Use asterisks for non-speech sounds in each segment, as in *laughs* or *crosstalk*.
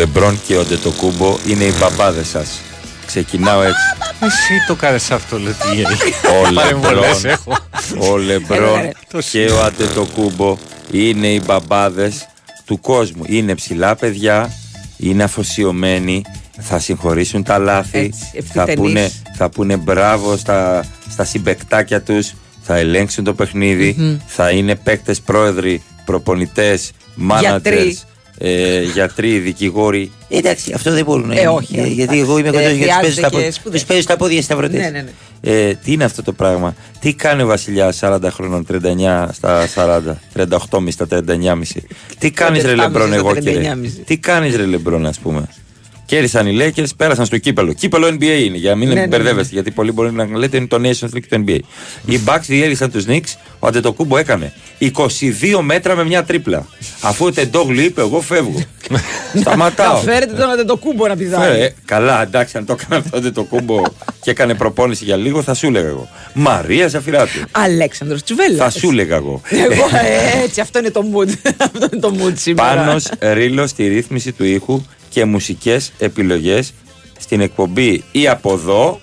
Λεμπρόν και ο Ντετοκούμπο είναι οι μπαμπάδες σας. Ξεκινάω έτσι. Εσύ το κάνεις αυτό, λέω τι γίνει. Ο Παρεμβολές Λεμπρόν, έχω. ο Λεμπρόν Έλα, ρε. και ο Αντετοκούμπο είναι οι μπαμπάδες του κόσμου. Είναι ψηλά παιδιά, είναι αφοσιωμένοι, θα συγχωρήσουν τα λάθη, Έτσι, θα ευθυτενείς. πούνε, θα πούνε μπράβο στα, στα συμπαικτάκια τους, θα ελέγξουν το παιχνίδι θα είναι παίκτες πρόεδροι, προπονητές, Γιατροί. Μάνατζερς, ε, γιατροί, δικηγόροι. Εντάξει, αυτό δεν μπορούν. Ε, όχι, Ε, όχι. γιατί εγώ είμαι Ε, κοντός για τους χρειάζεται παίζω στα και πόδια. σπουδές. Τους παίζω στα πόδια σταυρωτές. Ναι, ναι, ναι. Ε, τι είναι αυτό το πράγμα; Τι κάνει ο Βασιλιάς 40 χρόνων, 39 στα 40, 38,5 στα 39,5. Τι κάνεις ρε 37,5 Λεμπρόν, στα εγώ και ρε. 39,5. Τι κάνεις ρε Λεμπρόν, ας πούμε; Κέρδισαν οι Lakers, πέρασαν στο κύπελο. Κύπελο NBA είναι, για να μην Ναι, ναι, ναι. μπερδεύεστε, γιατί πολλοί μπορεί να λέτε είναι το Nations League του NBA. Οι Bucks διέλυσαν τους Knicks, ο Αντετοκούμπο έκανε 22 μέτρα με μια τρίπλα. Αφού ο Τεντόγλου είπε, εγώ φεύγω. *laughs* Να Σταματάω. φέρετε τον Αντετοκούμπο να Ε, πηδάει. καλά, εντάξει, αν το έκανε αυτό το κούμπο και έκανε προπόνηση για λίγο, θα σου έλεγα εγώ. Μαρία Ζαφυράτου. Αλέξανδρος Τσουβέλλας. Θα σου έλεγα εγώ. Εγώ *laughs* ε, έτσι, αυτό είναι το mood. *laughs* αυτό είναι το mood σήμερα. Πάνος Ρήλο στη ρύθμιση του ήχου και μουσικές επιλογές στην εκπομπή ή από εδώ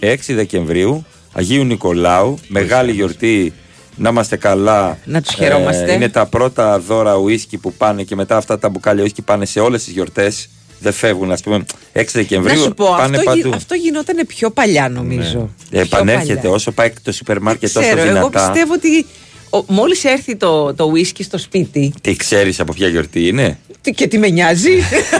6 Δεκεμβρίου Αγίου Νικολάου μεγάλη γιορτή να είμαστε καλά. Ε, Να τους χαιρόμαστε. είναι τα πρώτα δώρα ουίσκι που πάνε και μετά αυτά τα μπουκάλια ουίσκι πάνε σε όλες τις γιορτές. Δεν φεύγουν ας πούμε. 6 Να Δεκεμβρίου σου πω, πάνε αυτό, γι- παντού. αυτό γινόταν πιο παλιά νομίζω. Ε, Πιο επανέρχεται παλιά. όσο πάει το σούπερ μάρκετ τόσο Ξέρω, εγώ δυνατά. πιστεύω ότι ο- μόλις έρθει το, το whisky στο σπίτι. Τι ξέρεις από ποια γιορτή είναι; τι- και τι με νοιάζει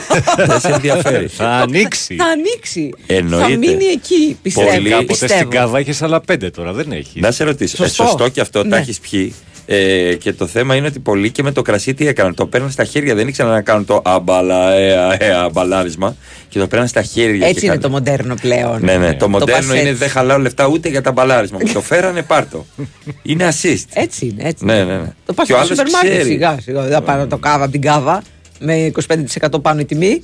*laughs* δεν σε ενδιαφέρει Θα ανοίξει. θα ανοίξει. Εννοείται. Θα μείνει εκεί, πιστεύω. Πολύ. Κάποτε πιστεύω. στην Κάβα είχε άλλα πέντε τώρα, δεν έχεις. Να σε ρωτήσω. Σωστό. Ε, σωστό και αυτό, Ναι. τα έχεις πιει. Ε, και το θέμα είναι ότι πολλοί και με το κρασί τι έκαναν. Το παίρναν στα χέρια, δεν ήξεραν να κάνουν το αμπαλα, ε, ε, αμπαλάρισμα. Και το παίρναν στα χέρια. Έτσι και είναι κάναν- το μοντέρνο πλέον. Ναι, ναι. Το μοντέρνο πας είναι έτσι. δεν χαλάω λεφτά ούτε για τα μπαλάρισμα. Μου το φέρανε, πάρτο. Είναι assist. Έτσι είναι, έτσι. Ναι, είναι. ναι, ναι. Το πας Και ο στο άλλος σούπερ μάρκετ ξέρει. σιγά σιγά. Δεν θα πάρω το κάβα από την κάβα με 25% πάνω η τιμή.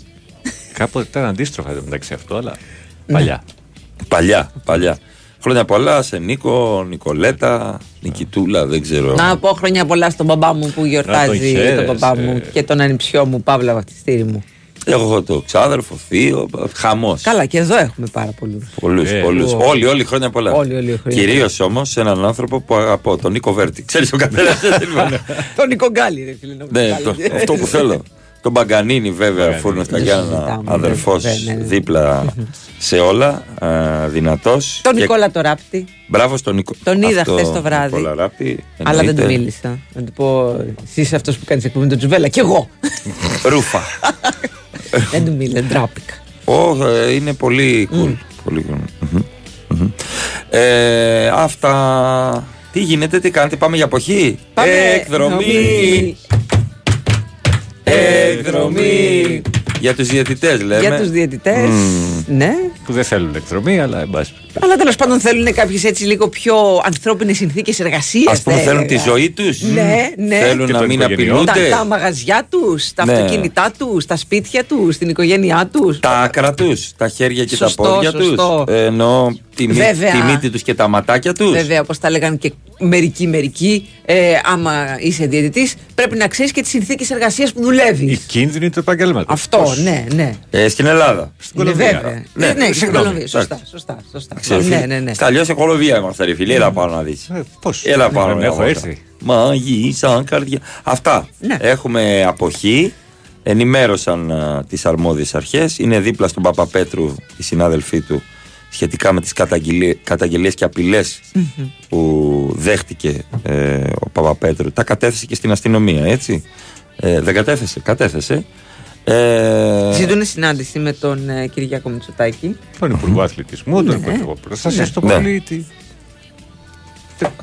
Κάποτε ήταν αντίστροφα εδώ μεταξύ αυτό, αλλά Ναι. παλιά. Παλιά, παλιά. Χρόνια πολλά σε Νίκο, Νικολέτα, Νικητούλα, δεν ξέρω. Να πω χρόνια πολλά στον μπαμπά μου που γιορτάζει τον χαίρεσαι. τον μπαμπά μου και τον ανιψιό μου Παύλα Βαφτιστήρι μου. Έχω το ξάδερφο, θείο, χαμός. Καλά, και εδώ έχουμε πάρα πολλούς. Πολλούς, Ε, πολλούς. ο- Όλοι, όλοι χρόνια πολλά. Όλοι, όλοι χρόνια Κυρίως όμως σε έναν άνθρωπο που αγαπώ, τον Νίκο Βέρτη. Ξέρεις ο καθένας. *laughs* Τον Νικογκάλη, ρε φίλε. να μου ναι, το το, βάλετε. αυτό που θέλω. *laughs* Τον Μπαγκανίνη, βέβαια, Μπαγκανίνη. φούρνο στα Δεν Γιάννα, συζητάμε, αδερφός ναι, ναι, ναι. δίπλα σε όλα. Δυνατός. Τον Νικόλα το ράπτη. Μπράβο στον Νίκο. Τον είδα Αυτό, χθες το βράδυ. Νικόλα Ράπτη, Αλλά δεν του εννοείται. μίλησα. Να του πω, εσύ είσαι αυτός που κάνεις εκπομπή με τον Τζουβέλα. Κι εγώ. *laughs* Ρούφα. *laughs* δεν του μίλησα, ντράπηκα. Ω, ε, είναι πολύ cool. Πολύ cool. Μμμ, μμμ. Ε, αυτά. Τι γίνεται, τι κάνετε, πάμε για αποχή; Πάμε. Εκδρομή. Εκδρομή. Για τους διαιτητές λέμε. Για τους διαιτητές. Ναι. Που δεν θέλουν εκδρομή, αλλά εν πάση. Αλλά τέλος πάντων θέλουν κάποιες έτσι λίγο πιο ανθρώπινες συνθήκες εργασίας. Ας πούμε θέλουν τη ζωή τους. Ναι, ναι. Θέλουν Και να των μην οικογενειών. Τα, απειλούνται. τα μαγαζιά τους, τα Ναι. αυτοκίνητά τους, τα σπίτια τους, την οικογένειά τους. Τα άκρα τους, τα χέρια και Σωστό, τα πόδια σωστό. τους. Εννοώ τη, μύ- Βέβαια. τη μύτη τους και τα ματάκια τους. Βέβαια, όπως τα λέγανε και μερικοί μερικοί, ε, άμα είσαι διαιτητής, πρέπει να ξέρεις και τις συνθήκες εργασίας που Η δουλεύει. κίνδυνη του επαγγέλματος. Αυτό, ναι, ναι. Ε, στην Ελλάδα. Στην Είναι Κολομβία. βέβαια. Ναι, Ναι, ναι, στην συγγνώμη. Κολομβία. Σωστά, Εντάξει. σωστά. σωστά. Ξέρεις, Ναι, ναι, ναι. Στα αλλιώς Κολομβία είμαστε ρε φίλε, έλα πάνω να δεις. Ε, πώς; Έλα πάνω Δεν να έχω δεις. έρθει. Μαγίσαν καρδιά. Αυτά. Ναι. Έχουμε αποχή. Ενημέρωσαν α, τις αρμόδιες αρχές. Είναι δίπλα στον Παπαπέτρου οι συνάδελφοί του σχετικά με τις καταγγελίε- καταγγελίες και απειλές που δέχτηκε ε, ο Παπαπέτρου. Τα κατέθεσε και στην αστυνομία, έτσι. Ε, δεν κατέθεσε, κατέθεσε. Ε, Ζητούν συνάντηση με τον ε, Κυριάκο Μητσοτάκη. Τον Υπουργό Αθλητισμού, τον Υπουργό Προστασίας Ναι. του Ναι. Πολίτη.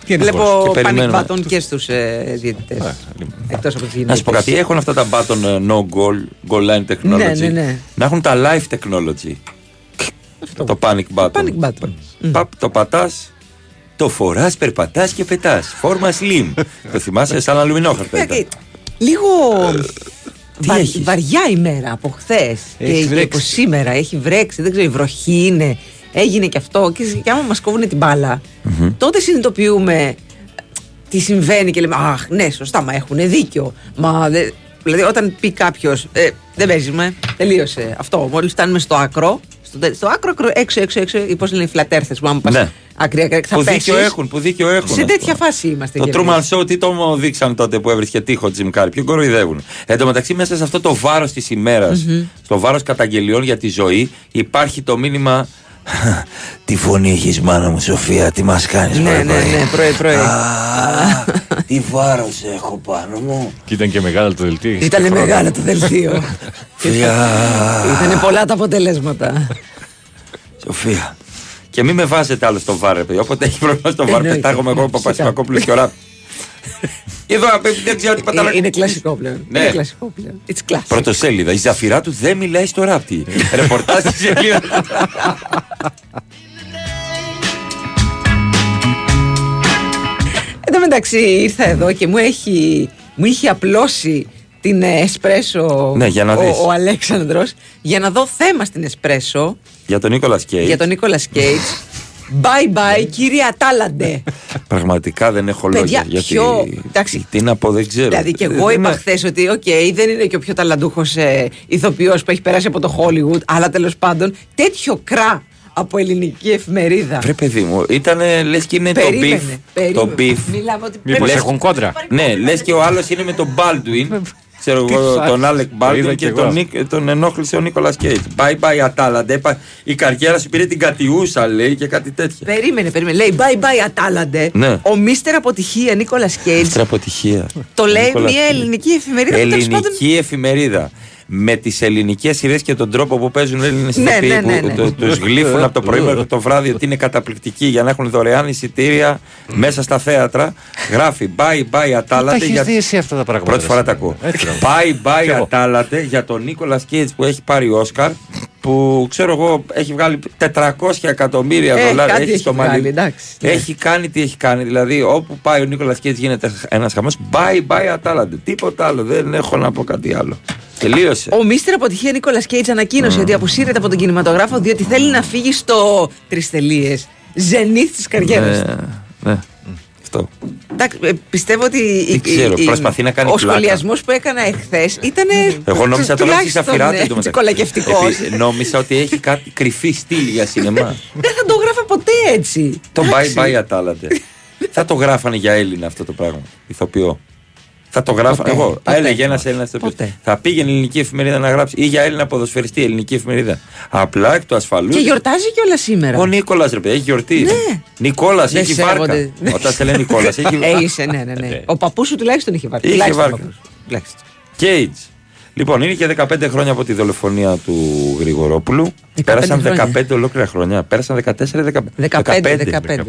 Γενικώς. Βλέπω και panic περιμένουμε. button και στους ε, διαιτητές. Α, λοιπόν. Εκτός από τις γυναίκε. Να σου πω κάτι, έχουν αυτά τα button ε, no goal, goal line technology. Ναι, ναι, ναι. Να έχουν τα live technology. Το panic button. panic button. Παπ, το πατάς, το φοράς, περπατάς και πετάς. Φόρμα slim. *laughs* το θυμάσαι σαν αλουμινόχαρτο. Ε, ήταν. ε, Λίγο τι βα- έχεις; βαριά ημέρα από χθες και, Έχεις και βρέξει. από σήμερα. Έχει βρέξει, δεν ξέρω, η βροχή είναι. Έγινε και αυτό. Και, και άμα μας κόβουν την μπάλα, τότε συνειδητοποιούμε τι συμβαίνει και λέμε Αχ, ναι, σωστά, μα έχουν δίκιο. Μα δε- Δηλαδή, όταν πει κάποιος, ε, δεν παίζουμε, τελείωσε αυτό. Μόλις φτάνουμε στο άκρο, στο, τε- στο άκρο, άκρο, έξω, έξω, έξω, πώς λένε οι φλατέρθες που άμα πας Ναι. ακριά, ακριά, θα Που πέσεις. δίκιο έχουν, που δίκιο έχουν. Σε ας τέτοια πούμε. φάση είμαστε. Το κι Truman εμείς. Show τι το μου δείξαν τότε που έβρισκε τείχο Jim Carrey. Ποιον κοροϊδεύουν. Εν τω μεταξύ, μέσα σε αυτό το βάρος της ημερα στο βάρος καταγγελιών για τη ζωή, υπάρχει το μήνυμα. *laughs* Τι φωνή έχεις, μάνα μου, Σοφία, τι μας κάνεις, Ναι, ναι, ναι, πρωί, πρωί. Τι βάρος έχω πάνω μου. Και ήταν και μεγάλο το δελτίο. είχες Ήταν και χρόνο. μεγάλο το δελτίο. *laughs* Ήταν πολλά τα αποτελέσματα. Σοφία. Και μην με βάζετε άλλο στο βάρ, ρε παιδί. Όποτε έχει πρόβλημα στο βάρ, Εννοείται. πετάγομαι εγώ, Παπασημακόπουλο και ο Ράπ. Εδώ, δεν ξέρω τι Είναι- πατάρα. Είναι κλασικό πλέον. Ναι. Είναι κλασικό πλέον. It's classic. Πρωτοσέλιδα. Η ζαφυρά του δεν μιλάει στο ράπτη. Ρεπορτάζ στη σελίδα. Εν τω μεταξύ ήρθα εδώ και μου έχει, μου είχε απλώσει την ε, εσπρέσο Ναι, για να ο, δεις. ο Αλέξανδρος για να δω θέμα στην εσπρέσο Για τον Νίκολας Κέιτς. για τον Νίκολας Κέιτς. Bye bye, κύριε Ατάλαντε. Πραγματικά δεν έχω Παιδιά, λόγια. Γιατί. ποιο- εντάξει. Τι να πω, δεν ξέρω. δηλαδή και Δεν εγώ είπα είναι- χθες ότι, οκ, δεν είναι και ο πιο ταλαντούχος ε, ηθοποιός που έχει περάσει από το Hollywood, αλλά τέλος πάντων τέτοιο κρά από ελληνική εφημερίδα. Βρε παιδί μου, ήταν λες και είναι το Περίμενε, beef. περίμενε. Το beef. Μιλάμε ότι Μήπως πρέπει- έχουν κόντρα. Ναι, λες και ο άλλος είναι με τον Baldwin. Ξέρω Τι εγώ, φάση. τον Άλεκ Το Baldwin είδα και κι εγώ. τον, Νίκ- τον ενόχλησε ο Νίκολας Κέιτζ. Bye bye Ατάλαντε. Είπα, Η καριέρα σου πήρε την κατιούσα, λέει και κάτι τέτοια. Περίμενε, περίμενε. Λέει bye bye Ατάλαντε. Ναι. Ο μίστερ αποτυχία Νίκολας Κέιτς. Αυτή αποτυχία. Το λέει Νίκολας μια Κέιτς. ελληνική εφημερίδα που τέλος πάντων. Ελληνική εφημερίδα. Με τις ελληνικές ιδέες και τον τρόπο που παίζουν Έλληνε Ναι, ηθοποιοί ναι, ναι, ναι. που τους γλύφουν από το πρωί μέχρι το βράδυ ότι είναι καταπληκτικοί για να έχουν δωρεάν εισιτήρια μέσα στα θέατρα. Γράφει bye bye Τα Ατάλατε. έχεις για- δει εσύ αυτά τα πράγματα. Πρώτη φορά εσύ. τα ακούω. Έτσι, ρε. Bye bye Κι εγώ. Ατάλατε για τον Νίκολα Κέιτ που έχει πάρει Όσκαρ. Που ξέρω εγώ έχει βγάλει 400 εκατομμύρια Ε, δολάρια. κάτι έχει στο βγάλει, μαλλί. εντάξει, ναι. Έχει κάνει τι έχει κάνει. Δηλαδή όπου πάει ο Νίκολας Κέιτς γίνεται ένας χαμός. Bye bye Ατάλατε. Τίποτα άλλο. Δεν έχω να πω κάτι άλλο. Τελείωσε. Ο μίστερ αποτυχία Νίκολας Κέιτς ανακοίνωσε ότι αποσύρεται από τον κινηματογράφο διότι θέλει να φύγει στο τρεις τελείες. Ζενήθ της καριέρας Ναι, του. ναι. Αυτό. Εντάξει, ε, πιστεύω ότι. η- ξέρω, η- προσπαθεί να κάνει Ο πλάκα. σχολιασμός που έκανα εχθές ήταν. Εγώ νόμιζα τώρα ότι τουλάχιστον, αφιράται ε, το μεταξύ. τσικολακευτικός. Επίσης, Νόμιζα ότι έχει κάτι κρυφή στήλη για σινεμά. *laughs* Δεν θα το γράφα ποτέ έτσι. Το Εντάξει. bye bye Ατάλαντε. *laughs* θα το γράφανε για Έλληνα αυτό το πράγμα. Ηθοποιό. Θα το γράφανε. Ποτέ, Εγώ. ποτέ. Έλεγε ένας Έλληνας ηθοποιό. Ποτέ. Θα πήγαινε η ελληνική εφημερίδα να γράψει ή για Έλληνα ποδοσφαιριστή ελληνική εφημερίδα. Απλά εκ του ασφαλού. Και γιορτάζει κιόλας σήμερα. Ο Νίκολας ρε παιδί, έχει γιορτή. Ναι. Νικόλας, Δεν έχει σέβονται. βάρκα. *laughs* Όταν σε λένε Νικόλας, έχει Ε, είσαι, ναι, ναι, ναι. Ο παππούς σου τουλάχιστον είχε βάρκα. Είχε Τουλάχιστον βάρκα. ο παππούς. Τουλάχιστον. Κέιτς. Λοιπόν, είναι και 15 χρόνια από τη δολοφονία του Γρηγορόπουλου. 15 Πέρασαν χρόνια. 15 ολόκληρα χρόνια. Πέρασαν 14 15. 15, 15,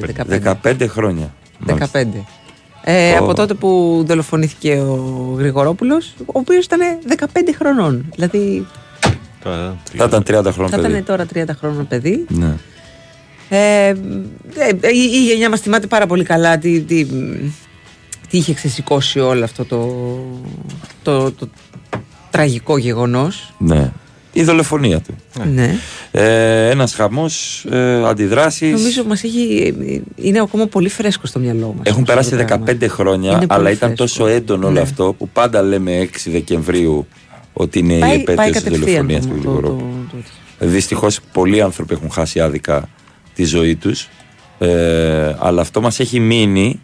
15. 15 χρόνια. 15. Ε, Ω. Από τότε που δολοφονήθηκε ο Γρηγορόπουλος, ο οποίος ήταν 15 χρονών. Δηλαδή Τώρα, Θα ήταν 30 χρόνια θα παιδί. ήταν τώρα 30 χρονών παιδί. Ναι. Ε, ε, η, η γενιά μας θυμάται πάρα πολύ καλά τι, τι, τι είχε ξεσηκώσει όλο αυτό το, το, το, τραγικό γεγονός. ναι. Η δολοφονία του. Ναι. Ε, Ένας χαμός, ε, αντιδράσεις. Νομίζω μας έχει, είναι ακόμα πολύ φρέσκο στο μυαλό μας. Έχουν αυτό περάσει το πράγμα. 15 χρόνια, Είναι πολύ αλλά ήταν φρέσκο. τόσο έντονο όλο Ναι. αυτό που πάντα λέμε 6 Δεκεμβρίου ότι είναι η Πάει, πάει επέτειο της κατευθείαν δολοφονίας το- του το- Γρηγορόπουλου. το- το- Δυστυχώς πολλοί άνθρωποι έχουν χάσει άδικα τη ζωή τους. Ε, αλλά αυτό μας έχει μείνει.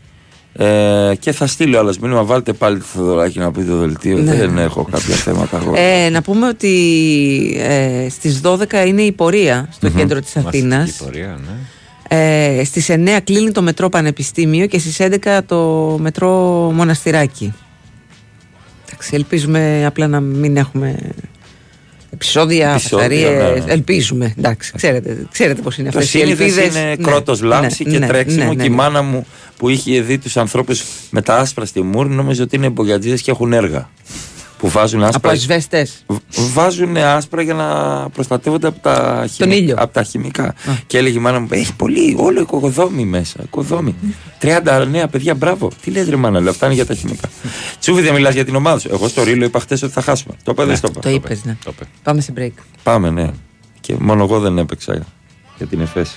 Ε, και θα στείλω άλλος μήνυμα. Βάλτε πάλι το Θοδωράκι να πει το δελτίο. Ναι. Δεν έχω κάποια θέματα εγώ. Ε, να πούμε ότι ε, στις 12 είναι η πορεία στο κέντρο της μαθητική Αθήνας. πορεία, ναι. Ε, στις 9 κλείνει το μετρό Πανεπιστήμιο και στις 11 το μετρό Μοναστηράκι. Εντάξει, ελπίζουμε απλά να μην έχουμε επεισόδια, Επεισόδια, φασαρίες. ναι, ναι. Ελπίζουμε. Εντάξει, ξέρετε, ξέρετε πώς είναι Το αυτές οι σύνηθες ελπίδες. είναι Ναι, κρότος λάμψη ναι, και ναι, τρέξιμο ναι, ναι, και η ναι. μάνα μου που είχε δει τους ανθρώπους με τα άσπρα στη μούρη νόμιζε ότι είναι εμπογιατζίδες και έχουν έργα που βάζουν Από άσπρα ασβέστες. Β- Βάζουν άσπρα για να προστατεύονται από τα, Τον ήλιο. από τα χημικά. Και έλεγε η μάνα μου: Έχει πολύ, όλο οικοδόμη μέσα. Οικοδόμη. 30 νέα παιδιά, μπράβο. Τι λες ρε μάνα, λέω, αυτά είναι για τα χημικά. Τσούφι δεν μιλάς για την ομάδα σου. Εγώ στο ρίλο είπα χθε ότι θα χάσουμε. Το είπα, δεν στο είπα. Το είπες, ναι. Το είπε. Πάμε σε break. Πάμε, ναι. Και μόνο εγώ δεν έπαιξα για την εφέση.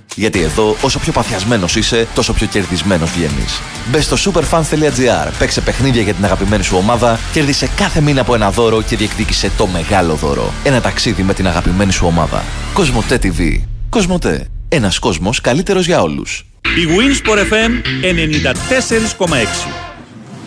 Γιατί εδώ, όσο πιο παθιασμένος είσαι, τόσο πιο κερδισμένος βγαίνεις. Μπες στο superfans.gr, παίξε παιχνίδια για την αγαπημένη σου ομάδα, κέρδισε κάθε μήνα από ένα δώρο και διεκδίκησε το μεγάλο δώρο. Ένα ταξίδι με την αγαπημένη σου ομάδα. Κοσμοτέ TV. Κοσμοτέ. Ένας κόσμος καλύτερος για όλους. Η Winsport FM 94,6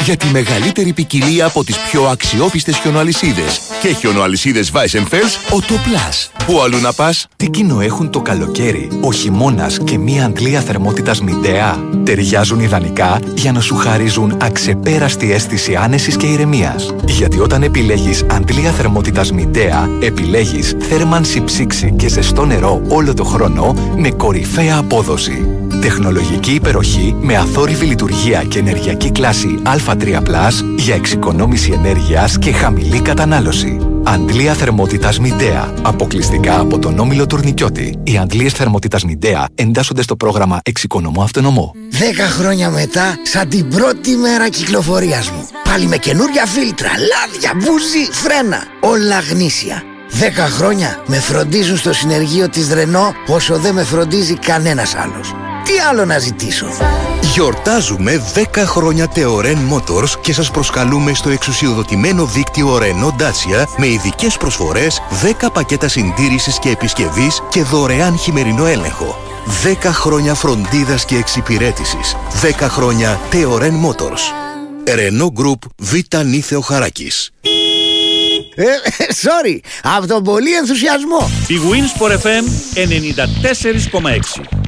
για τη μεγαλύτερη ποικιλία από τις πιο αξιόπιστες χιονοαλυσίδες. Και χιονοαλυσίδες Weissenfels, ο Plus. Πού αλλού να πας; Τι κοινό έχουν το καλοκαίρι, ο χειμώνας και μία αντλία θερμότητας μηντέα. Ταιριάζουν ιδανικά για να σου χαρίζουν αξεπέραστη αίσθηση άνεσης και ηρεμίας. Γιατί όταν επιλέγεις αντλία θερμότητας μηντέα, επιλέγεις θέρμανση ψήξη και ζεστό νερό όλο το χρόνο με κορυφαία απόδοση. Τεχνολογική υπεροχή με αθόρυβη λειτουργία και ενεργειακή κλάση Α3+, για εξοικονόμηση ενέργειας και χαμηλή κατανάλωση. Αντλία θερμότητας Μιντέα. Αποκλειστικά από τον Όμιλο Τουρνικιώτη. Οι αντλίες θερμότητας Μιντέα εντάσσονται στο πρόγραμμα Εξοικονομώ Αυτονομώ. Δέκα χρόνια μετά, σαν την πρώτη μέρα κυκλοφορίας μου. Πάλι με καινούρια φίλτρα, λάδια, μπούζι, φρένα. Όλα γνήσια. Δέκα χρόνια με φροντίζουν στο συνεργείο της Ρενό όσο δεν με φροντίζει κανένας άλλος. Τι άλλο να ζητήσω; Γιορτάζουμε 10 χρόνια Teoren Motors και σας προσκαλούμε στο εξουσιοδοτημένο δίκτυο Renault Dacia με ειδικές προσφορές, 10 πακέτα συντήρησης και επισκευής και δωρεάν χειμερινό έλεγχο. 10 χρόνια φροντίδας και εξυπηρέτησης. 10 χρόνια Teoren Motors. Renault Group Β. Νίθεο Χαράκης. Ε, sorry, από τον πολύ ενθουσιασμό. Η Wins for FM 94,6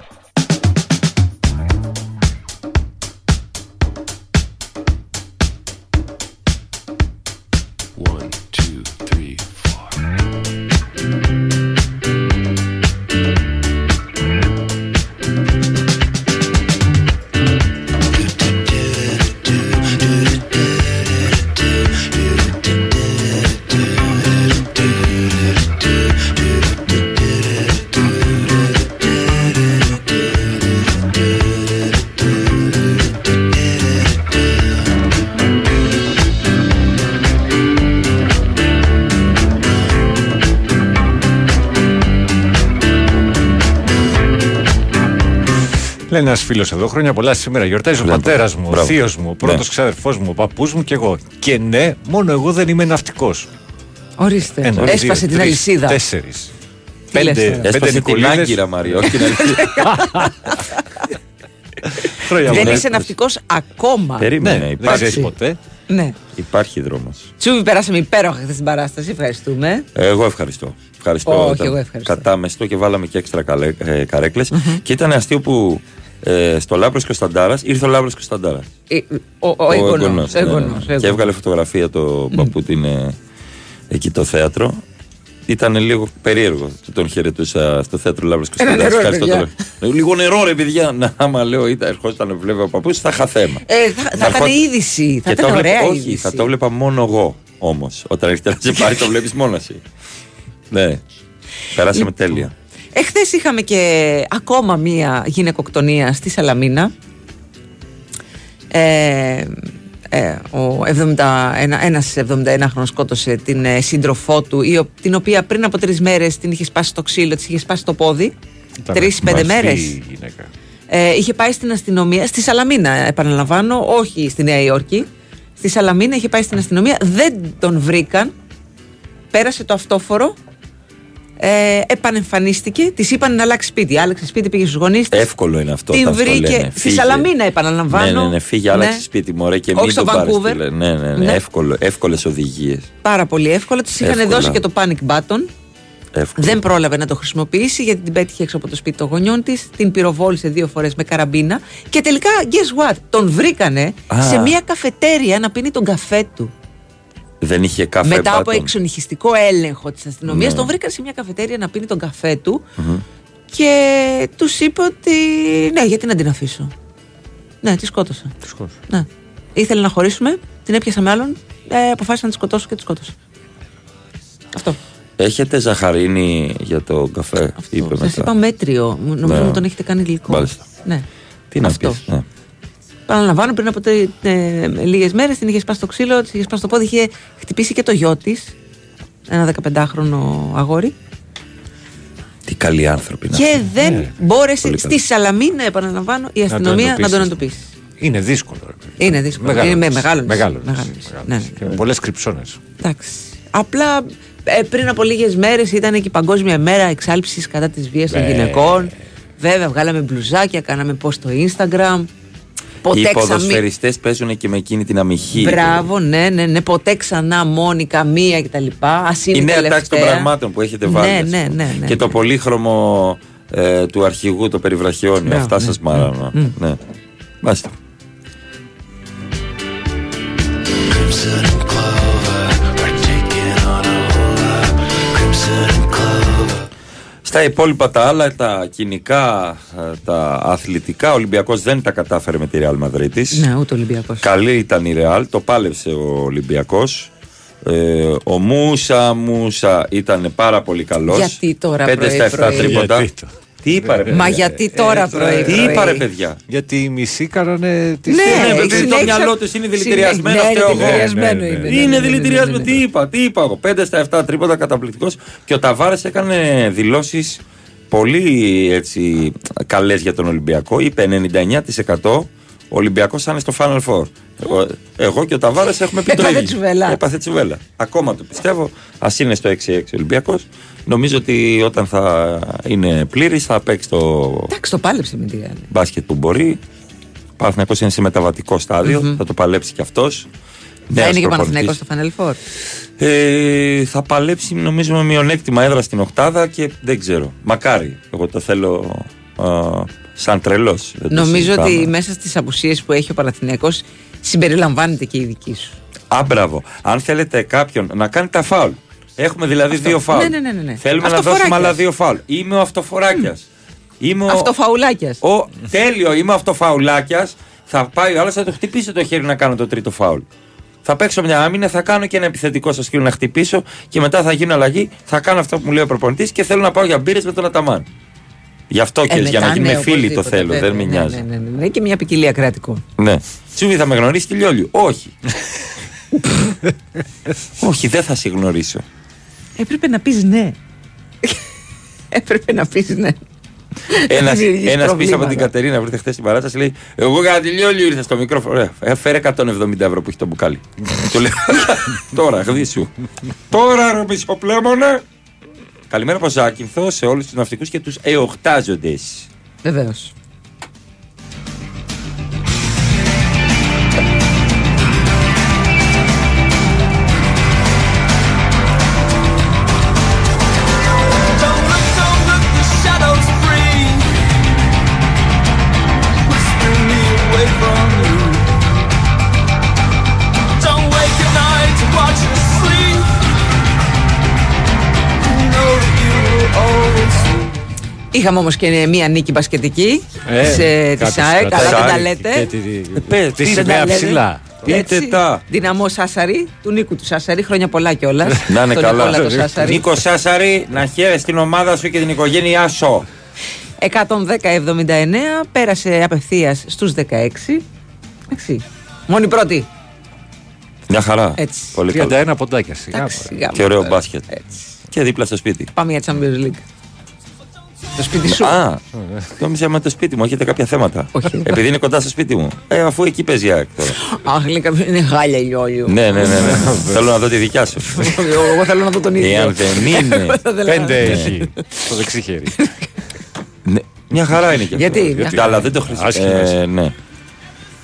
ένας φίλος εδώ χρόνια πολλά σήμερα. Γιορτάζει ο πατέρας μου, ο θείος μου, ο πρώτος ναι. ξαδερφός μου, ο παππούς μου και εγώ. Και ναι, μόνο εγώ δεν είμαι ναυτικός. Ορίστε. Ένα, Έσπασε την αλυσίδα. Τέσσερις. Πέντε, Έσπασε την άγκυρα, Μαριό. *laughs* Δεν είσαι ναυτικός ακόμα. Περίμενε, ναι, υπάρχει ποτέ. Ναι. Υπάρχει δρόμος. Τσούβι, περάσαμε υπέροχα χθες την παράσταση. Ευχαριστούμε. Εγώ ευχαριστώ. Ευχαριστώ. Όχι, εγώ ευχαριστώ. Κατάμεστο και βάλαμε και έξτρα ε, καρέκλες. Mm-hmm. Και ήταν αστείο που ε, στο Λάμπρο Κωνσταντάρας ήρθε ο Λάμπρο Κωνσταντάρας. Ε, ο ο, ο ναι, ναι. Και έβγαλε φωτογραφία το mm. παππού την ε, εκεί το θέατρο. Ήταν λίγο περίεργο. Τον χαιρετούσα στο θέατρο Λάμπρο Κωνσταντάρας. Λίγο νερό, ρε παιδιά. Να, άμα λέω, ήταν ερχόταν βλέπει ο παππούς, θα είχα θέμα. Ε, θα, θα, θα ήταν είδηση. Θα ήταν ωραία Όχι, θα το βλέπα μόνο εγώ όμως. Όταν έρχεται να σε πάρει, το βλέπεις μόνος εσύ. Ναι. Περάσαμε λοιπόν, τέλεια. Εχθές είχαμε και ακόμα μία γυναικοκτονία στη Σαλαμίνα. Ε, ε, ο 71, ένας 71χρονος σκότωσε την ε, σύντροφό του η, την οποία πριν από τρεις μέρες την είχε σπάσει το ξύλο, της είχε σπάσει το πόδι. Τρεις πέντε μέρες. ε, είχε πάει στην αστυνομία στη Σαλαμίνα επαναλαμβάνω όχι στη Νέα Υόρκη. Στη Σαλαμίνα είχε πάει στην αστυνομία δεν τον βρήκαν. Πέρασε το αυτόφορο Ε, επανεμφανίστηκε, της είπαν να αλλάξει σπίτι. Άλλαξε σπίτι, πήγε στους γονείς της. Εύκολο είναι αυτό. Την όταν στο βρήκε λένε. στη Φύγε. Σαλαμίνα, επαναλαμβάνω. Ναι, ναι, ναι, φύγε, άλλαξε σπίτι μου, ωραία, και Όχι μην στο το πάρεις, Vancouver. φίλε. Ναι, ναι, ναι, Ναι. εύκολο, εύκολες οδηγίες. Πάρα πολύ εύκολα. Τη είχαν Εύκολα. δώσει και το panic button. Εύκολο. Δεν πρόλαβε να το χρησιμοποιήσει γιατί την πέτυχε έξω από το σπίτι των γονιών της. Την πυροβόλησε δύο φορές με καραμπίνα. Και τελικά, guess what, τον βρήκανε Α. σε μια καφετέρια να πίνει τον καφέ του. Δεν είχε καφέ Μετά από μπάτον. εξονυχιστικό έλεγχο της αστυνομίας, Ναι. τον βρήκαν σε μια καφετέρια να πίνει τον καφέ του και τους είπε ότι ναι, γιατί να την αφήσω; Ναι, τη σκότωσα. Τη σκότωσα. Ναι. Ήθελε να χωρίσουμε, την έπιασα με άλλον, ε, αποφάσισα να τη σκοτώσω και τη σκότωσα. Αυτό. Έχετε ζαχαρίνη για το καφέ, είπε Σας μετά. είπα μέτριο. Μου- Νομίζω Ναι. μου τον έχετε κάνει γλυκό. Μάλιστα. Ναι. Τι να Αυτό. πεις, ναι. Παραλαμβάνω πριν από ε, λίγες μέρες την είχε σπάσει το ξύλο, της είχε σπάσει το πόδι, είχε χτυπήσει και το γιο της. Ένα 15χρονο αγόρι. Τι καλοί άνθρωποι είναι Και αυτοί. δεν Ναι. μπόρεσε Πολύ στη καλοί. Σαλαμίνα, επαναλαμβάνω, η αστυνομία να τον εντοπίσεις. Είναι δύσκολο. ρε παιδί. Είναι δύσκολο. Μεγάλο Είναι με νησί. μεγάλο νησί. Μεγάλο Μεγάλο νησί. νησί. Μεγάλο Ναι, νησί. ναι. Και Πολλές κρυψώνες. Εντάξει. Απλά ε, πριν από λίγες μέρες ήταν και η Παγκόσμια Μέρα Εξάλληψης κατά της βίας των Ναι. γυναικών. Βέβαια, βγάλαμε μπλουζάκια, κάναμε post στο Instagram. Ποτέ Οι ξανά. ποδοσφαιριστές παίζουν και με εκείνη την αμυχή. Μπράβο, ναι, ναι, ναι. Ποτέ ξανά μόνη καμία κτλ. Α είναι Η η νέα τελευταία. τάξη των πραγμάτων που έχετε βάλει. Ναι, ας ναι, πούμε. ναι, ναι. Και το πολύχρωμο ε, του αρχηγού, το περιβραχιόνιο. Μπράβο, Αυτά ναι. σας μάρανε. Ναι. Μάλιστα. Στα υπόλοιπα τα άλλα, τα κοινικά, ε, τα αθλητικά, ο Ολυμπιακός δεν τα κατάφερε με τη Real Madrid Ναι, ούτε Ολυμπιακός. Καλή ήταν η Real, το πάλεψε ο Ολυμπιακός. Ε, ο Μούσα Μούσα ήταν πάρα πολύ καλός Γιατί τώρα 5 πρωί, στα 7 πρωί. τρίποτα. Γιατί το- Τι είπα ρε παιδιά. Μα γιατί τώρα πρωί. Τι πρωί? είπα ρε παιδιά. Γιατί οι μισοί κάνανε τη Ναι, Ναι, έχει παιδί, το συνέχεια- μυαλό του είναι δηλητηριασμένο. Ναι, είναι φταίω εγώ. δηλητηριασμένο Ναι, ναι, είναι. ναι. ναι, ναι, Είναι ναι, ναι, δηλητηριασμένο. ναι, ναι. Τι είπα, τι είπα εγώ. 5 στα 7 τρίποτα καταπληκτικό. Και ο Ταβάρε έκανε δηλώσει πολύ έτσι καλέ για τον Ολυμπιακό. Είπε 99% ο Ολυμπιακός θα είναι στο Final Four. Εγώ, εγώ και ο Ταβάρες έχουμε πει το Έπαθε ίδιο. τσουβέλα. Έπαθε τσουβέλα. Ακόμα το πιστεύω. Α είναι στο 6-6 Ολυμπιακός. Νομίζω ότι όταν θα είναι πλήρης θα παίξει το Εντάξει, το πάλεψε με τη Real. μπάσκετ που μπορεί. Ο Παναθηναϊκός είναι σε μεταβατικό στάδιο, Θα το παλέψει κι αυτός. Θα είναι και ο Παναθηναϊκός στο Final Four. Ε, θα παλέψει νομίζω με μειονέκτημα έδρας στην Οκτάδα και δεν ξέρω. Μακάρι. Εγώ το θέλω α, σαν τρελός. Νομίζω ότι μέσα στις απουσίες που έχει ο Παναθηναϊκός συμπεριλαμβάνεται και η δική σου. Α, μπράβο. Αν θέλετε κάποιον να κάνει τα φάουλ. Έχουμε δηλαδή δύο φάουλ. Ναι, ναι, ναι, ναι, ναι. Θέλουμε να Αυτοφοράκιας. δώσουμε άλλα δύο φάουλ. Είμαι ο αυτοφοράκιας. Είμαι ο... Αυτοφαουλάκιας. Ο, τέλειο, είμαι ο αυτοφαουλάκιας. Θα πάει ο άλλος, θα το χτυπήσει το χέρι να κάνω το τρίτο φάουλ. Θα παίξω μια άμυνα, θα κάνω και ένα επιθετικό στο σκύλο να χτυπήσω και μετά θα γίνω αλλαγή. Θα κάνω αυτό που μου λέει ο προπονητής και θέλω να πάω για μπύρες με τον Αταμάν. Γι' αυτό και για να γίνουμε φίλοι το θέλω, δεν με νοιάζει. Ναι, ναι, ναι, ναι, και μια ποικιλία κρατικών. Ναι. Τσούβι θα με γνωρίσει τη Λιόλιου; Όχι. *laughs* Όχι, δεν θα σε γνωρίσω. Έπρεπε να πεις ναι. *laughs* Έπρεπε να πεις ναι. Ένα Δημιουργείς ένας πίσω από προβλήματα. την Κατερίνα που ήρθε χθες στην παράσταση λέει: Εγώ για τη Λιόλιου ήρθα στο μικρόφωνο. Ωραία, ε, φέρε 170 ευρώ που έχει το μπουκάλι. *laughs* Του λέω: Τώρα, γδίσου. Τώρα, ρε μισοπλέμονα. Καλημέρα από Ζάκυνθο σε όλους τους ναυτικούς και τους εοχτάζοντες. Βεβαίως. Είχαμε όμως και μία νίκη μπασκετική Ε, σε, τη κάποιος ΣΑΕ. κρατάει. Καλά δεν τα Σάι λέτε. και τη- πες, Τη τι δεν τα σημαία λέτε; ψηλά. Πείτε τα. Δυναμό Σάσαρη, του Νίκου του Σάσαρη. Χρόνια πολλά κιόλας. Να είναι καλά. Νικόλα το Σάσαρη. Νίκο Σάσαρη, να χαίρεσαι την ομάδα σου και την οικογένειά σου. 110-79 πέρασε απευθείας στους 16. Εντάξει. Μόνη πρώτη. Μια χαρά. Έτσι. Πολύ καλό. 31 ποντάκια σιγά. Εντάξει, μωρέ. σιγά Και ωραίο μου. μπάσκετ. Έτσι. Και δίπλα στο σπίτι. Πάμε για Champions League. Το σπίτι σου. Α, νόμιζα με το σπίτι μου, έχετε κάποια θέματα. Όχι. Επειδή είναι κοντά στο σπίτι μου. Ε, αφού εκεί παίζει η ΑΕΚ τώρα. Αχ, λέει κάποιος είναι χάλια η όλιο. ναι, ναι, ναι. ναι. Θέλω να δω τη δικιά σου. Εγώ θέλω να δω τον ίδιο. Εάν δεν είναι. Πέντε έχει στο δεξί χέρι. Ναι, μια χαρά είναι και αυτό. Γιατί, μια Καλά, δεν το Άσχημα, χρησιμοποιώ. άσχημα. Ε, ναι.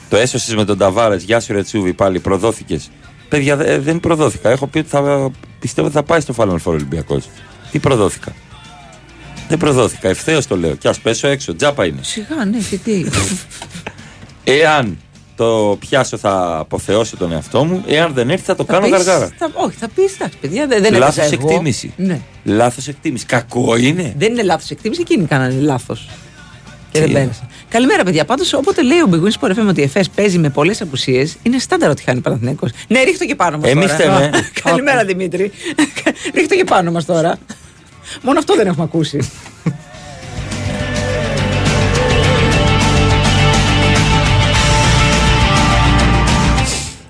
Το έσωσες με τον Ταβάρες. Γεια σου, Ρετσούβι, πάλι προδόθηκες. Παιδιά, δε- δεν προδόθηκα. Έχω πει ότι θα, πιστεύω ότι θα πάει στο Final Four Ολυμπιακός. Τι προδόθηκα; Δεν προδόθηκα. Ευθέως το λέω. Και ας πέσω έξω. Τζάπα είναι. Σιγά, ναι, και τι. Εάν το πιάσω, θα αποθεώσω τον εαυτό μου. Εάν δεν έρθει, θα το κάνω πεις- γαργάρα. θα- Όχι, θα πεις, εντάξει, παιδιά, δεν, δεν Λάθος έπαιζα εγώ. εκτίμηση. Ναι. Λάθος εκτίμηση. Κακό είναι. Δεν είναι λάθος εκτίμηση, εκείνοι κάνανε λάθος. Και δεν Τι πέρασαν. Καλημέρα, παιδιά. Πάντως, όποτε λέει ο Μπιγκούνι Sport FM ότι η ΕΦΕΣ παίζει με πολλές απουσίες, είναι στάνταρο ότι χάνει ο Παναθυνέκο. Ναι, ρίχτω και πάνω μας. Εμείς θέμε. *laughs* Καλημέρα, Δημήτρη. *laughs* ρίχτω και πάνω μας τώρα. Μόνο αυτό δεν έχουμε ακούσει.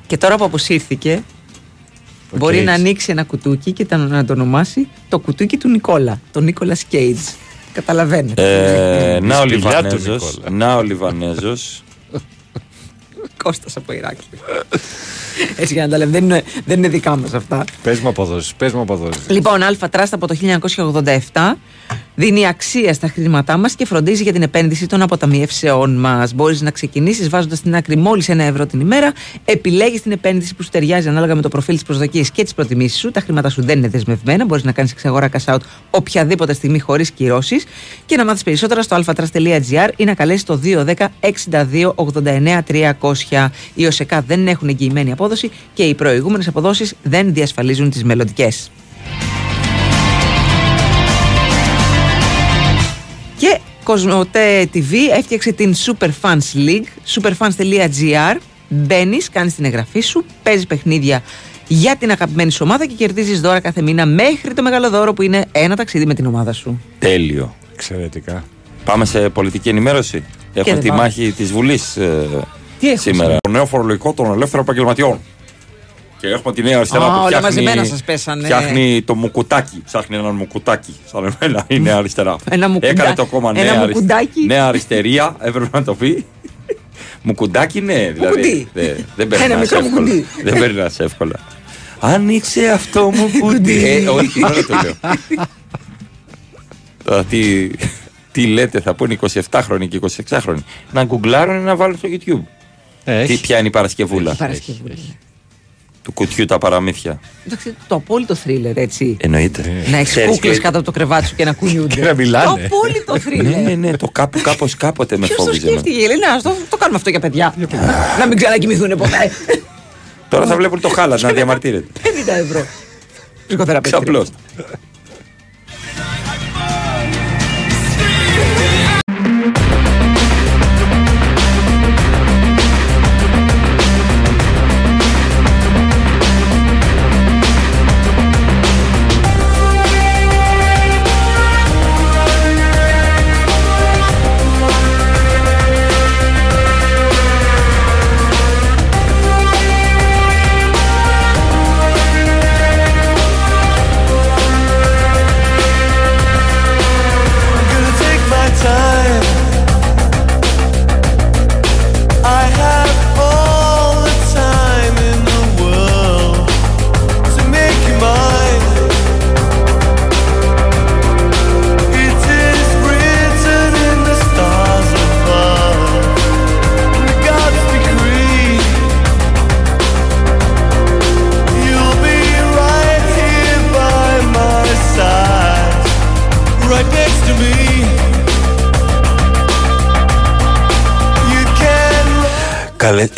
και τώρα που αποσύρθηκε, μπορεί Cage. να ανοίξει ένα κουτούκι και τα- να το ονομάσει το κουτούκι του Νικόλα. Το Νίκολας Κέιτς. Καταλαβαίνετε. Ε, να ο σπηλιά του Λιβανέζος, Νικόλα. να ο Λιβανέζος *laughs* Κώστας από Ηράκλειο. Έτσι για να τα λέμε, δεν είναι, δεν είναι δικά μας αυτά. Πες μου αποδόσεις, πες μου αποδόσεις. Λοιπόν, Αλφα Τράστα από το 1987 δίνει αξία στα χρήματά μας και φροντίζει για την επένδυση των αποταμιεύσεών μας. Μπορείς να ξεκινήσεις βάζοντας στην άκρη μόλις ένα ευρώ την ημέρα. Επιλέγεις την επένδυση που σου ταιριάζει ανάλογα με το προφίλ της προσδοκίας και τις προτιμήσεις σου. Τα χρήματα σου δεν είναι δεσμευμένα. Μπορείς να κάνεις εξαγορά cash out οποιαδήποτε στιγμή χωρίς κυρώσεις. Και να μάθεις περισσότερα στο alphatrust.gr ή να καλέσεις το 210 62 89 300. Οι ΟΣΕΚΑ δεν έχουν εγγυημένη απόδοση και οι προηγούμενες αποδόσεις δεν διασφαλίζουν τις μελλοντικές. Και Κοσμοτέ TV έφτιαξε την Superfans League, superfans.gr. Μπαίνεις, κάνεις την εγγραφή σου, παίζεις παιχνίδια για την αγαπημένη σου ομάδα και κερδίζεις δώρα κάθε μήνα μέχρι το μεγάλο δώρο που είναι ένα ταξίδι με την ομάδα σου. τέλειο. Εξαιρετικά. Πάμε σε πολιτική ενημέρωση. Έχουμε δεν τη πάμε. μάχη της Βουλής Τι έχουμε σήμερα. Το νέο φορολογικό των ελεύθερων επαγγελματιών. Και έχουμε τη νέα αριστερά Α, που όλα φτιάχνει, μαζεμένα σας πέσανε. φτιάχνει το μουκουτάκι. Ψάχνει ένα μουκουτάκι. Σαν εμένα η νέα αριστερά. Ένα μουκουντα- Έκανε το κόμμα ένα νέα, αρισ- μουκουντάκι. νέα αριστερία. Έπρεπε να το πει. Μουκουντάκι, ναι. Δηλαδή, Μουκουντί. δεν, δεν Ένα περνάς μικρό εύκολα. μουκουντί. Δεν περνάς εύκολα. Άνοιξε αυτό *laughs* μου κουντί. ε, όλη την ώρα το λέω. *laughs* Τώρα τι, τι λέτε, θα πούνε 27χρονοι και 26χρονοι. Να γκουγκλάρουν ή να βάλουν στο YouTube. Ε, Τι, έχει. ποια είναι η Παρασκευούλα; Παρασκευή. του κουτιού τα παραμύθια. Εντάξει, το απόλυτο θρίλερ, έτσι. Εννοείται. Να έχεις Ξέρεις κούκλες και- κάτω από το κρεβάτι σου και να κουνιούνται. Και να μιλάνε. Το απόλυτο Ναι, θρίλερ. ναι, ναι, το κάπου, κάπως κάποτε με Ποιος το φόβιζε. εμένα. σκέφτηκε, Ελένα, ας το, το κάνουμε αυτό για παιδιά. να μην ξανακοιμηθούν ποτέ. Τώρα θα βλέπουν το χάλα να διαμαρτύρεται. 50 ευρώ. Ψυχοθεραπευτή. Ξαπλώς.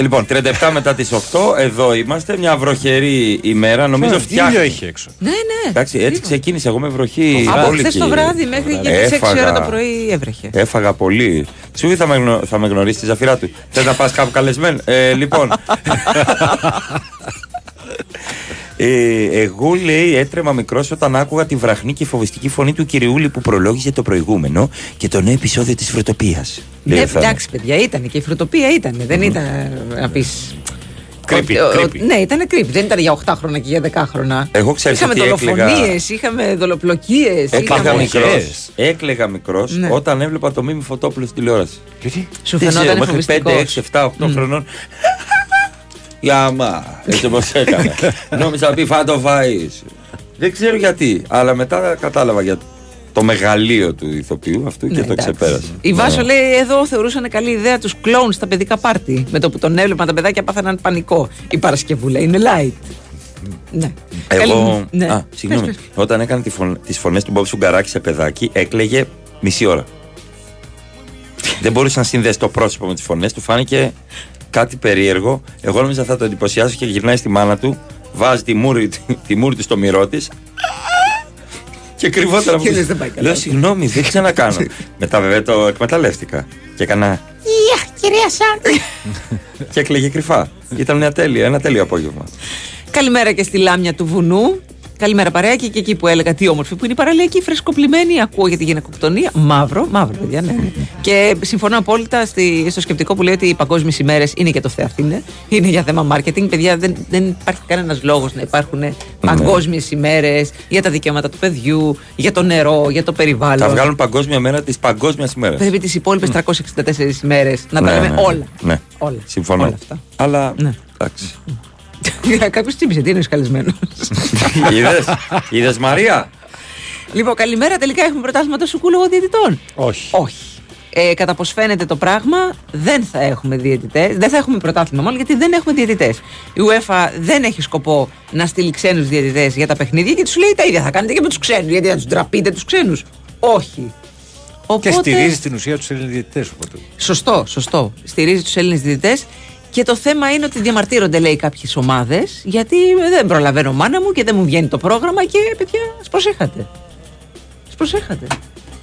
Λοιπόν, 37 μετά τις 8, εδώ είμαστε. Μια βροχερή ημέρα. Νομίζω φτιάχνει. Ήλιο έχει έξω. Ναι, ναι. Εντάξει, έτσι ξεκίνησε. Εγώ με βροχή. Από μπόλικη. χθε το βράδυ μέχρι και τις 6 Έφαγα. ώρα το πρωί έβρεχε. Έφαγα πολύ. Τσούβι θα με, γνω... θα με γνωρίσει τη ζαφυρά του. Θες να πας κάπου καλεσμένο. Ε, λοιπόν. *laughs* Ε, εγώ λέει έτρεμα μικρός όταν άκουγα τη βραχνή και φοβιστική φωνή του κυριούλη που προλόγησε το προηγούμενο και το νέο επεισόδιο της φρετοπία. Ναι, εντάξει, παιδιά, ήταν και η φρουτοπία ήταν. Δεν ήταν να πεις Creepy, ο- ο- creepy. Ναι, ήταν creepy. Δεν ήταν για 8 χρόνια και για 10 χρόνια. Εγώ ξέρεις Είχαμε ότι έκλαιγα- δολοφονίες, είχαμε δολοπλοκίες. Έκλαιγα μικρός. Παγωγές. Έκλαιγα μικρός Ναι. όταν έβλεπα το Μίμη Φωτόπουλο στη τηλεόραση. Γιατί; Σου Δεν φαινόταν ξέρω, μέχρι 5, εφοβιστικός. 6, 7, 8 χρονών. Γιάμα, έτσι όπως *laughs* έκανε. Νόμιζα να πει θα το φάει. Δεν ξέρω γιατί, αλλά μετά κατάλαβα για το μεγαλείο του ηθοποιού αυτού και Ναι, το εντάξει. ξεπέρασα. Η Βάσο Ναι. λέει εδώ θεωρούσαν καλή ιδέα τους κλόουν στα παιδικά πάρτι. Με το που τον έβλεπαν τα παιδάκια πάθαναν πανικό. Η Παρασκευούλα είναι light. Ναι. Εγώ. Καλή- ναι. Α, συγγνώμη. Πες, πες. Όταν έκανε τις φωνές του Μπομπ Σουγκαράκη σε παιδάκι, έκλαιγε μισή ώρα. Δεν μπορούσε να συνδέσει το πρόσωπο με τις φωνές του, φάνηκε κάτι περίεργο. Εγώ νόμιζα θα το εντυπωσιάσω και γυρνάει στη μάνα του, βάζει τη μούρη, τη μούρη του στο μυρό της. Και κρυβόταν από Και πίσω. λες, δεν πάει καλά. Λέω συγγνώμη, δεν ξανακάνω. Μετά βέβαια το εκμεταλλεύτηκα. Και έκανα. κυρία Σάρτη. και έκλαιγε κρυφά. Ήταν μια τέλεια, ένα τέλειο απόγευμα. Καλημέρα και στη Λάμια του Βουνού. Καλημέρα παρέακι και εκεί που έλεγα τι όμορφη που είναι η παραλιακή φρεσκοπλημένη. Ακούω για τη γυναικοκτονία. Μαύρο, μαύρο, παιδιά, ναι. και συμφωνώ απόλυτα στη, στο σκεπτικό που λέει ότι οι παγκόσμιες ημέρες είναι και το Θεαθήνε. Είναι για θέμα marketing. Παιδιά, δεν, δεν υπάρχει κανένας λόγος να υπάρχουν παγκόσμιες ημέρες για τα δικαιώματα του παιδιού, για το νερό, για το περιβάλλον. Θα βγάλουν παγκόσμια μέρα τη παγκόσμια ημέρα. Πρέπει τις υπόλοιπες 364 ημέρες να τα λέμε όλα. Ναι. Όλα. Συμφωνώ. Όλα αυτά. Αλλά. Ναι. Εντάξει. *laughs* Κάποιος τσίπησε, τι είναι καλεσμένο. *laughs* Είδες, είδες Μαρία; Λοιπόν, καλημέρα. Τελικά έχουμε πρωτάθλημα των σουκούλογων διαιτητών. Όχι. Όχι. Ε, κατά πώ φαίνεται το πράγμα, δεν θα έχουμε διαιτητές. Δεν θα έχουμε πρωτάθλημα, μάλλον γιατί δεν έχουμε διαιτητές. Η UEFA δεν έχει σκοπό να στείλει ξένους διαιτητές για τα παιχνίδια και τους λέει τα ίδια θα κάνετε και με τους ξένους. Γιατί θα τους ντραπείτε τους ξένους. Όχι. Οπότε... Και στηρίζει την ουσία τους Έλληνες διαιτητές. Οπότε. Σωστό, σωστό. Στηρίζει τους Έλληνες διαιτητές. Και το θέμα είναι ότι διαμαρτύρονται, λέει, κάποιες ομάδες, γιατί δεν προλαβαίνω μάνα μου και δεν μου βγαίνει το πρόγραμμα και παιδιά, ας προσέχατε. Α προσέχατε.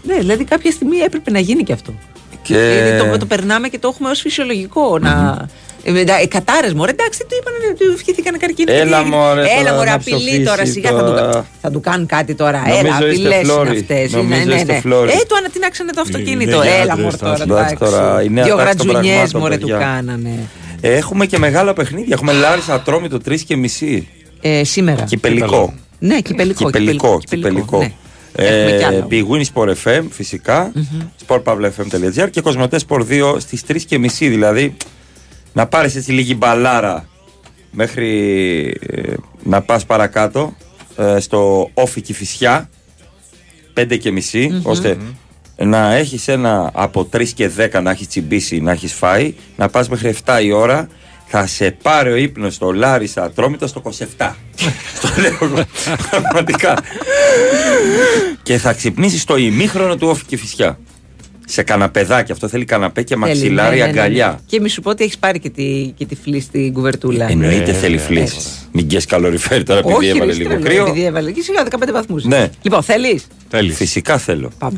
Ναι, δηλαδή κάποια στιγμή έπρεπε να γίνει και αυτό. Και... Δηλαδή το, το περνάμε και το έχουμε ως φυσιολογικό. Να... Ε, ε, Κατάρε μου, εντάξει, του είπαν, ε, του ευχήθηκαν καρκίνο. Έλα, και τι- μωρέ, Έλα, τώρα μωρέ, να απειλή ψοφήσεις τώρα, σιγά θα του, τώρα. θα του κάνουν κάτι τώρα. Νομίζω Έλα, είστε απειλές είναι φλόρι. αυτές. Νομίζω Ναι, ναι, είστε ναι. φλόρι. Ε, του ανατινάξανε το αυτοκίνητο. Είναι για Έλα, άντρες μωρέ τα τώρα. Εντάξει, εντάξει. τώρα, η νέα Δύο τάξη των γρατζουνιές πραγμάτων, μωρέ του παιδιά. κάνανε. Έχουμε και μεγάλα παιχνίδια. Έχουμε Λάρισα Ατρόμητο 3 και μισή. Ε, σήμερα. Κυπελικό. Ναι, κυπελικό. Κυπελικό. Κυπελικό. ναι. Έχουμε κι Ε, άλλα. Big Win Sport FM φυσικά. sportpavlefm.gr και Κοσμοτές Sport 2 στις 3 και μισή. Δηλαδή να πάρεις έτσι λίγη μπαλάρα μέχρι ε, να πας παρακάτω ε, στο όφη Κηφισιά 5 και μιση ώστε να έχεις ένα από 3 και 10 να έχεις τσιμπήσει, να έχεις φάει, να πας μέχρι 7 η ώρα, θα σε πάρει ο ύπνος στο Λάρισα Ατρόμητο στο 27. Στο *laughs* λέω εγώ. Πραγματικά. και θα ξυπνήσεις στο ημίχρονο του όφη Κηφισιά. Σε καναπεδάκι, αυτό θέλει καναπέ και Θέλει, μαξιλάρι ναι, ναι, ναι, ναι. αγκαλιά. Και μη σου πω ότι έχεις πάρει και τη, και τη φλή στην κουβερτούλα. Εννοείται θέλει φλής. Μην γκες καλοριφέρ τώρα επειδή Όχι, έβαλε ρε, λίγο στρέλο, κρύο. Επειδή έβαλε και σιγά 15 βαθμούς. Ναι. Λοιπόν, θέλεις; Θέλεις. Φυσικά θέλω. Πάμε.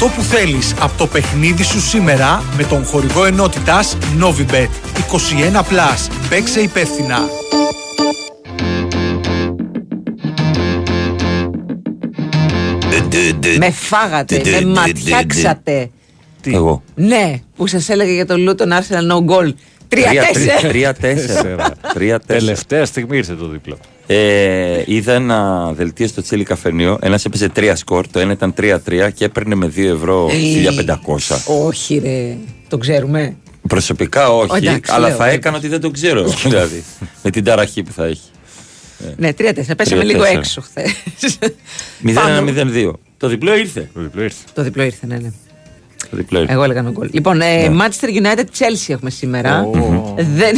Αυτό που θέλεις από το παιχνίδι σου σήμερα με τον χορηγό ενότητας Novibet 21+. Παίξε υπεύθυνα. Με φάγατε, με ματιάξατε. Εγώ. Ναι, που σας έλεγα για το Luton Arsenal no goal. 3-4. 3-4. Τελευταία στιγμή ήρθε το δίπλο. Ε, είδα ένα δελτίο στο Τσίλι Καφενείο. Ένας έπαιζε τρία σκορ. Το ένα ήταν 3-3 και έπαιρνε με 2 ευρώ 1500. Όχι, ρε. Το ξέρουμε. Προσωπικά όχι, Εντάξει, αλλά λέω, θα λέω. έκανα ότι δεν το ξέρω. *laughs* δηλαδή, με την ταραχή που θα έχει. Ναι, 3-4. Πέσαμε 3-4. λίγο έξω χθες. 0-1-0-2. Το διπλό ήρθε. Το διπλό ήρθε. Το διπλό ήρθε, ναι, ναι. Το διπλό ήρθε. Εγώ έλεγα no goal. Λοιπόν, ε, Manchester United Chelsea έχουμε σήμερα. Δεν...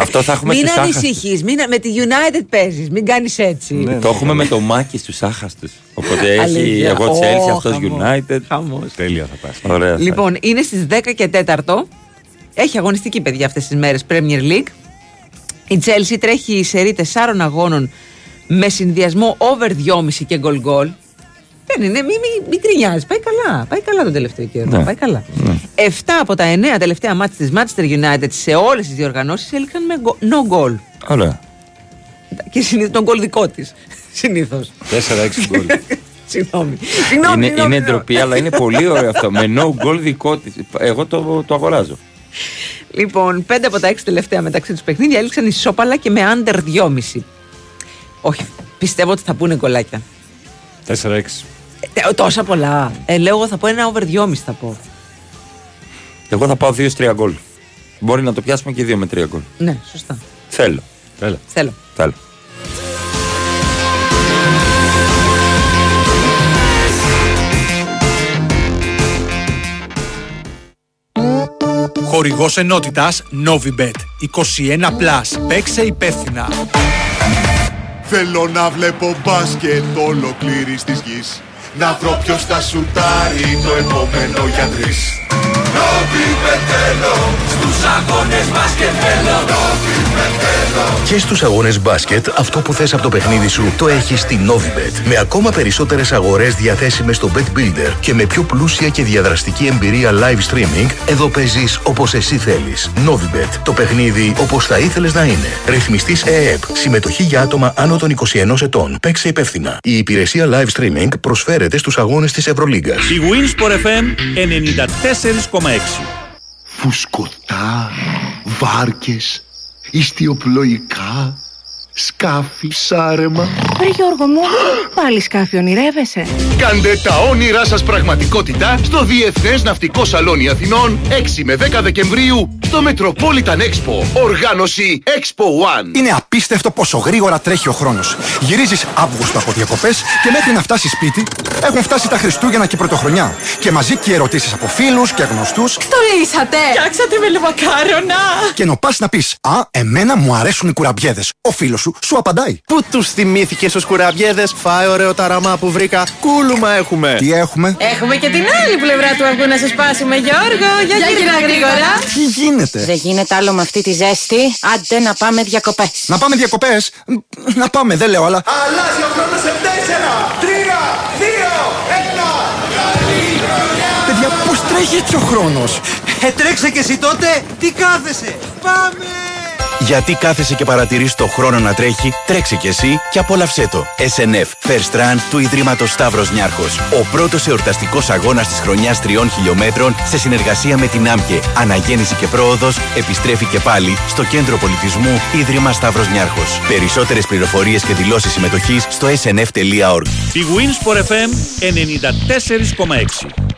Αυτό θα έχουμε Μην στους άχαστους. ανησυχείς, με τη United παίζεις, μην κάνεις έτσι. Το έχουμε με το μάκι στους άχαστου. Οπότε *laughs* έχει Αλήθεια. εγώ Ω, Chelsea, αυτός χαμός. United. Χαμός. Τέλεια θα πας. Ωραία. θα Λοιπόν, είναι στις 10 και 4. Έχει αγωνιστική παιδιά αυτές τις μέρες Premier League. Η Chelsea τρέχει σε ρί 4 αγώνων με συνδυασμό over 2,5 και goal goal. Δεν είναι, μην μη, μη κρινιάζει. Πάει καλά. Πάει καλά τον τελευταίο καιρό. Ναι. Πάει καλά. 7 από τα 9 τελευταία μάτια της Manchester United σε όλες τις διοργανώσεις έληξαν με go- no goal. Ωραία. Και συνήθως τον goal δικό της. Συνήθως. 4-6 γκολ. *laughs* Συγγνώμη. Συγγνώμη, Είναι, συγγνώμη. είναι ντροπή, αλλά είναι πολύ ωραίο αυτό. Με no goal δικό της. Εγώ το, το αγοράζω. Λοιπόν, πέντε από τα έξι τελευταία μεταξύ τους παιχνίδια έληξαν ισόπαλα και με under 2,5. Όχι, πιστεύω ότι θα πούνε γκολάκια. 4-6. Ε, τε- τόσα πολλά. Ε, λέω εγώ θα πω ένα over 2,5 θα πω. Εγώ θα πάω 2-3 γκολ. Μπορεί να το πιάσουμε και 2 με 3 γκολ. Ναι, σωστά. Θέλω. Έλα. Θέλω. Θέλω. Χορηγός ενότητας Novibet 21+. Παίξε υπεύθυνα. Θέλω να βλέπω μπάσκετ ολοκλήρης της γης Να βρω ποιος θα σουτάρει το επόμενο για τρεις. Novibet θέλω, στους αγώνες μπάσκετ θέλω. Novibet θέλω Και στους αγώνες μπάσκετ, αυτό που θες από το παιχνίδι σου το έχεις στη Novibet. Με ακόμα περισσότερες αγορές διαθέσιμες στο Bet Builder και με πιο πλούσια και διαδραστική εμπειρία live streaming, εδώ παίζεις όπως εσύ θέλεις. Novibet. Το παιχνίδι όπως θα ήθελες να είναι. Ρυθμιστής ΕΕΠ. Συμμετοχή για άτομα άνω των 21 ετών. Παίξε υπεύθυνα. Η υπηρεσία live streaming προσφέρεται στους αγώνες της Ευρωλίγκας. Η Winsport FM 94,6. Φουσκωτά, βάρκες, ιστιοπλοϊκά, σκάφη, ψάρεμα Ρε Γιώργο μου, πάλι σκάφη ονειρεύεσαι. Κάντε τα όνειρά σας πραγματικότητα στο Διεθνές Ναυτικό Σαλόνι Αθηνών 6 με 10 Δεκεμβρίου στο Metropolitan Expo. Οργάνωση Expo One. Είναι απίστευτο πόσο γρήγορα τρέχει ο χρόνος. Γυρίζεις Αύγουστο από διακοπές και μέχρι να φτάσεις σπίτι έχουν φτάσει τα Χριστούγεννα και Πρωτοχρονιά. Και μαζί και ερωτήσεις από φίλους και γνωστούς. Στολίσατε! Φτιάξατε με λεμακάρονα! Και ενώ πας να πεις Α, εμένα μου αρέσουν οι κουραμπιέδες. Ο φίλος σου σου απαντάει. Πού τους θυμήθηκες στου κουραμπιέδες, φάε ωραίο ταραμά που βρήκα. Κούλουμα έχουμε. Τι έχουμε; Έχουμε και την άλλη πλευρά του αυγού να σε σπάσουμε, Γιώργο! Για, Για γύρνα γύρνα γρήγορα! Τι γίνεται; Δεν γίνεται άλλο με αυτή τη ζέστη. Άντε να πάμε διακοπές. Να πάμε διακοπές; Να πάμε, δεν λέω, αλλά. Αλλάζει ο χρόνος σε 4, 3, 2, 1. Παιδιά, πώς τρέχει έτσι ο χρόνος; Ε, τρέξε και εσύ τότε, τι κάθεσαι. Πάμε! Γιατί κάθεσαι και παρατηρείς το χρόνο να τρέχει, τρέξε κι εσύ και απόλαυσέ το. SNF First Run του Ιδρύματος Σταύρος Νιάρχος. Ο πρώτος εορταστικός αγώνας της χρονιάς τριών χιλιόμετρων σε συνεργασία με την ΆΜΚΕ. Αναγέννηση και πρόοδος επιστρέφει και πάλι στο Κέντρο Πολιτισμού Ίδρυμα Σταύρος Νιάρχος. Περισσότερες πληροφορίες και δηλώσεις συμμετοχής στο snf.org. Η Winsport FM 94,6.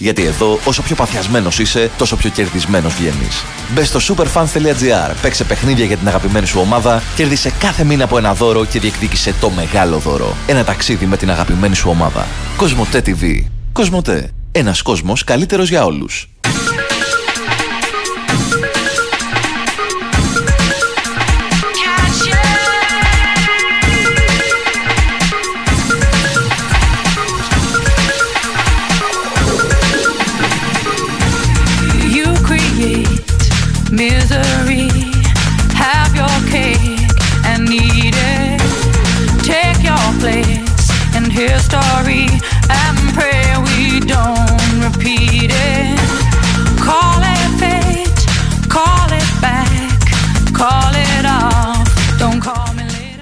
Γιατί εδώ, όσο πιο παθιασμένος είσαι, τόσο πιο κερδισμένος βγαίνεις. Μπες στο superfans.gr, παίξε παιχνίδια για την αγαπημένη σου ομάδα, κέρδισε κάθε μήνα από ένα δώρο και διεκδίκησε το μεγάλο δώρο. Ένα ταξίδι με την αγαπημένη σου ομάδα. Κοσμοτέ TV. Κοσμοτέ. Ένας κόσμος καλύτερος για όλους.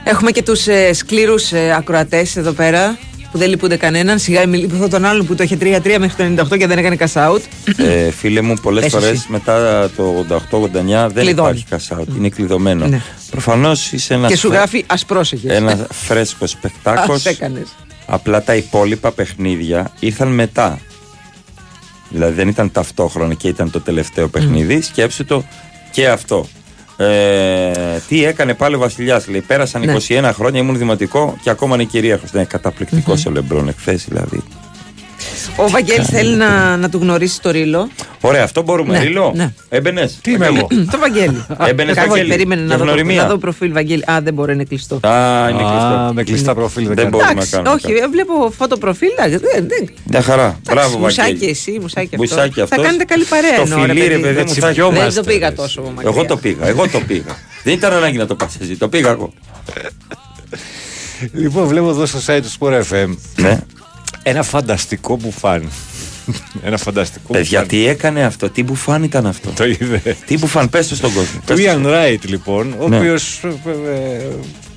Έχουμε και τους ε, σκλήρου ε, ακροατές εδώ πέρα που δεν λυπούνται κανέναν. Σιγά μην λυπηθώ τον άλλον που το είχε 3-3 μέχρι το 98 και δεν έκανε cash out. Ε, φίλε μου, πολλές Έσωση. φορές μετά το 88-89 δεν Κλειδώνει. υπάρχει cash out. Είναι κλειδωμένο. Ναι. Προφανώς είσαι ένας. και σου γράφει ασπρόσεχε. Ένας φρέσκος σπεκτάκο. Α, έκανες. Απλά τα υπόλοιπα παιχνίδια ήρθαν μετά. Δηλαδή δεν ήταν ταυτόχρονα και ήταν το τελευταίο παιχνίδι. Σκέψου το και αυτό. Ε, τι έκανε πάλι ο Βασιλιάς. Λέει: Πέρασαν Ναι. 21 χρόνια, ήμουν δημοτικό και ακόμα είναι κυρίαρχος. Ναι, καταπληκτικό ο Λεμπρόν εχθές δηλαδή. Ο Βαγγέλης θέλει να, να του γνωρίσει το ρίλο. Ωραία, αυτό μπορούμε. Ναι, Ρίλο; ναι. Έμπαινες; Τι είμαι εγώ; *clears throat* το Βαγγέλη. Έμπαινες Κάτσε, Βαγγέλη; Περίμενε να Για δω, το, γνωριμία. να δω προφίλ Βαγγέλη. Α, δεν μπορεί, είναι κλειστό. Α, είναι Α, κλειστό. με κλειστά προφίλ δεν Δεν κάνω. μπορούμε να Εντάξει, κάνουμε. όχι, κάτι. ε, βλέπω φωτοπροφίλ. εντάξει, Δεν, δεν, Μια χαρά. Μπράβο, Μουσάκι Βαγγέλη. εσύ, μουσάκι αυτό. Μουσάκι Θα αυτός. κάνετε καλή παρέα. Το εννοώ, ρε φιλί, ρε παιδί. παιδί μου, θα έχει- Δεν το πήγα τόσο μακριά. Εγώ το πήγα, εγώ το πήγα. Δεν ήταν ανάγκη να το πας εσύ, το πήγα εγώ. Λοιπόν, βλέπω εδώ στο site του Sport FM Ναι. Ένα φανταστικό μπουφάν. ένα φανταστικό Παιδιά, μπουφάν. τι έκανε αυτό, τι μπουφάν ήταν αυτό; Το είδε. Τι μπουφάν, πες το στον κόσμο. Του πες το Ian στον- Wright, λοιπόν, ο Ναι. οποίος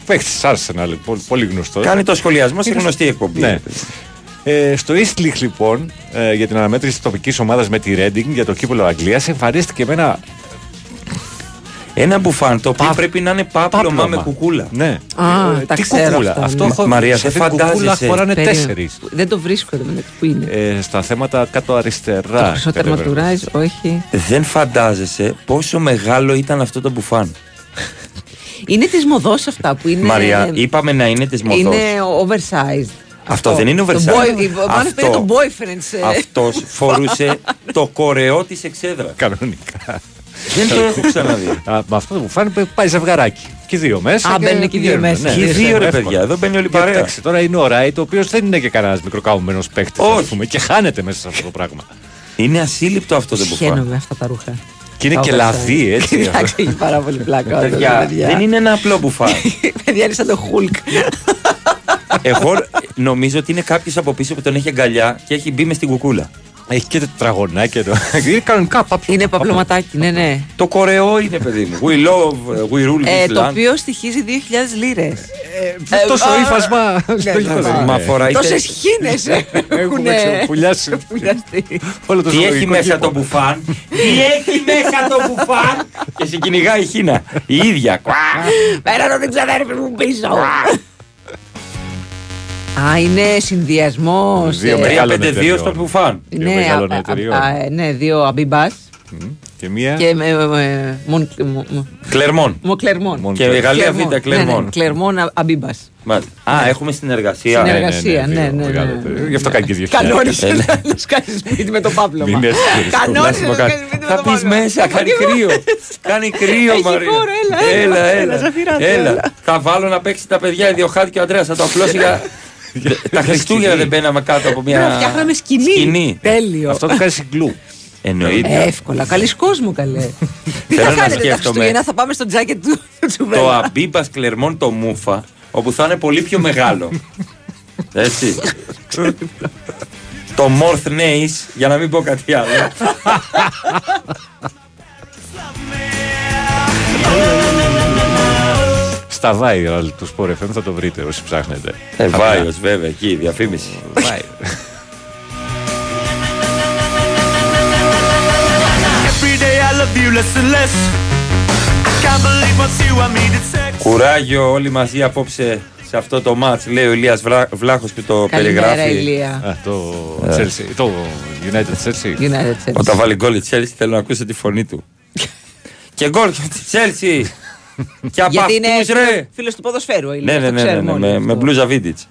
παίχτης Arsenal, πολύ, πολύ γνωστός. Κάνει το σχολιασμό σε Είναι- γνωστή εκπομπή. Ναι. Ε, στο Eastleigh, λοιπόν, ε, για την αναμέτρηση της τοπικής ομάδας με τη Reading για το κύπελο Αγγλίας, εμφανίστηκε με ένα. Ένα μπουφάν το οποίο Πα- πρέπει να είναι πάπλωμα πάπλωμα. με κουκούλα. Ναι. Α, Ε, τα τι ξέρω κουκούλα; αυτά, Αυτό ναι. έχω- Μαρία, σε δεν αυτή την κουκούλα φαντάζεσαι. χωράνε Περίμενε. τέσσερις. Δεν το βρίσκω εδώ μεταξύ. Πού είναι. Ε, στα θέματα κάτω αριστερά. Το χρυσό τερματουράις, όχι. Δεν φαντάζεσαι πόσο μεγάλο ήταν αυτό το μπουφάν. Είναι της μοδός αυτά που είναι. Μαρία, είπαμε να είναι της μοδός. Είναι oversized. Αυτό δεν είναι Το oversized. boy- Μάλλον αυτό είναι το boyfriend. ε. Αυτός φορούσε το κορεό της εξέδρας. Κανονικά. Δεν το έχω ξαναδεί. Α, Με αυτό το μπουφάν πάει ζευγαράκι. Και οι δύο μέσα. Α, μπαίνουν και οι δύο βγαίνουν. μέσα. Ναι, Και οι ναι, δύο ρε εύκολα. παιδιά, εδώ μπαίνει όλη η Και παρέα. Εντάξει, τώρα είναι ο Ράιτ, ο οποίος δεν είναι και κανένας μικροκαμμένο παίχτη. Όχι. Και χάνεται μέσα σε αυτό το πράγμα. Είναι ασύλληπτο αυτό το μπουφάν. Χαίνομαι αυτά τα ρούχα. Και είναι Τα και oversized. λαδί, έτσι. *laughs* Εντάξει, έχει πάρα πολύ πλάκα. όντως, Παιδιά, παιδιά. δεν είναι ένα απλό μπουφάν. *laughs* Παιδιά, είναι σαν το Hulk. Εγώ νομίζω ότι είναι κάποιος από πίσω που τον έχει αγκαλιά και έχει μπει μες στην κουκούλα. Έχει και τετραγωνάκια. το- *laughs* Είναι κανονικά πάπλο. Είναι παπλωματάκι, ναι, ναι. Το κορεό είναι, παιδί μου. We love, we rule Ε, this το land. οποίο στοιχίζει 2.000 λίρες. Τόσο α, ύφασμα. ναι, λογικό *laughs* ναι, δεν ναι. είναι. Μα φοράει Τόσες τε- χίνε Έχουμε ξεπουλιάσει όλο το Τι έχει ζωολογικό μέσα κήπο. το μπουφάν; Τι έχει μέσα το μπουφάν; Και σε κυνηγάει η Χίνα. Η ίδια. Κουά. Πέρα το δεν ξαδέρφη μου πίσω. Α, είναι συνδυασμός. Δύο μεγάλων 3-5-2 εταιριών. στο μπουφάν. Δύο Ναι, μεγάλων α- α- εταιριών. α- ναι, δύο αμπιμπάς Και μία. και με- με- με- μον- μο- μο- Κλερμόν. μο- Κλερμόν. Μόνο Και η Γαλλία Β, Ναι, ναι, Κλερμόν. Κλερμόν αμπιμπάς. Μάλιστα. Α, έχουμε συνεργασία. Συνεργασία. δύο ναι, ναι, ναι. μεγάλα εταιρεία. Γι' αυτό κάνει και δύο χιλιάδες. Κανόνισε Ε, ναι. να σκάσει σπίτι με το πάπλωμα. Μην έρθει περισσότερο. Κανόνισε να Θα σκάσει σπίτι με το πεις πάπλωμα. μέσα, κάνει κρύο. *laughs* Κάνει κρύο, Έχει Μαρία. χώρο, έλα, έλα, έλα, Ζαφυράτο, έλα. Έλα. Θα βάλω να παίξει τα παιδιά οι Διοχάτη και ο Αντρέας. Θα το απλώσει για. Τα Χριστούγεννα δεν μπαίναμε κάτω από Πρέπει να μια. φτιάχναμε σκηνή. σκηνή. Τέλειο. Αυτό το κάνει συγκλού. Εννοείται. Εύκολα. Καλή κόσμο, καλέ. Τι Θέλω θα να κάνετε τα σκέφτομαι. Χριστούγεννα, θα πάμε στο τζάκετ του Το Τσουβέλα. αμπίμπα Κλερμόν το μούφα, όπου θα είναι πολύ πιο μεγάλο. Έτσι. το Morth Nace, για να μην πω κάτι άλλο. *laughs* Στα viral του Sport FM θα το βρείτε όσοι ψάχνετε. Ε, Απλά. Βάιος, βέβαια, εκεί, διαφήμιση. Every day I love you less and less. I can't believe what you want me to say. Κουράγιο όλοι μαζί απόψε σε αυτό το μάτς, λέει ο Ηλίας Βλά- Βλάχος που το Καλημέρα, περιγράφει. Ηλία. Α, το Ε. Chelsea, το United Chelsea. United Chelsea. Όταν βάλει γκολ η Τσέλσι θέλω να ακούσω τη φωνή του. *laughs* και γκολ τη Τσέλσι. Και από Γιατί είναι αυτούς ρε. φίλο του ποδοσφαίρου. ο Ηλίας, Ναι, ναι, το ναι, ναι, ξέρουμε ναι, όλοι με, αυτό. με μπλούζα Βίντιτς.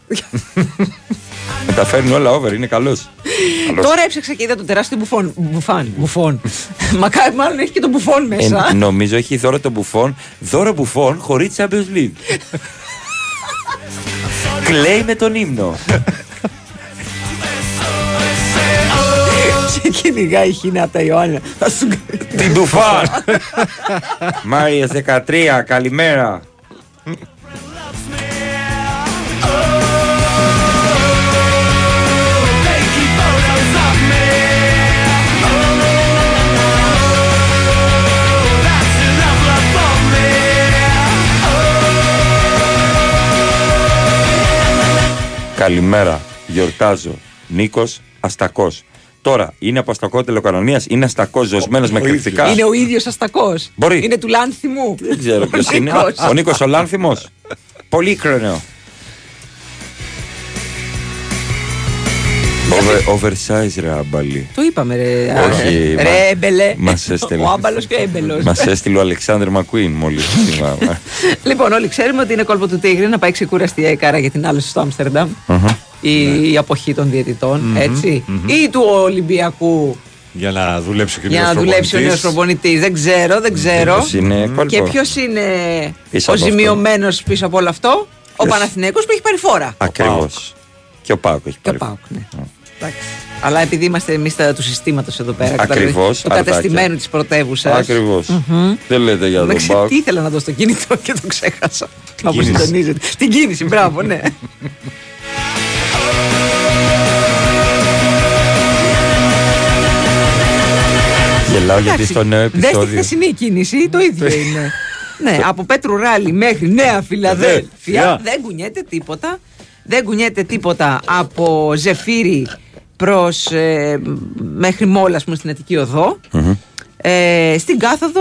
Με *laughs* τα φέρνει όλα over, είναι καλός. Καλός. Τώρα έψαξα και είδα το τεράστιο μπουφόν. Μπουφάν. Μπουφόν. *laughs* Μακάρι, μάλλον έχει και το μπουφόν μέσα. Ε, νομίζω έχει δώρο το μπουφόν, δώρο μπουφόν χωρίς Champions League. *laughs* Κλαίει με τον ύμνο. Και κυνηγάει η Χίνα από τα Ιωάννα. Θα σου Την μπουφάν. Μάριας 13, καλημέρα. Καλημέρα. Γιορτάζω. Νίκος Αστακός. Τώρα, είναι από αστακό τελοκανονία, είναι αστακός ζωσμένο με κρυφτικά. Είναι ο ίδιος αστακός. Μπορεί. Είναι του Λάνθιμου. Δεν ξέρω ποιος Ο είναι. Νίκος. Ο Νίκος ο Λάνθιμος. Πολύκρονο. Over, oversize ρε αμπαλή. Το είπαμε, ρε. Όχι, Ρε, μα- έμπελε. μας έστελε. Ο άμπαλος και ο έμπελος. Μας έστειλε ο Αλεξάνδρ Μακουίν μόλις. Λοιπόν, όλοι ξέρουμε ότι είναι κόλπο του Τίγρη να πάει ξεκουραστή η Έκαρα για την άλωση στο Άμστερνταμ. Η, η αποχή των διαιτητών, Μμμ, έτσι. μμμ. Ή του Ολυμπιακού Για να δουλέψει και ο για να νέος δουλέψει ο νέο προπονητής. προπονητή. Δεν ξέρω, δεν ξέρω. Ποιος είναι, Και κόλπο. ποιος είναι Πίσω ο από αυτό. ζημιωμένος πίσω από όλο αυτό, ο Ποιος; Παναθηναίκος που έχει πάρει φόρα. Ακριβώς. Και ο Πάοκ έχει Και ο πάρει. Πάοκ, ναι. Εντάξει. Αλλά επειδή είμαστε εμείς του συστήματος εδώ πέρα, Ακριβώς, καταλαβαίνεις, του αρτάκια. κατεστημένου της πρωτεύουσας. Ακριβώς. Δεν λέτε για Με τον ξε... Πάοκ. τι ήθελα να δω στο κινητό και το ξέχασα. Κάπου κίνηση. συντονίζεται. Την κίνηση, μπράβο, ναι. *laughs* Γελάω γιατί Εντάξει, στο νέο Δες τη επεισόδιο. χθεσινή κίνηση, το ίδιο είναι. ναι, από Πέτρου Ράλι μέχρι Νέα Φιλαδέλφια Φιλαδέλφια. δεν κουνιέται τίποτα. Δεν κουνιέται τίποτα από Ζεφύρι προς ε, μέχρι Μόλα, ας πούμε, στην Αττική Οδό. Ε, στην κάθοδο,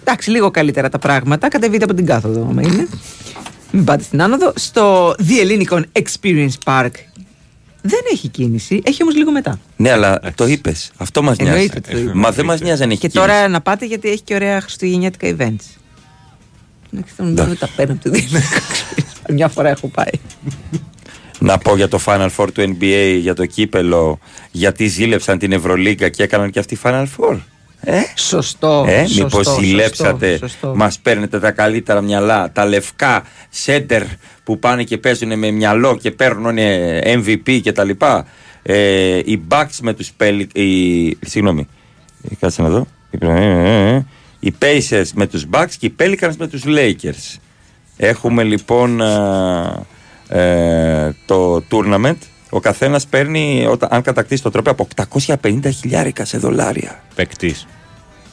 εντάξει, λίγο καλύτερα τα πράγματα. Κατεβείτε από την κάθοδο, άμα είναι. Μην πάτε στην άνοδο. Στο The Hellenic Experience Park δεν έχει κίνηση, έχει όμως λίγο μετά. Ναι, αλλά το είπες. Αυτό μας νοιάζει. Εννοείται ότι το είπα. Μα δεν μας νοιάζει αν έχει Και κίνηση. τώρα να πάτε γιατί έχει και ωραία χριστουγεννιάτικα events. Εντάξει, θα μου Εντάξει. δεν τα παίρνω από το Hellenic *laughs* Experience. Μια φορά έχω πάει. Να πω για το Final Four του NBA, για το κύπελο, γιατί ζήλεψαν την Ευρωλίγκα και έκαναν και αυτοί Final Four. Ε, Σωστό. ε σωστό, μήπως σωστό, ζηλέψατε, σωστό. μας παίρνετε τα καλύτερα μυαλά, τα λευκά σέντερ που πάνε και παίζουν με μυαλό και παίρνουν MVP και τα λοιπά. Ε, οι Bucks με τους Pel... οι... Συγγνώμη, ε, κάτσε να δω. Οι Pacers με τους Bucks και οι Pelicans με τους Lakers. Έχουμε λοιπόν α, ε, το tournament. Ο καθένας παίρνει, όταν, αν κατακτήσει το τρόπο, από 850 χιλιάρικα σε δολάρια. Παίκτης.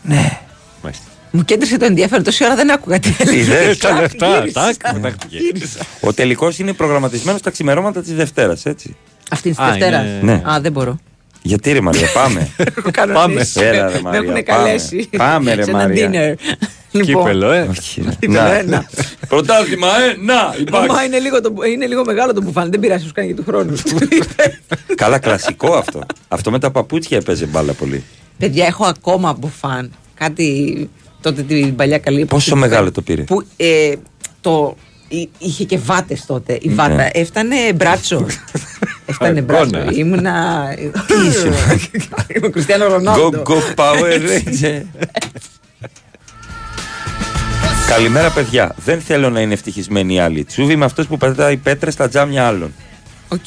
Ναι. Μάλιστα. Μου κέντρισε το ενδιαφέρον. Τόση ώρα δεν άκουγα τι έλεγε. Είδες. Τα λεφτά, Γύρισα. τάκ, πετάχτηκε. Γύρισα. Ο τελικός είναι προγραμματισμένος στα ξημερώματα της Δευτέρας, έτσι. Αυτή είναι της Α, Δευτέρας. είναι- Ναι. Α, δεν μπορώ. Γιατί ρε Μαρία, πάμε. *laughs* Έχω κανονίσει. Έλα, ρε, Με Μαρία, έχουν πάμε. καλέσει. Πάμε, ρε, σε ένα Μαρία. dinner. Λοιπόν, Κύπελο, ε. Όχι, ρε. Κύπελο, Να. ε, να. Πρωτάθλημα, ε, να, υπάρχει. Μα είναι λίγο, το, είναι λίγο μεγάλο το μπουφάν. Δεν πειράζει, σου κάνει και του χρόνου. *laughs* Καλά, κλασικό αυτό. Αυτό με τα παπούτσια έπαιζε μπάλα πολύ. Παιδιά, έχω ακόμα μπουφάν. Κάτι τότε την παλιά καλή εποχή Πόσο που μεγάλο ήταν- το πήρε; Που ε, το, εί- είχε και βάτες τότε. Η βάτα Ναι. έφτανε μπράτσο. *laughs* έφτανε Εικόνα. μπράτσο. Ήμουνα. Τι ήσουν; Είμαι ο Κριστιανό Go, Ρονάλντο. go, Power Ranger. Καλημέρα, παιδιά. Δεν θέλω να είναι ευτυχισμένοι οι άλλοι. Τσούβι με αυτό που πατάει πέτρες στα τζάμια άλλων. Οκ.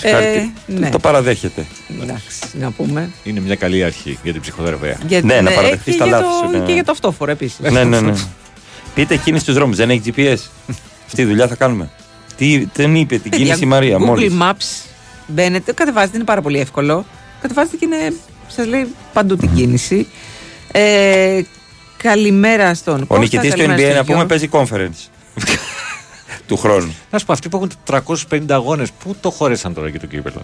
Χάρτη. Ε, ναι. Το παραδέχεται. Εντάξει, να πούμε. Είναι μια καλή αρχή για την ψυχοθεραπεία. Για- Ναι, να ε, παραδεχθείς και τα για λάθη το- σου, ναι. Και για το αυτόφορο επίσης. ναι, ναι, ναι. Πείτε κίνηση στους δρόμους. Δεν έχει GPS. *laughs* Αυτή τη δουλειά θα κάνουμε. Τι δεν είπε την κίνηση η Μαρία Google μόλις; Maps μπαίνετε, κατεβάζετε, είναι πάρα πολύ εύκολο. Κατεβάζετε και είναι, σας λέει παντού την κίνηση. Ε, καλημέρα στον Ο Κώστα, νικητής του καλημέρα NBA στον να πούμε Γιώργο; παίζει conference. *laughs* του χρόνου. Να σου πω, αυτοί που έχουν 350 αγώνες, πού το χωρέσαν τώρα και το κύπελο;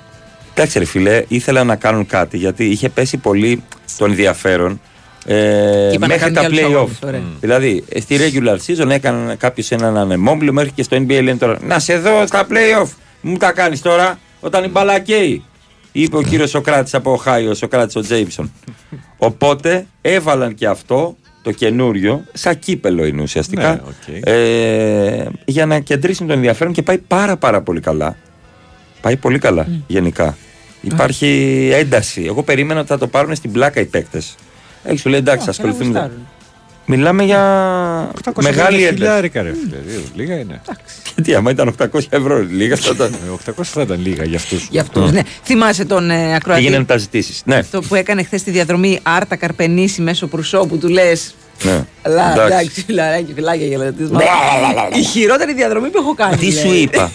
Εντάξει, ρε φίλε, ήθελα να κάνουν κάτι γιατί είχε πέσει πολύ το ενδιαφέρον ε, είπαν να μέχρι κάνουν τα κι άλλους play-off. αγώνες, ωραία. Δηλαδή, ε, στη regular season έκανε κάποιος έναν ανεμόμπλιο μέχρι και στο NBA λένε τώρα Να σε δω στα play-off. Μου τα κάνεις τώρα όταν η μπάλα καίει. Είπε ο κύριος Σοκράτης από Οχάιο, ο Σοκράτης ο Τζέιμψον. Οπότε έβαλαν και αυτό το καινούριο, σαν κύπελλο είναι ουσιαστικά, Ναι, οκ. ε, για να κεντρίσουν το ενδιαφέρον και πάει πάρα πάρα πολύ καλά. Πάει πολύ καλά γενικά. Υπάρχει ένταση. Εγώ περίμενα ότι θα το πάρουν στην πλάκα οι παίκτες. Έχει σου λέει εντάξει, ασχοληθούμε. Μιλάμε για μεγάλη ένταση. χιλιάρικα, ρε φίλε. Δύο, Λίγα είναι. Γιατί άμα ήταν 800 ευρώ, λίγα θα ήταν. Ε, 800 θα ήταν λίγα για αυτού. Για αυτούς, ναι. Θυμάσαι τον ε, ακροατή. Πήγαινε να τα ζητήσει. Ναι, Αυτό που έκανε χθε τη διαδρομή Άρτα Καρπενήσι μέσω Προυσό που του λε. ναι. Αλλά Εντάξει. εντάξει, φιλαράκι, φυλάκια για λατισμό. Η χειρότερη διαδρομή που έχω κάνει. Τι σου λέει. είπα.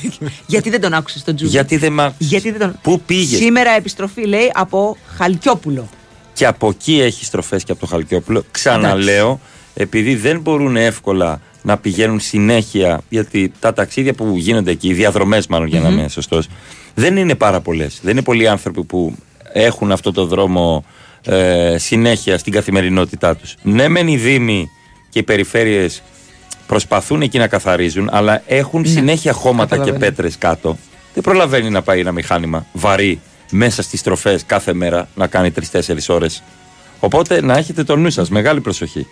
Γιατί δεν τον άκουσε τον Τζούμπι. Γιατί δεν μ' άκουσες. Γιατί δεν τον. Πού πήγε. Σήμερα επιστροφή λέει από Χαλκιόπουλο. Και από εκεί έχει στροφέ και από το Χαλκιόπουλο. Ξαναλέω, επειδή δεν μπορούν εύκολα να πηγαίνουν συνέχεια, γιατί τα ταξίδια που γίνονται εκεί, οι διαδρομές μάλλον για να είμαι σωστός, δεν είναι πάρα πολλές. Δεν είναι πολλοί άνθρωποι που έχουν αυτό το δρόμο ε, συνέχεια στην καθημερινότητά τους. Ναι, μεν οι Δήμοι και οι περιφέρειες προσπαθούν εκεί να καθαρίζουν, αλλά έχουν συνέχεια χώματα και καταλαβαίνω. πέτρες κάτω. Δεν προλαβαίνει να πάει ένα μηχάνημα βαρύ μέσα στις στροφέ κάθε μέρα να κάνει 3-4 ώρες. Οπότε να έχετε το νου σας, μεγάλη προσοχή.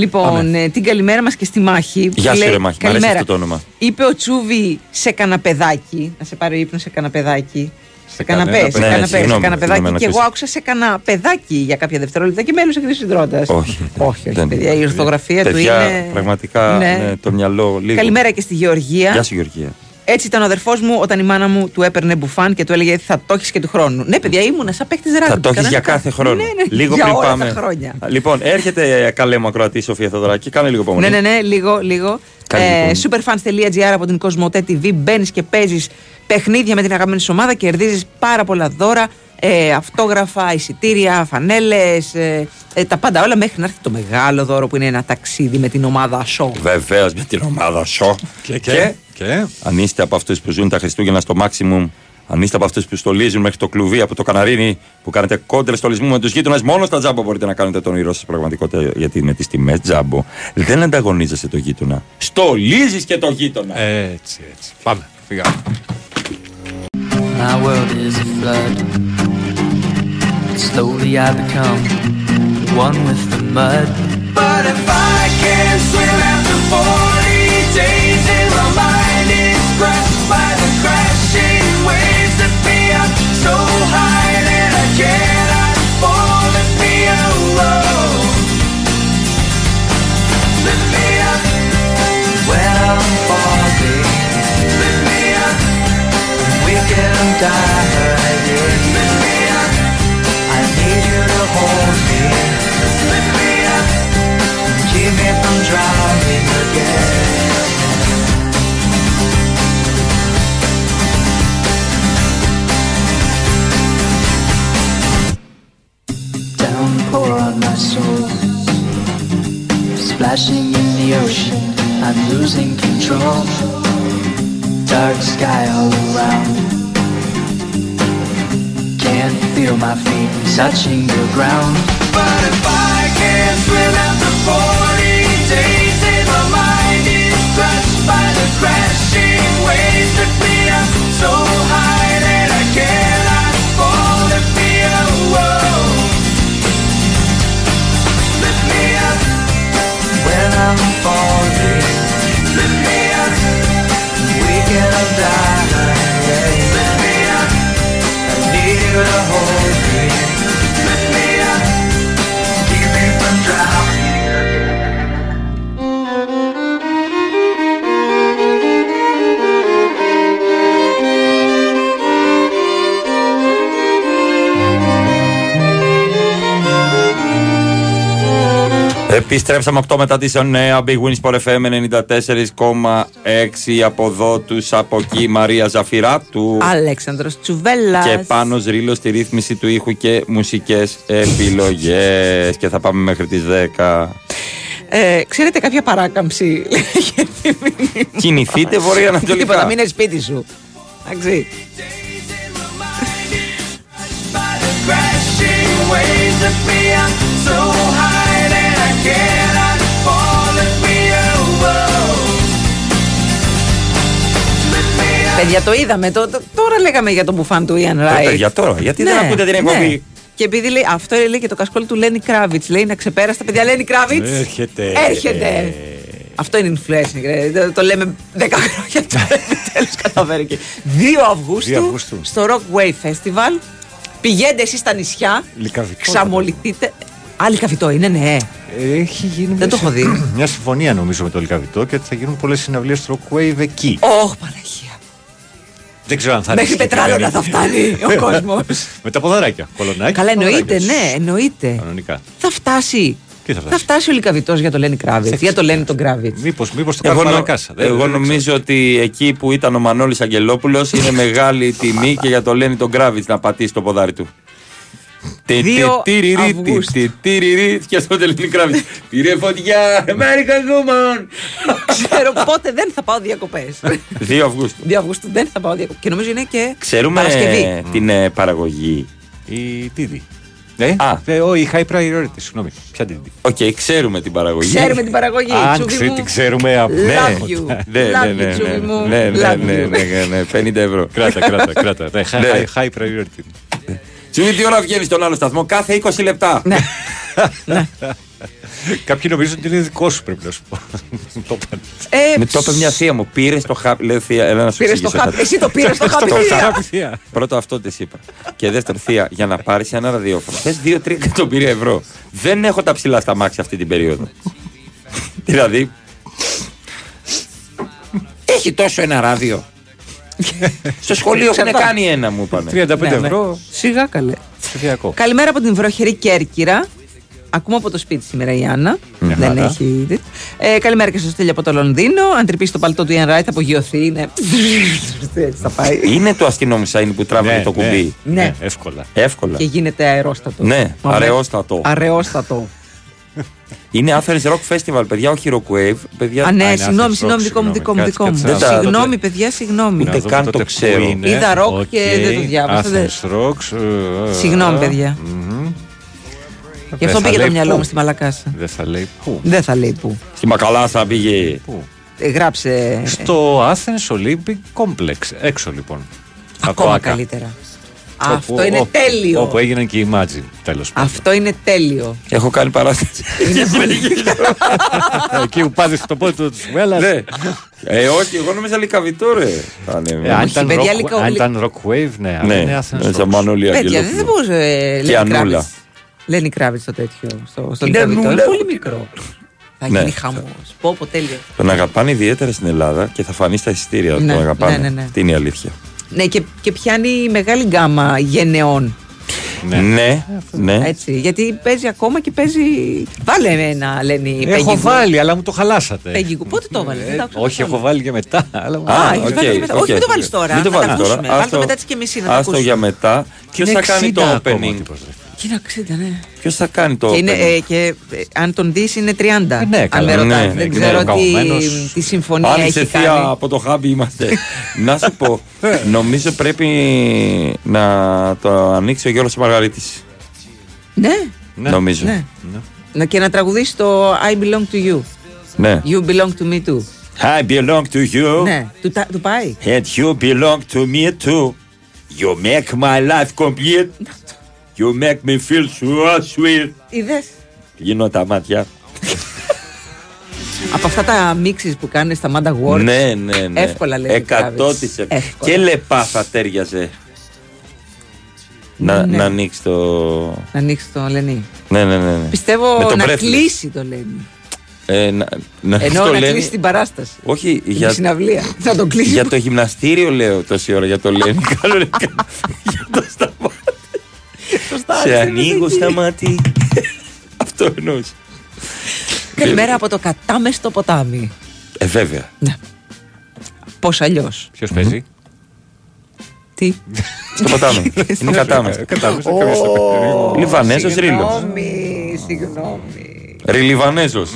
Λοιπόν, ε, την καλημέρα μας και στη μάχη. Γεια σου, Λέει, ρε Μάχη. Μ' αρέσει «Καλημέρα». αυτό το όνομα. Είπε ο Τσούβι σε καναπεδάκι. Να σε πάρει ύπνος σε καναπεδάκι. Σε κανένα- καναπέ, σε ναι, καναπέ, σε συγγνώμη, καναπεδάκι. συγγνώμη, Και να εγώ πεις. άκουσα σε καναπεδάκι για κάποια δευτερόλεπτα και μέλο εκ συντρότα. Όχι. όχι, όχι, δεν- παιδιά, η ορθογραφία του Παιδιά, είναι- Πραγματικά Ναι. ναι, το μυαλό λίγο. Καλημέρα και στη Γεωργία. Γεια σου, Γεωργία. Έτσι ήταν ο αδερφός μου όταν η μάνα μου του έπαιρνε μπουφάν και του έλεγε θα το έχεις και του χρόνου. Ναι, παιδιά, ήμουνα σαν παίκτης ράδι. Θα το έχεις για κάθε χρόνο. Ναι, ναι, λίγο για πριν όλα πάμε. τα χρόνια. Λοιπόν, έρχεται ε, καλέ μου ακροατή Σοφία Θοδωράκη. Κάνε λίγο υπομονή. Ναι, ναι, ναι, λίγο, λίγο. Καλή Ε, υπομονή. superfans.gr από την Κοσμοτέ TV. Μπαίνεις και παίζεις παιχνίδια με την αγαπημένη σου ομάδα, κερδίζεις πάρα πολλά δώρα. Ε, αυτόγραφα, εισιτήρια, φανέλες, ε, ε, τα πάντα όλα μέχρι να έρθει το μεγάλο δώρο που είναι ένα ταξίδι με την ομάδα Show. Βεβαίως με την ομάδα σου. Και, και, και. αν είστε από αυτούς που ζουν τα Χριστούγεννα στο maximum, αν είστε από αυτούς που στολίζουν μέχρι το κλουβί από το καναρίνι, που κάνετε κόντρε στολισμού με τους γείτονες, μόνο στα τζάμπο μπορείτε να κάνετε τον όνειρό σας πραγματικότητα. Γιατί με τις τιμές τζάμπο δεν ανταγωνίζεσαι το γείτονα. Στολίζεις και το γείτονα. Έτσι, έτσι. Πάμε. Φύγαμε. My world is a flood. Slowly I become one with the mud. But if I can't swim after 40 days and my mind is crushed by the crashing waves that me up so high that I cannot can die. Επιστρέψαμε 8 μετά τη 9 Big Win Sport FM 94,6 από εδώ τους από εκεί Μαρία Ζαφυράτου Αλέξανδρος Τσουβέλλας και πάνω Ρήλο στη ρύθμιση του ήχου και μουσικές επιλογές και θα πάμε μέχρι τις 10 Ε, ξέρετε κάποια παράκαμψη. Κινηθείτε βορειοανατολικά. Τίποτα, μην είναι σπίτι σου. Εντάξει. Crashing waves that me up so high Παιδιά, το είδαμε. Το, το- τώρα λέγαμε για τον μπουφάν του Ian Ρε Wright. παιδιά τώρα, γιατί δεν Ναι, ακούτε την ναι. εκπομπή. Και επειδή λέει, αυτό λέει και το κασκόλ του Λένι Κράβιτ. Λέει να ξεπέραστα, παιδιά, Λένι Κράβιτ. Έρχεται. Έρχεται. Αυτό είναι influencing, ρε. Το, το λέμε 10 χρόνια τώρα. *laughs* Επιτέλους καταφέρει και. 2 Αυγούστου, 2 Αυγούστου. στο Rock Wave Festival. Πηγαίνετε εσείς στα νησιά. Λικαβικό. Ξαμολυθείτε. Άλλη καφιτό είναι, ναι. Έχει γίνει Δεν το έχω δει. μια συμφωνία νομίζω με το Λικαβιτό και ότι θα γίνουν πολλές συναυλίες στο Rockwave εκεί. Ωχ, Παναγία. Δεν ξέρω αν θα Μέχρι είναι πετράλωνα θα φτάνει ο κόσμος. *laughs* με τα ποδαράκια. Κολονάκι. Καλά, εννοείται, ποδαράκια. ναι, εννοείται. Κανονικά. Θα φτάσει. Τι θα Θα φτάσει. φτάσει ο Λικαβιτό για το Λένι Κράβιτ. Για το Λένι τον Κράβιτ. Μήπως μήπως το Εγώ, κάνουμε νο- ανακάσα. Δεν- εγώ δεν νομίζω ότι εκεί που ήταν ο Μανώλης Αγγελόπουλος είναι μεγάλη τιμή και για το Λένι τον Γκράβιτς να πατήσει το ποδάρι του. Τι, τι, Δύο τυριρι, τι, Αυγούστου. τι, τυριρι, Και στο τελικό Γκράβιτς. Πήρε φωτιά, American Woman. Ξέρω πότε δεν θα πάω διακοπές. 2 Αυγούστου. 2 Αυγούστου δεν θα πάω διακοπές. Και νομίζω είναι και Ξέρουμε Παρασκευή. την ε, παραγωγή. Η Τίδη. Ναι, Α. ε, ο, η high priority, συγγνώμη. Ποια Τίδη; Οκ, ξέρουμε την παραγωγή. Ξέρουμε την παραγωγή. Αν Τσούβι ξέρει, μου. την ξέρουμε από Ναι. Love you. Ναι, ναι, Love ναι, you, Τσούβι ναι, μου. ναι, ναι, Love ναι, you. ναι, ναι, ναι, 50 ευρώ. Κράτα, κράτα, κράτα. Ναι, high, Ναι. high, high priority. Τσούβι, τι ώρα βγαίνεις στον άλλο σταθμό, κάθε 20 λεπτά. *laughs* Ναι. Κάποιοι νομίζουν ότι είναι δικό σου, πρέπει να σου πω. Το είπαν. Ε, Με το είπες μια θεία μου. Πήρες το χάπι. Λέω θεία, έλα να σου Πήρες το εξηγήσω χάπι. κάτι. Εσύ το πήρες το χάπι, θεία. θεία. Πρώτο αυτό της είπα. Και δεύτερο, θεία, για να πάρεις ένα ραδιόφωνο. Θες 2-3 εκατομμύρια ευρώ. Δεν έχω τα ψηλά στα μάξια αυτή την περίοδο. *laughs* δηλαδή. Έχει τόσο ένα ράδιο. *laughs* Στο σχολείο έχουν Ξανά. κάνει ένα, μου είπανε. 35 Ναι, ναι. ευρώ. Σιγά καλέ. Ψηφιακό. Καλημέρα από την βροχερή Κέρκυρα. Ακούμε από το σπίτι σήμερα η Άννα. Μια Δεν χαρά. έχει. Ε, καλημέρα και στο Στέλιο από το Λονδίνο. Αν τρυπήσει το παλτό του Ian Wright, θα απογειωθεί. Είναι. *laughs* Έτσι θα πάει. Είναι το αστυνόμου Σάινι που τράβηξε Ναι, το ναι. κουμπί. Ναι. Εύκολα. Εύκολα. Και γίνεται αερόστατο. Ναι, Μα, αραιόστατο. Αραιόστατο. Είναι Athens Rock Festival, παιδιά, όχι Rock Wave. Παιδιά, Α, ναι, είναι συγγνώμη, Athens συγγνώμη, Rock, δικό μου, συγγνώμη. δικό μου, Κάτσε, δικό μου. κάτσε να δω. Συγγνώμη, παιδιά, συγγνώμη. Ούτε καν το ξέρω. είναι. Είδα rock OK. και δεν το διάβασα, δεν- Athens Rocks, ε, Συγγνώμη, ε, παιδιά. μμμ. Γι' Δεν αυτό θα πήγε το λέει μυαλό πού. μου στη Μαλακάσα. Δεν θα λέει πού. Δεν θα λέει πού. Στη Μακαλάσα πήγε. Πού. Ε, Γράψε. Στο Athens Olympic Complex. Έξω λοιπόν. Από το Ακόμα ΆΚΑ. Καλύτερα. Όπου- Αυτό είναι όπου- τέλειο. Όπου έγιναν και οι Imagine, τέλος πάντων. Αυτό είναι τέλειο. Έχω κάνει παράσταση. *laughs* Εκεί που πάδε το πόδι του Βέλλα. Ναι. Ε, όχι, εγώ νόμιζα λικαβιτό, ρε. Θα είναι, Ε, αν Όχι, ήταν παιδιά, rock- λικα- αν λι- ήταν rock wave, ναι. αλλά Ναι, είναι Athens ναι, σαν Rocks. Μανώλη Παιδιά, δεν Αγγελόπουλο. μπορούσε. ε, Και Λένι Ανούλα. Κράβιτς. Λένι Κράβιτ το τέτοιο. Στο, στο Είναι Λυκαβηττό. Ανούλα. Είναι πολύ μικρό. Θα Ναι. γίνει χαμός. Πω, πω, τέλειο. Τον αγαπάνε ιδιαίτερα στην Ελλάδα και θα φανεί στα εισιτήρια. Ναι, τον αγαπάνε. ναι, ναι, ναι. Αυτή είναι η αλήθεια. Ναι, και, και πιάνει μεγάλη γκάμα γενεών. Ναι. Ναι, ναι. Έτσι, γιατί παίζει ακόμα και παίζει. Βάλε ένα, λένε οι Έχω Πέγγι Γκου. βάλει, αλλά μου το χαλάσατε. Πέγγι Γκου. Πότε το έβαλες; δεν τα άκουσα Όχι, καθόλου. έχω βάλει και μετά. αλλά μου- Α, Α, έχεις οκ, βάλει και μετά. Όχι, οκ. μην το βάλεις τώρα. Μην το να τα βάλεις τώρα. ακούσουμε. Βάλ' το Άστο- μετά τις και μισή να τα Άστο για ακούσουμε. μετά. Ποιος Είναι θα κάνει 60 το ακόμα ο opening. Τύπος, ρε. Και είναι 60, ναι. Ποιος θα κάνει το Και, είναι, opening; ε, και ε, αν τον δεις είναι 30. Ε, ναι, αν καλά. με ρωτάς. Ναι, δεν ναι, ξέρω ναι, τι, καημένος. τι συμφωνία Αν έχει είσαι θεία κάνει. από το χάμπι είμαστε. *laughs* να σου πω, νομίζω πρέπει να το ανοίξει ο Γιώργος Μαργαρίτης. Ναι, Ναι. Νομίζω. ναι. Να και να τραγουδήσει το I belong to you. Ναι. You belong to me too. I belong to you. Ναι, του, τα- του πάει. And you belong to me too. You make my life complete. You make me feel so sweet. Είδες; Γίνω τα μάτια. Από αυτά τα μίξεις που κάνουν στα Manda Awards. Ναι, ναι, ναι. Εύκολα λέει. Εκατό της εκ- Και λεπά θα τέριαζε. Να, Ναι. να ανοίξει το. Να ανοίξει το Λενί. Ναι, ναι, ναι. ναι. Πιστεύω Με το να breathless. κλείσει το Λενί. Ε, να, να Ενώ το να λένε- κλείσει την παράσταση. Όχι, Την για, συναυλία. Θα το κλείσει. για το γυμναστήριο λέω τόση ώρα για το λένε. *laughs* Κανονικά. για το σταμάτη. Σε ανοίγω στα μάτι. *laughs* Αυτό εννοούσα. Καλημέρα από το κατάμεστο ποτάμι. Ε, βέβαια. Πώς αλλιώς. Ποιος παίζει; Τι; Στο ποτάμι. *laughs* Είναι κατάμεστο. Κατάμεστο, Ω, Λιβανέζος Λιβανέζος Ρήλος. Συγγνώμη, συγγνώμη. Ριλιβανέζος.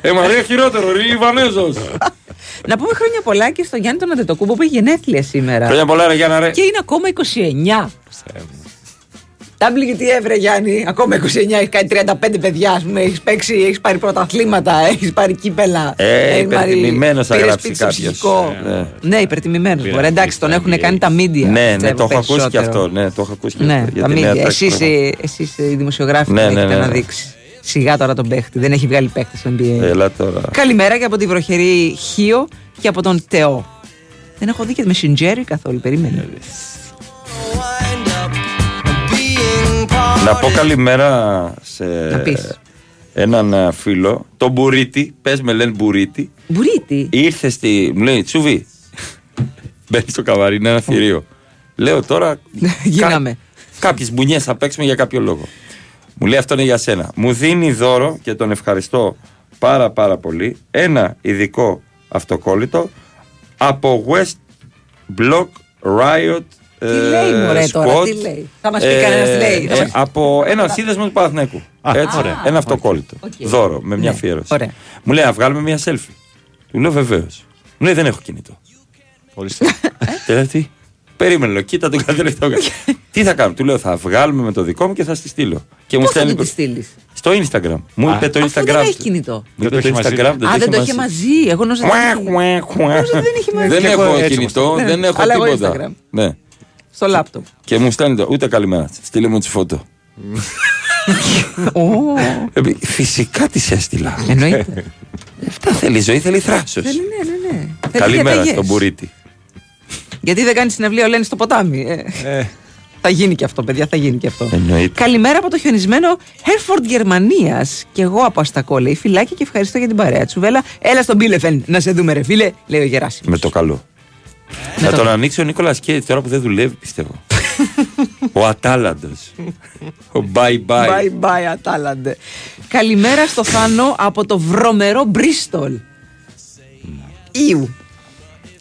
Ε, μα ρε χειρότερο, Ριλιβανέζος. *laughs* Να πούμε χρόνια πολλά και στον Γιάννη τον Αντετοκούμπο που έχει γενέθλια σήμερα. Χρόνια πολλά, ρε Γιάννα, ρε. Και είναι ακόμα 29. WTA, βρε Γιάννη, ακόμα 29, έχεις κάνει 35 παιδιά, ας πούμε, έχεις παίξει, έχεις πάρει πρωταθλήματα, *laughs* έχεις πάρει κύπελα. Ε, έχεις πάρει- υπερτιμημένος θα πήρες γράψει σπίτι στο κάποιος. ψυχικό. Ε, Ναι, υπερτιμημένος. Πήρα Μπορεί, εντάξει, τον σπίτι έχουν στα κάνει τα media. Ναι, ναι, πιστεύω, το έχω ακούσει και περισσότερο. αυτό. Ναι, το έχω ακούσει και Ναι, αυτό. για τα τη νέα media. τάξη Εσείς, πράγμα. ε, εσείς ε, οι δημοσιογράφοι Ναι, ναι, ναι, έχετε ναι, να ναι. δείξει. Σιγά τώρα τον παίχτη, δεν έχει βγάλει παίχτη στο NBA. Έλα τώρα. Καλημέρα και από τη βροχερή Χίο και από τον Τεό. Δεν έχω δει και με Σιντζέρι καθόλου, περίμενε. Να πω καλημέρα σε Να πεις. έναν ε, φίλο, τον Μπουρίτη. Πες με λένε Μπουρίτη. Μπουρίτη. Ήρθε στη. Μου λέει Τσούβι. Μπαίνει στο καμαρίνι, είναι ένα θηρίο. Λέω τώρα. Γίναμε. Κάποιες μπουνιές θα παίξουμε για κάποιο λόγο. Μου λέει αυτό είναι για σένα. Μου δίνει δώρο και τον ευχαριστώ πάρα πάρα πολύ. Ένα ειδικό αυτοκόλλητο από West Block Riot. Τι λέει μωρέ τώρα, τι λέει; Θα μας πει κανένας τι λέει. Θα μας- Ε, από έναν σύνδεσμο του Παναθηναϊκού. Έτσι, ωραία. Ένα αυτοκόλλητο. Οκ. Δώρο με μια Ναι, αφιέρωση. ωραία. Μου λέει να βγάλουμε μια selfie. Του λέω βεβαίως. Μου λέει δεν έχω κινητό. Ορίστε. Και λέει τι; Περίμενε, λέω, κοίτα τον κάθε λεπτό. Τι θα κάνω, του λέω θα βγάλουμε με το δικό μου και θα στη στείλω. Και μου Πώς θα στέλνει του της στείλεις; στο Instagram. Μου είπε το Αυτό Instagram. δεν έχει του. κινητό. Μου είπε Δεν το το έχει μαζί. Instagram. Α, δεν το είχε μαζί. Εγώ νόμιζα ότι Κουακ, είχε- κουακ, κουακ. Νόμιζα ότι δεν είχε μαζί. Δεν Και εγώ έχω έτσι κινητό, όμως. δεν έχω Αλλά εγώ τίποτα. Instagram. Ναι. στο λάπτοπ. Και μου στέλνει το ούτε καλημέρα. Στείλε μου τη φώτο. Ε, Φυσικά της έστειλα. Εννοείται. Αυτά θέλει η ζωή, θέλει θράσος. Θέλει, ναι, ναι, ναι. Θέλει Καλημέρα διαταγές. στον Μπουρίτη. Γιατί δεν κάνει συναυλία ο Λένι στο ποτάμι. Ε. Θα γίνει και αυτό, παιδιά, θα γίνει και αυτό. Εννοείται. Καλημέρα από το χιονισμένο Herford Γερμανίας. Και εγώ από Αστακό, λέει φυλάκι και ευχαριστώ για την παρέα. Τσουβέλα, έλα στον Μπίλεφεν να σε δούμε, ρε φίλε, λέει ο Γεράσιμος. Με το καλό. Με Να το- τον ανοίξει ο Νίκολα Κέιτς τώρα που δεν δουλεύει, πιστεύω. *laughs* ο Ατάλαντος. Ο bye bye. Bye bye, Ατάλαντε. Καλημέρα στο Θάνο από το βρωμερό Μπρίστολ. Ιου.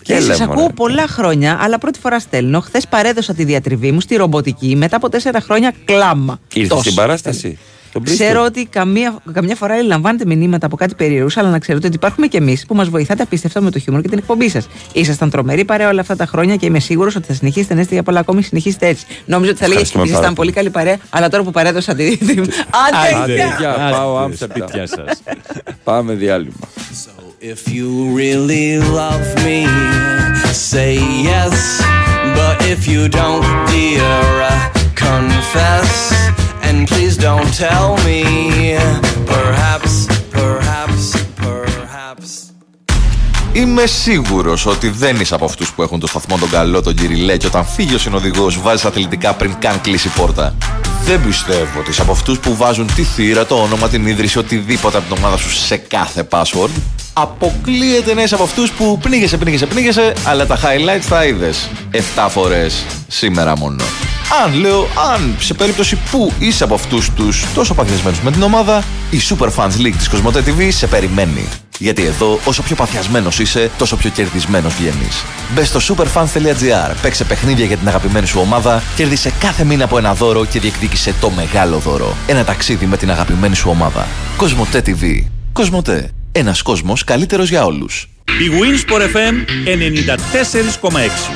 Και Έλα, σας μωρέ. ακούω πολλά χρόνια, αλλά πρώτη φορά στέλνω. Χθες παρέδωσα τη διατριβή μου στη ρομποτική μετά από τέσσερα χρόνια κλάμα. Ήρθες Τόσο. στην παράσταση; Τον Bristol. Ξέρω ότι καμία, καμιά φορά λαμβάνετε μηνύματα από κάτι περίεργου, αλλά να ξέρετε ότι υπάρχουμε κι εμείς που μας βοηθάτε απίστευτα με το χιούμορ και την εκπομπή σας. Ήσασταν τρομερή παρέα όλα αυτά τα χρόνια και είμαι σίγουρος ότι θα συνεχίσετε να είστε για πολλά ακόμη. Συνεχίστε έτσι. Νόμιζα ότι θα λέγε Ευχαριστούμε πάρα Ήσασταν πολύ. πολύ καλή παρέα, αλλά τώρα που παρέδωσα τη. τη- Άντε, Άντε, γεια! γεια, πάω Άντε, Άμστερνταμ. σπίτια σας. *laughs* Πάμε διάλειμμα. If you really love me, say yes. But if you don't, dear, uh, confess. And please don't tell me. Perhaps, perhaps, perhaps. Είμαι σίγουρος ότι δεν είσαι από αυτούς που έχουν το σταθμό τον καλό, τον κυριλέ, και όταν φύγει ο συνοδηγός βάζεις αθλητικά πριν καν κλείσει η πόρτα. Δεν πιστεύω ότι είσαι από αυτούς που βάζουν τη θύρα, το όνομα, την ίδρυση, οτιδήποτε από την ομάδα σου σε κάθε password. Αποκλείεται να είσαι από αυτούς που πνίγεσαι, πνίγεσαι, πνίγεσαι, αλλά τα highlights τα είδες 7 φορές σήμερα μόνο. Αν λέω, αν σε περίπτωση που είσαι από αυτούς τους τόσο παθιασμένους με την ομάδα, η Super Fans League της Κοσμοτέ TV σε περιμένει. Γιατί εδώ, όσο πιο παθιασμένος είσαι, τόσο πιο κερδισμένος βγαίνεις. Μπες στο superfans.gr, παίξε παιχνίδια για την αγαπημένη σου ομάδα, κέρδισε κάθε μήνα από ένα δώρο και διεκδίκησε το μεγάλο δώρο. Ένα ταξίδι με την αγαπημένη σου ομάδα. Κοσμοτέ TV. Κοσμοτέ. Ένας κόσμος καλύτερος για όλους. Η Winsport FM 94,6.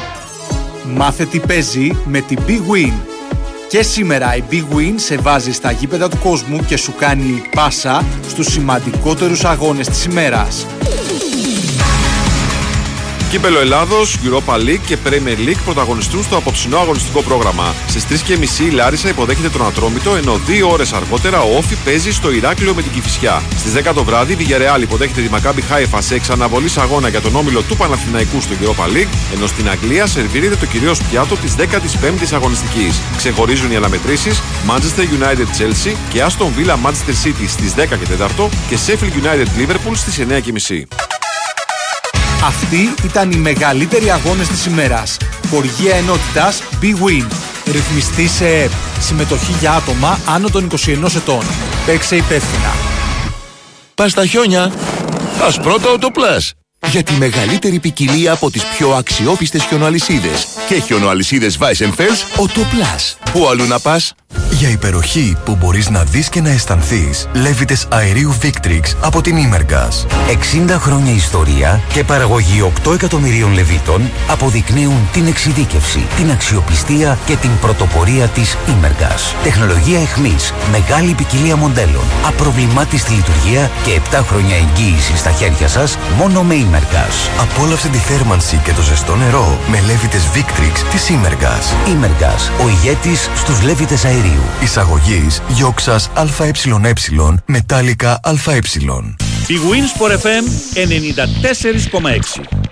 Μάθε τι παίζει με την Big Win. Και σήμερα η Big Win σε βάζει στα γήπεδα του κόσμου και σου κάνει πάσα στους σημαντικότερους αγώνες της ημέρας. Κύπελο Ελλάδος, Europa League και Premier League πρωταγωνιστούν στο απόψινό αγωνιστικό πρόγραμμα. Στις 3.30 η Λάρισα υποδέχεται τον Ατρόμητο, ενώ δύο ώρες αργότερα ο Όφη παίζει στο Ηράκλειο με την Κυφυσιά. Στις 10 το βράδυ η Villarreal υποδέχεται τη Maccabi Haifa σε εξαναβολή αγώνα για τον όμιλο του Παναθηναϊκού στο Europa League, ενώ στην Αγγλία σερβίρεται το κυρίως πιάτο της 15η αγωνιστικής. Ξεχωρίζουν οι αναμετρήσεις Manchester United Chelsea και Aston Villa Manchester City στις 10 και 4 και Sheffield United Liverpool στις 9.30. Αυτοί ήταν οι μεγαλύτεροι αγώνες της ημέρας. Χοργία ενότητας Big Win. Ρυθμιστή σε ΕΠ. Συμμετοχή για άτομα άνω των 21 ετών. Παίξε υπεύθυνα. Πας στα χιόνια. Πας πρώτα Autoplus. Για τη μεγαλύτερη ποικιλία από τις πιο αξιόπιστες χιονοαλυσίδες. Και χιονοαλυσίδες Weissenfels, Autoplus. Πού αλλού να πας; Για υπεροχή που μπορείς να δεις και να αισθανθείς, λέβητες αερίου Victrix από την Imergas. 60 χρόνια ιστορία και παραγωγή 8 εκατομμυρίων λεβίτων αποδεικνύουν την εξειδίκευση, την αξιοπιστία και την πρωτοπορία της Imergas. Τεχνολογία εχμής, μεγάλη ποικιλία μοντέλων, απροβλημάτιστη λειτουργία και 7 χρόνια εγγύηση στα χέρια σας μόνο με Imergas. Απόλαυσε τη θέρμανση και το ζεστό νερό με λέβητες Victrix της Imergas. Imergas, ο ηγέτης στους λέβητες αερίου. Εισαγωγής Γιόξας ΑΕ Μετάλλικα ΑΕ. Η Winsport FM 94,6.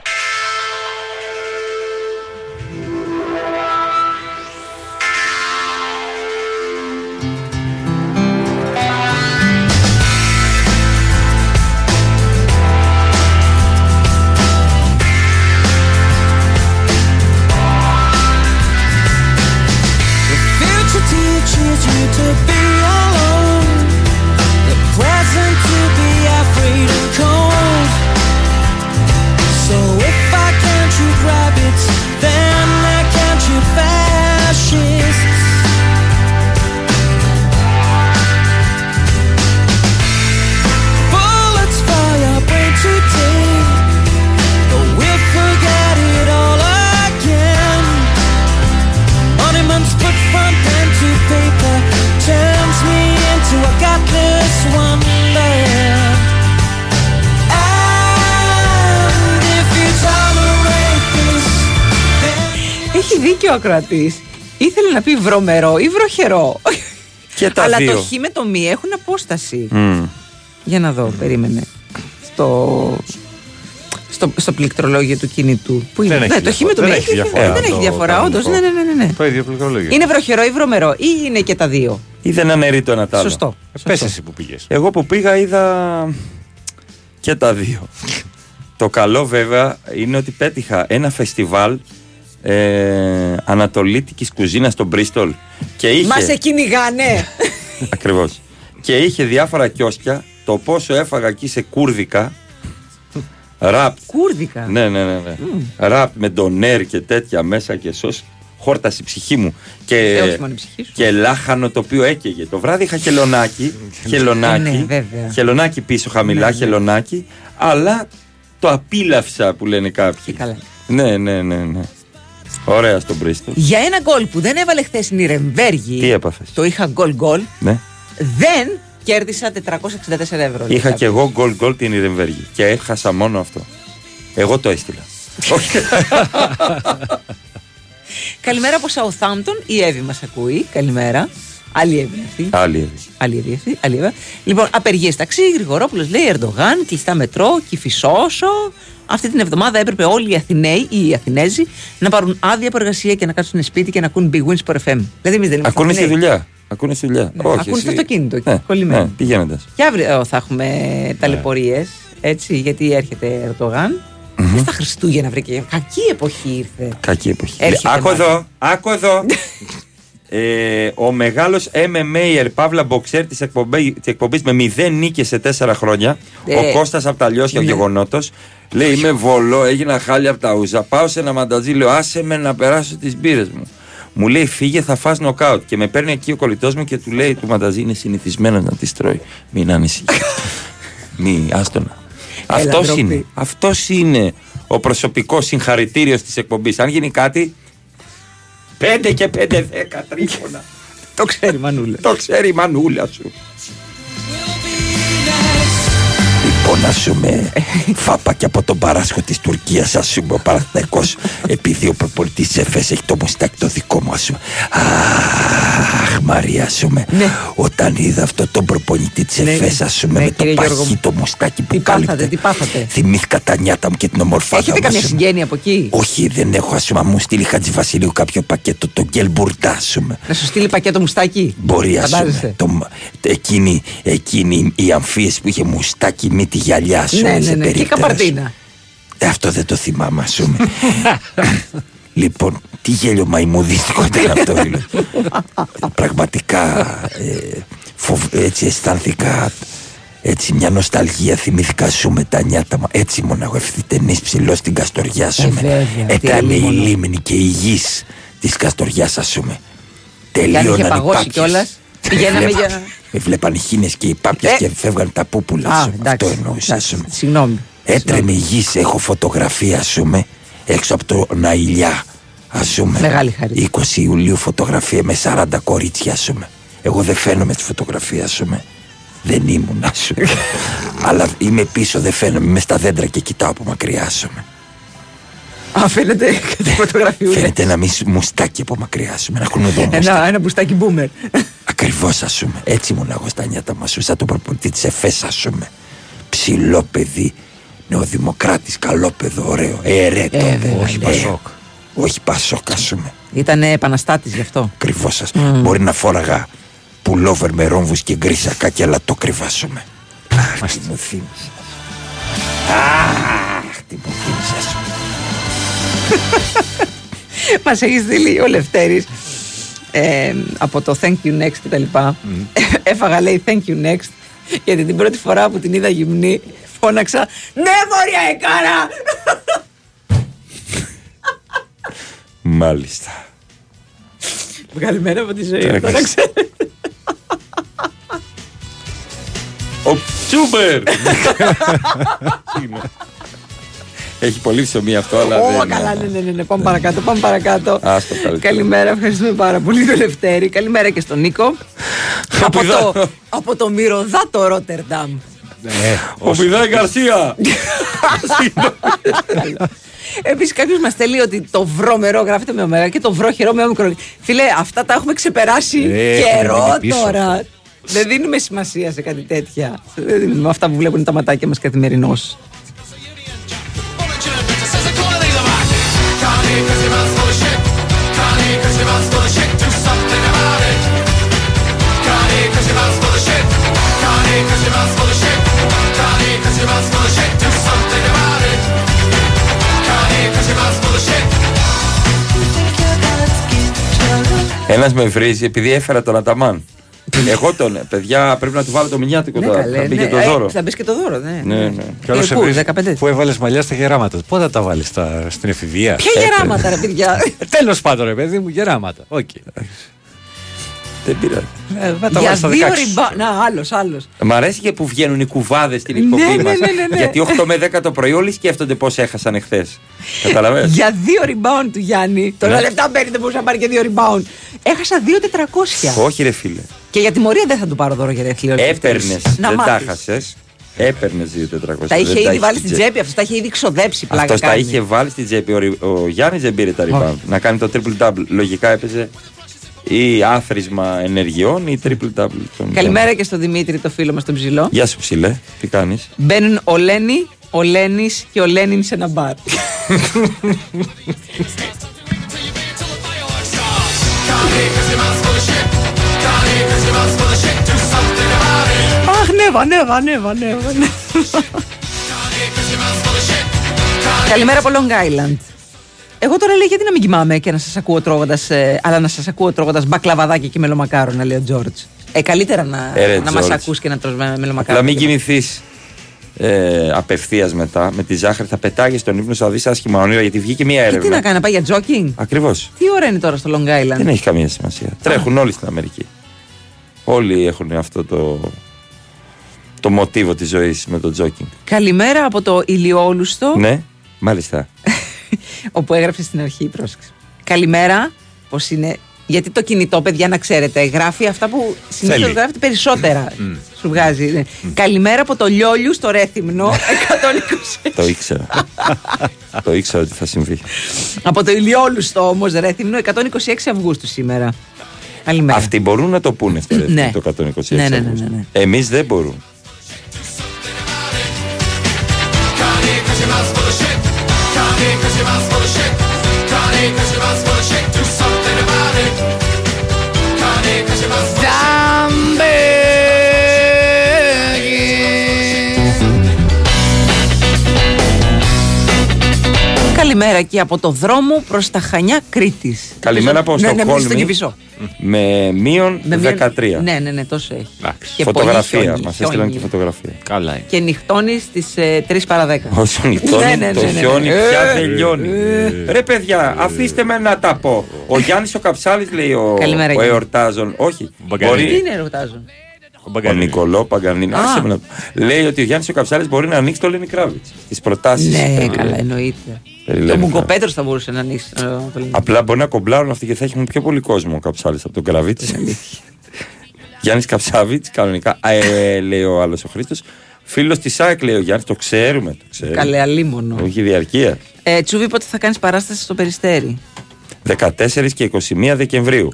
Ακροατή. Ήθελε να πει βρωμερό ή βροχερό. Και τα Αλλά δύο. το χ με το μη έχουν απόσταση. Μμ. Για να δω, περίμενε. Στο, στο, στο πληκτρολόγιο του κινητού. Πού είναι; Δεν έχει ναι, το χ με το διαφορά. μη Δεν έχει διαφορά Δεν έχει το διαφορά, όντως. κανονικό. Ναι, ναι, ναι, ναι, ναι. Το ίδιο πληκτρολόγιο. Είναι βροχερό ή βρωμερό, ή είναι και τα δύο. Ή δεν αναιρεί το ένα τ' άλλο. Σωστό. Ε, Πες εσύ που πήγες. Εγώ που πήγα είδα και τα δύο. το καλό βέβαια είναι ότι πέτυχα ένα φεστιβάλ ε, ανατολίτικης κουζίνας στο Μπρίστολ και είχε, Μας σε κυνηγάνε. *laughs* ακριβώς, και είχε διάφορα κιόσκια το πόσο έφαγα εκεί σε κούρδικα ραπ, Κούρδικα; ναι ναι ναι, ναι. ραπ με ντονέρ και τέτοια μέσα και σως χόρτασε η ψυχή μου και, Ε, όχι μόνο η ψυχή σου. και λάχανο το οποίο έκαιγε. Το βράδυ είχα χελωνάκι, χελωνάκι, Ε, ναι, βέβαια. χελωνάκι πίσω χαμηλά, Ναι, ναι. χελωνάκι, αλλά το απίλαυσα που λένε κάποιοι. καλά. Ναι, ναι, ναι, ναι. Ωραία στον Πρίστο. Για ένα γκολ που δεν έβαλε χθες η Νιρεμβέργη. Τι έπαθες; Το είχα γκολ γκολ. Ναι. Δεν κέρδισα 464 ευρώ. λέει Είχα κάποιος. και εγώ γκολ γκολ την Ιρεμβέργη και έχασα μόνο αυτό. Εγώ το έστειλα. *laughs* Καλημέρα από Southampton. Η Εύη μας ακούει. Καλημέρα. Άλλη Εύη είναι αυτή. Άλλη Εύη. Άλλη Εύη αυτή. Άλλη Εύη. Λοιπόν, απεργίες ταξί. Γρηγορόπουλος λέει Ερντογάν. Κλειστά μετρό. Κυφισόσο. Αυτή την εβδομάδα έπρεπε όλοι οι Αθηναίοι ή οι Αθηνέζοι να πάρουν άδεια από εργασία και να κάτσουν σπίτι και να ακούν Big Wins for FM. Δηλαδή, εμείς δεν είμαστε Ακούνε στη Αθηναίοι. δουλειά. Ακούνε στη δουλειά. Ναι, ακούνε στο αυτοκίνητο εκεί, Ναι, κολλημένοι. ναι, πηγαίνοντας. Και αύριο θα έχουμε ταλαιπωρίες. Έτσι, γιατί έρχεται Ερντογάν. Και στα Χριστούγεννα βρήκε. Κακή εποχή ήρθε. Κακή εποχή. Έρχεται Άκου μάλλον. εδώ, άκου εδώ. *laughs* ε, ο μεγάλος MMA Παύλα Μποξέρ της εκπομπή, της εκπομπής με 0 νίκες σε 4 χρόνια, Ε, ο Κώστας από τα Λιώσια, ο ναι. γεγονότος, λέει: Είμαι βολό, έγινα χάλια από τα ούζα. Πάω σε ένα μανταζί, λέω: Άσε με να περάσω τις μπύρες μου. Μου λέει: Φύγε, θα φας νοκάουτ. Και με παίρνει εκεί ο κολλητός μου και του λέει: Του μανταζί είναι συνηθισμένος να τη τρώει. Μην ανησυχείς. *laughs* Μη, άστονα. Έλα, Αυτός ντροπή. είναι. Αυτός είναι ο προσωπικός συγχαρητήριος της εκπομπής. Αν γίνει κάτι, 5 και 5 10 τρίχωνα. Το ξέρει η Μανούλα. Το ξέρει η μανούλα σου. Λοιπόν, α πούμε, φάπα και από τον παράσχο της Τουρκίας, ας πούμε, ο Παναθυναϊκό, επειδή ο προπολιτή της ΕΦΕΣ έχει το μουστάκι το δικό μου, ας πούμε. Αχ, Μαρία, ας πούμε, όταν είδα αυτό τον προπονητή της Ναι, ΕΦΕΣ, ας πούμε, ναι, με το κύριε Γιώργο παχύ μου. το μουστάκι που Τι πάθατε, κάλυπτε. τι πάθατε; Θυμήθηκα τα νιάτα μου και την ομορφάδα Έχετε μου. καμία ας πούμε. συγγένεια από εκεί; Όχι, δεν έχω, ας πούμε, μου στείλει Χατζη Βασιλείου κάποιο πακέτο, το γκέλ μπουρντά, ας πούμε. Να σου στείλει πακέτο μουστάκι; Μπορεί ας Φαντάζεσαι. πούμε. Το, εκείνη, εκείνη η αμφίεση που είχε μουστάκι μύτη γυαλιά, α πούμε. Ναι, σε ναι, ναι. Και περίπτερα, ας πούμε. καπαρτίνα. Ε, αυτό δεν το θυμάμαι, ας πούμε. *laughs* λοιπόν, τι γέλιο μαϊμουδίστικο ήταν αυτό. δηλαδή. Πραγματικά ε, φοβ- έτσι αισθάνθηκα έτσι μια νοσταλγία θυμήθηκα σου με τα νιάτα μου έτσι ήμουν εγώ ευθυτενής ψηλός στην Καστοριά σου Ε, με βέβαια, τι έκανε η αλίμονο. λίμνη και η γης της Καστοριάς ας πούμε Και αν τελείωναν είχε οι παγώσει πάπιες. κιόλας. *laughs* Πηγαίναμε Με για. Βλέπαν- Με βλέπαν οι χίνες και οι πάπιες Ε. και φεύγαν τα πούπουλα Α, σου. εντάξει, αυτό εννοούσα ας πούμε. Συγγνώμη. Έτρεμε η γης, έχω φωτογραφία ας πούμε έξω από το Ναϊλιά ας πούμε Μεγάλη χαρή. 20 Ιουλίου φωτογραφία με 40 κορίτσια ας πούμε εγώ δεν φαίνομαι στη φωτογραφία ας πούμε δεν ήμουν ας πούμε αλλά είμαι πίσω δεν φαίνομαι είμαι στα δέντρα και κοιτάω από μακριά ας πούμε Α, φαίνεται και τη φωτογραφία. φαίνεται ένα μισ- μουστάκι από μακριά ας πούμε να έχουν εδώ μουστάκι Ένα, ένα μπουστάκι boomer. Ακριβώς ας πούμε. Έτσι ήμουν εγώ στα νιάτα μας. Σαν τον προπονητή της ΕΦΕΣ, ας πούμε. Ψηλό παιδί. Νεοδημοκράτης, καλό παιδό, ωραίο. Ε, ρε, τότε. βέβαια, όχι ναι. Πασόκ. Όχι Πασόκ, ας πούμε. Ήταν επαναστάτης γι' αυτό. Ακριβώς σα. Μπορεί να φόραγα πουλόβερ με ρόμβους και γκρίσακα και αλλά το κρύβα, ας πούμε. Αχ, τι μου θύμισες. Αχ, τι μου θύμισες. Ας πούμε. Μας έχεις στείλει ο Λευτέρης από το Thank you next κτλ. Έφαγα λέει Thank you next γιατί την πρώτη φορά που την είδα γυμνή φώναξα Ναι, Μωρία Εκάρα! Μάλιστα. Καλημέρα από τη ζωή. Τώρα αυτό να ξέρεις. ξέρετε. Ο Τσούμπερ! Έχει πολύ ψωμί αυτό, αλλά Ω, δεν... καλά, ναι, ναι, ναι, ναι. Πάμε παρακάτω, πάμε παρακάτω. Άστο καλύτερα. Καλημέρα, ευχαριστούμε πάρα πολύ τον Λευτέρη. Καλημέρα και στον Νίκο. *laughs* από, το, από το μυρωδάτο Ρότερνταμ. Ο Πιδάη Γκαρσία! *laughs* Επίσης, κάποιος μας στέλνει ότι το βρώμερο γράφεται με ωμέγα και το βρόχερο με όμικρον. Φίλε, αυτά τα έχουμε ξεπεράσει Ε, καιρό έχουμε μείνει πίσω. τώρα. Δεν δίνουμε σημασία σε κάτι τέτοια. Δεν δίνουμε αυτά που βλέπουν τα ματάκια μας καθημερινώς. Ένας με βρίζει επειδή έφερα τον Αταμάν. *clears throat* Εγώ τον, παιδιά, πρέπει να του βάλω το μηνιάτικο Ναι, τώρα. καλέ, Θα μπει ναι. και το Ε, δώρο. Θα μπεις και το δώρο, ναι. Ναι, ναι. Κι άλλο Ε, σε πού, βρίζει 15? που έβαλες μαλλιά στα γεράματα. Πότε θα τα βάλεις στην εφηβεία; Ποια γεράματα, ρε παιδιά; *laughs* Τέλος πάντων, ρε παιδί μου, γεράματα. Οκ. Δεν πειράζει. Ε, θα τα Για βάλεις στα 16. δύο ριμπά. Να, άλλος, άλλος. Μ' αρέσει και που βγαίνουν οι κουβάδες στην Ναι, εκπομπή ναι, μας. ναι, ναι, ναι. Γιατί 8 με 10 το πρωί όλοι σκέφτονται πώς έχασαν εχθές. Καταλαβαίνεις; Για δύο rebound του Γιάννη. Τώρα Ναι. λεφτά παίρνει, δεν μπορούσε να πάρει και δύο rebound. Έχασα 2.400. Όχι, ρε φίλε. Και για τιμωρία δεν θα του πάρω δώρο για ρεθλίο. Έπαιρνες. Να Δεν τα μάθεις. χάσε. Έπαιρνες 2.400. Τα είχε δεν ήδη βάλει στην στην τσέπη, αυτός τα είχε ήδη ξοδέψει πλάκα. Αυτός τα κάνει. είχε βάλει στην τσέπη. Ο, Ρι- ο Γιάννης δεν πήρε τα rebound. Να κάνει το triple double. Λογικά έπαιζε ή άθροισμα ενεργειών ή triple double. των Καλημέρα και στον Δημήτρη, το φίλο μας τον ψηλό. Γεια σου, ψηλέ. Τι κάνεις; Μπαίνουν ο Λένι, ο Λένις και ο Λένινς σε ένα μπαρ. *laughs* *laughs* *laughs* Αχ, νεύα, νεύα, νεύα, νεύα. νεύα. Καλημέρα από Long Island. Εγώ τώρα λέω γιατί να μην κοιμάμαι και να σας ακούω τρώγοντας. αλλά να σας ακούω τρώγοντας μπακλαβαδάκι και μελομακάρονα, λέει ο Τζόρτζ. Ε, καλύτερα να, Ε, ρε, να μας George. ακούς και να τρως με Απλά μελομακάρονα. μην κοιμηθείς ε, απευθείας μετά με τη ζάχαρη. Θα πετάγεις τον ύπνο, σου, θα δεις άσχημα όνειρα γιατί βγήκε μία Και έρευνα. τι να κάνει, να πάει για τζόκινγκ. Ακριβώς. Τι ώρα είναι τώρα στο Long Island; Δεν έχει καμία σημασία. Τρέχουν όλοι στην Αμερική. Όλοι έχουν αυτό το, το μοτίβο της ζωής με το τζόκινγκ. Καλημέρα από το ηλιόλουστο, Ναι, μάλιστα. *laughs* όπου έγραψε στην αρχή, πρόσεξε. Καλημέρα, πώς είναι; Γιατί το κινητό, παιδιά, να ξέρετε, γράφει αυτά που συνήθως Θέλει. γράφει περισσότερα. Σου βγάζει. ναι. Καλημέρα από το λιόλιου στο Ρέθυμνο, 120. το ήξερα. το ήξερα ότι θα συμβεί. από το ηλιόλουστο όμως Ρέθυμνο, 126 Αυγούστου σήμερα. Καλημέρα. Αυτοί μπορούν να το πούνε αυτό ρε, Ναι. το 126 Ναι, ναι, ναι, Αυγούστου. ναι, ναι. Εμείς δεν μπορούν. Καλημέρα και από το δρόμο προς τα Χανιά Κρήτης. Καλημέρα από ναι, ναι, Στοκχόλμη. στον Κυφισό. Με μείον Με μία- 13. Ναι, ναι, ναι, τόσο έχει. Και Φωτογραφία. πολύ χιόνι, Μας έστειλαν και χιόνι. φωτογραφία. Καλά. Και νυχτώνει στις 3 παρα 10. Όσο νυχτώνει, Ναι, ναι, ναι, το ναι, ναι. χιόνι Ε, πια ε, δεν λιώνει. Ρε παιδιά, αφήστε με να τα πω. Ο Γιάννης ο Καψάλης λέει ο, Καλημέρα, ο Γιάννη. εορτάζων. Όχι. Τι Μπορεί, είναι, ρωτάζω. ο Νικολό Παγκανίνη. Α. άσε με να- Λέει ότι ο Γιάννης ο Καψάλης μπορεί να ανοίξει το Λένι Κράβιτ. Τις προτάσεις. Ναι, καλά, εννοείται. Το Μουγκοπέτρος θα μπορούσε να ανοίξει. ε, το Lenny. Απλά μπορεί να κομπλάρουν αυτοί και θα έχουν πιο πολύ κόσμο ο Καψάλη από τον Κραβίτ. Γιάννης Καψάβιτς, κανονικά. Ε, λέει ο άλλος ο Χρήστος. Φίλος της ΣΑΕΚ λέει ο Γιάννης, το ξέρουμε. Το ξέρουμε. Καλέ, αλίμονο. Όχι διαρκεία. Ε, Τσούβι, πότε θα κάνεις παράσταση στο περιστέρι; 14 και 21 Δεκεμβρίου.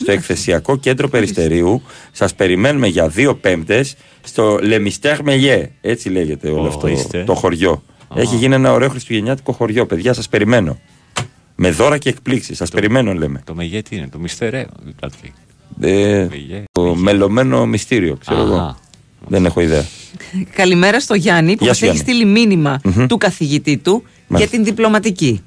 Στο εκθεσιακό κέντρο Περιστερίου σας περιμένουμε για δύο πέμπτες στο Λεμιστέρ Μελιέ. Έτσι λέγεται όλο αυτό ορίστε. το χωριό. Έχει γίνει ένα ωραίο χριστουγεννιάτικο χωριό. Παιδιά, σας περιμένω. Με δώρα και εκπλήξεις. Σας περιμένω, λέμε. Το μεγέ τι είναι, το μυστερέο. κάτι. Ε, Μεγέ. το μελωμένο μυστήριο, ξέρω Α. εγώ. Δεν έχω ιδέα. Καλημέρα στο Γιάννη που Γεια μας σου, έχει Γιάννη. στείλει μήνυμα Μμμ. του καθηγητή του για Μάλιστα. την διπλωματική.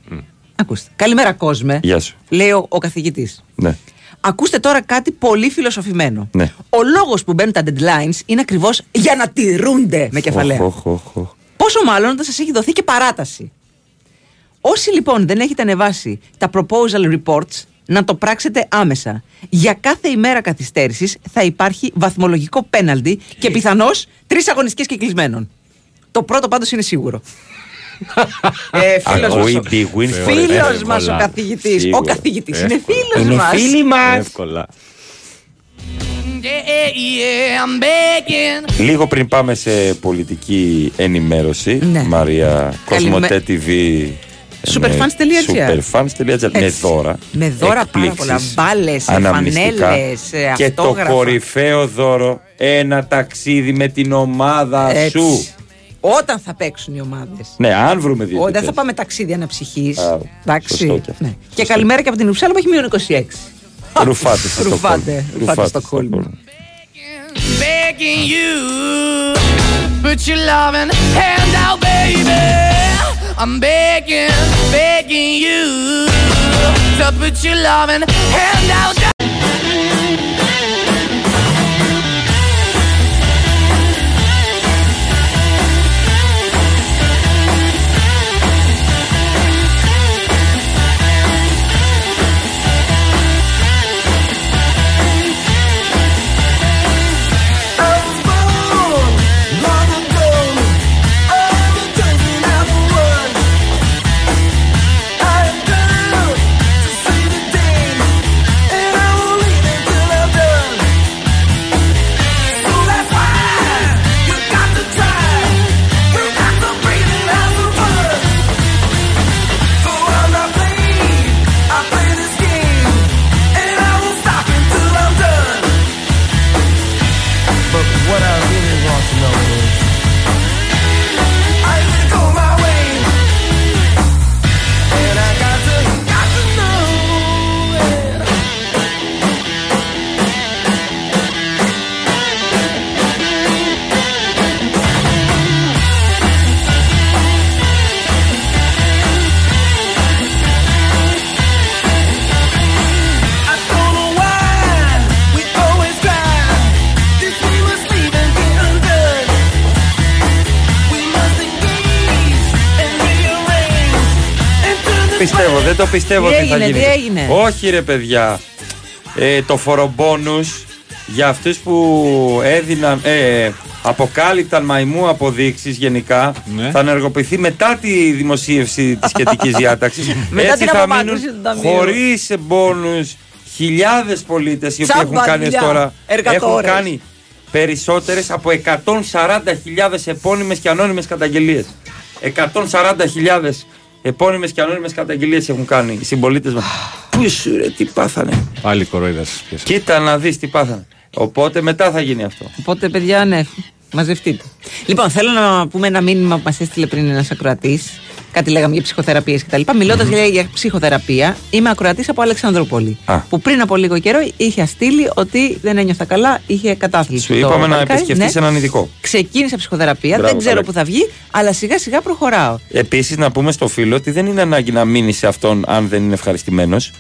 Ακούστε. Καλημέρα, κόσμε. Γεια σου. Λέει ο, ο καθηγητής. Ναι. Ακούστε τώρα κάτι πολύ φιλοσοφημένο. Ναι. Ο λόγος που μπαίνουν τα deadlines είναι ακριβώς για να τηρούνται με κεφαλαία. Οχ, οχ, οχ. Πόσο μάλλον όταν σας έχει δοθεί και παράταση. Όσοι λοιπόν δεν έχετε ανεβάσει τα proposal reports, να το πράξετε άμεσα. Για κάθε ημέρα καθυστέρησης θα υπάρχει βαθμολογικό πέναλτι και πιθανώς τρεις αγωνιστικές κυκλισμένων. Το πρώτο πάντως είναι σίγουρο. ε, φίλος Ακούει μας, Big Win Sport φίλος FM. μας ο καθηγητής. Ο Σίγουρα. καθηγητής είναι Εύκολα. φίλος Είναι μας. φίλοι μας. Εύκολα. Λίγο πριν πάμε σε πολιτική ενημέρωση, Ναι. Μαρία, Καλημέ- Κοσμοτέ TV Superfans.gr. Superfans.gr. Με Έτσι. δώρα. Με δώρα πάρα εκπλήξεις, πολλά. Μπάλες, αναμνηστικά. φανέλες, Και το αυτόγραφα. κορυφαίο δώρο, ένα ταξίδι με την ομάδα Έτσι. σου. Όταν θα παίξουν οι ομάδες. Ναι, αν βρούμε δύο. Όχι, δεν θα πάμε ταξίδι αναψυχής. Α, Εντάξει. σωστό και αυτό. Ναι. Και καλημέρα και από την Ουψάλα που έχει μείον 26. Ρουφάτε στο Ρουφάτε, Στοκχόλμη. ρουφάτε στο Στοκχόλμη. begging you, put your loving hand out, baby. I'm begging, begging you to put your loving hand out. Δεν το πιστεύω Τι ότι θα έγινε, γίνει. τι έγινε; Όχι ρε παιδιά. Ε, το φορομπόνους για αυτούς που έδιναν, ε, αποκάλυπταν μαϊμού αποδείξεις γενικά Ναι. θα ενεργοποιηθεί μετά τη δημοσίευση της σχετικής *laughs* διάταξης. Μετά Έτσι την θα απομάκρυνση μείνουν του ταμείου. χωρίς μπόνους χιλιάδες πολίτες οι οποίοι Τσάμπα έχουν κάνει δουλειά, τώρα έχουν εργατόρες. κάνει περισσότερες από 140.000 επώνυμες και ανώνυμες καταγγελίες. 140.000 επώνυμες και ανώνυμες καταγγελίες έχουν κάνει οι συμπολίτες μας. Πού σου ρε, τι πάθανε; Πάλι κοροϊδά σας πιάσα. Κοίτα να δεις τι πάθανε. Οπότε μετά θα γίνει αυτό. Οπότε, παιδιά, ναι, μαζευτείτε. Λοιπόν, θέλω να πούμε ένα μήνυμα που μας έστειλε πριν ένας ακροατής. Κάτι λέγαμε για ψυχοθεραπείες κτλ. Μιλώντας για, για ψυχοθεραπεία, είμαι ακροατής από Αλεξανδρούπολη. Α. Που πριν από λίγο καιρό είχε στείλει ότι δεν ένιωθα καλά, είχε κατάθλιψη. Σου το είπαμε να παλικάρι. επισκεφτείς Ναι. έναν ειδικό. Ξεκίνησα ψυχοθεραπεία, Μπράβο, δεν ξέρω καλά. που θα βγει, αλλά σιγά σιγά προχωράω. Επίσης να πούμε στο φίλο ότι δεν είναι ανάγκη να μείνει σε αυτόν αν δεν είναι ευχαριστημένος.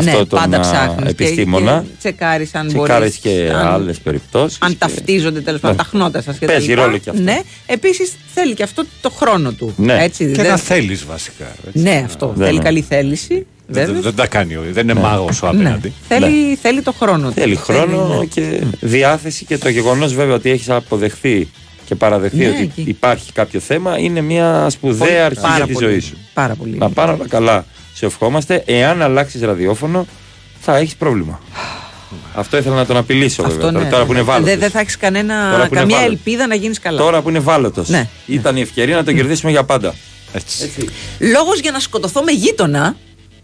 Σε αυτό ναι, τον πάντα α, ψάχνεις. επιστήμονα. Τσεκάρεις αν Τσεκάρεις μπορείς. και άλλες περιπτώσεις. Αν και- ταυτίζονται τέλος πάντων Ναι. τα χνότα σας και Παίζει τα λοιπά. ρόλο και αυτό. Ναι, επίσης θέλει και αυτό το χρόνο του. Ναι. Έτσι, Και δεν- να θέλεις βασικά. έτσι. Ναι, αυτό. Δεν θέλει είναι. καλή θέληση. Δεν, βέβαια. δεν τα κάνει, ο- δεν είναι μάγος ο Ναι. απέναντι. Θέλει, θέλει το χρόνο του. Θέλει χρόνο ναι. και διάθεση και το γεγονός βέβαια ότι έχεις αποδεχθεί και παραδεχθεί Ναι, ότι και- υπάρχει κάποιο θέμα είναι μια σπουδαία Πολύ- αρχή πάρα για τη πολύ. ζωή σου. Πάρα πολύ. Να πάνε όλα καλά. Σε ευχόμαστε. Εάν αλλάξεις ραδιόφωνο, θα έχεις πρόβλημα. Αυτό ήθελα να τον απειλήσω βέβαια. Αυτό Τώρα, ναι, τώρα ναι. που είναι Δεν ευάλωτος. δεν θα έχεις Τώρα κανένα, που είναι καμία ευάλωτος. ελπίδα να γίνεις καλά. Τώρα που είναι ευάλωτος. Ναι. Ήταν η ευκαιρία να τον κερδίσουμε για πάντα. Έτσι. Λόγος για να σκοτωθώ με γείτονα.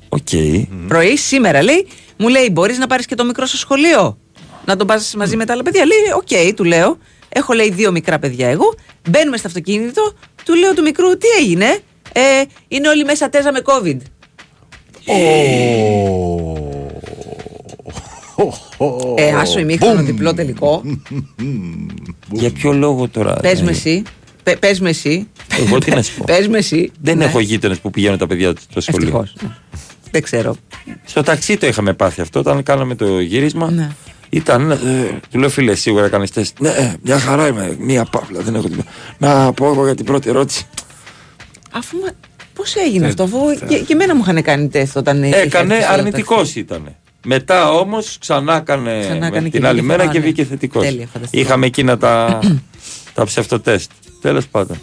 Οκ. Πρωί σήμερα λέει, μου λέει: Μπορείς να πάρεις και το μικρό στο σχολείο; Να τον πας μαζί με τα άλλα παιδιά; Λέει: Οκ, του λέω. Έχω λέει δύο μικρά παιδιά εγώ. Μπαίνουμε στο αυτοκίνητο. Του λέω του μικρού: Τι έγινε; Ε, είναι όλοι μέσα τέζα με COVID. Ε, άσο ημίχρονο διπλό τελικό. Για ποιο λόγο τώρα. Πες ε, με εσύ. Πε- Πες με εσύ. Εγώ τι να σου πω. Πες με εσύ. Δεν Ναι. έχω γείτονες που πηγαίνουν τα παιδιά του στο σχολείο. Ευτυχώς. Δεν ξέρω. Στο ταξί το είχαμε πάθει αυτό όταν κάναμε το γύρισμα. Ναι. Ήταν. Ε, του λέω φίλε, σίγουρα έκανε τεστ. Ναι, ε, μια χαρά είμαι. Μία παύλα. Δεν έχω τίποτα. Να πω εγώ για την πρώτη ερώτηση. Αφού. Πώς έγινε αυτό, αφού και, και εμένα μου είχαν κάνει τεστ όταν. είχα Έκανε έρθει στο αρνητικός ταξί. ήταν. Μετά όμως ξανά έκανε Ξανά έκανε και την άλλη βγήκε μέρα θετικό. και Α, ναι. βγήκε θετικός. Τέλεια, φανταστικό. Είχαμε εκείνα τα, *clears throat* τα ψευτοτέστ. Τέλος πάντων.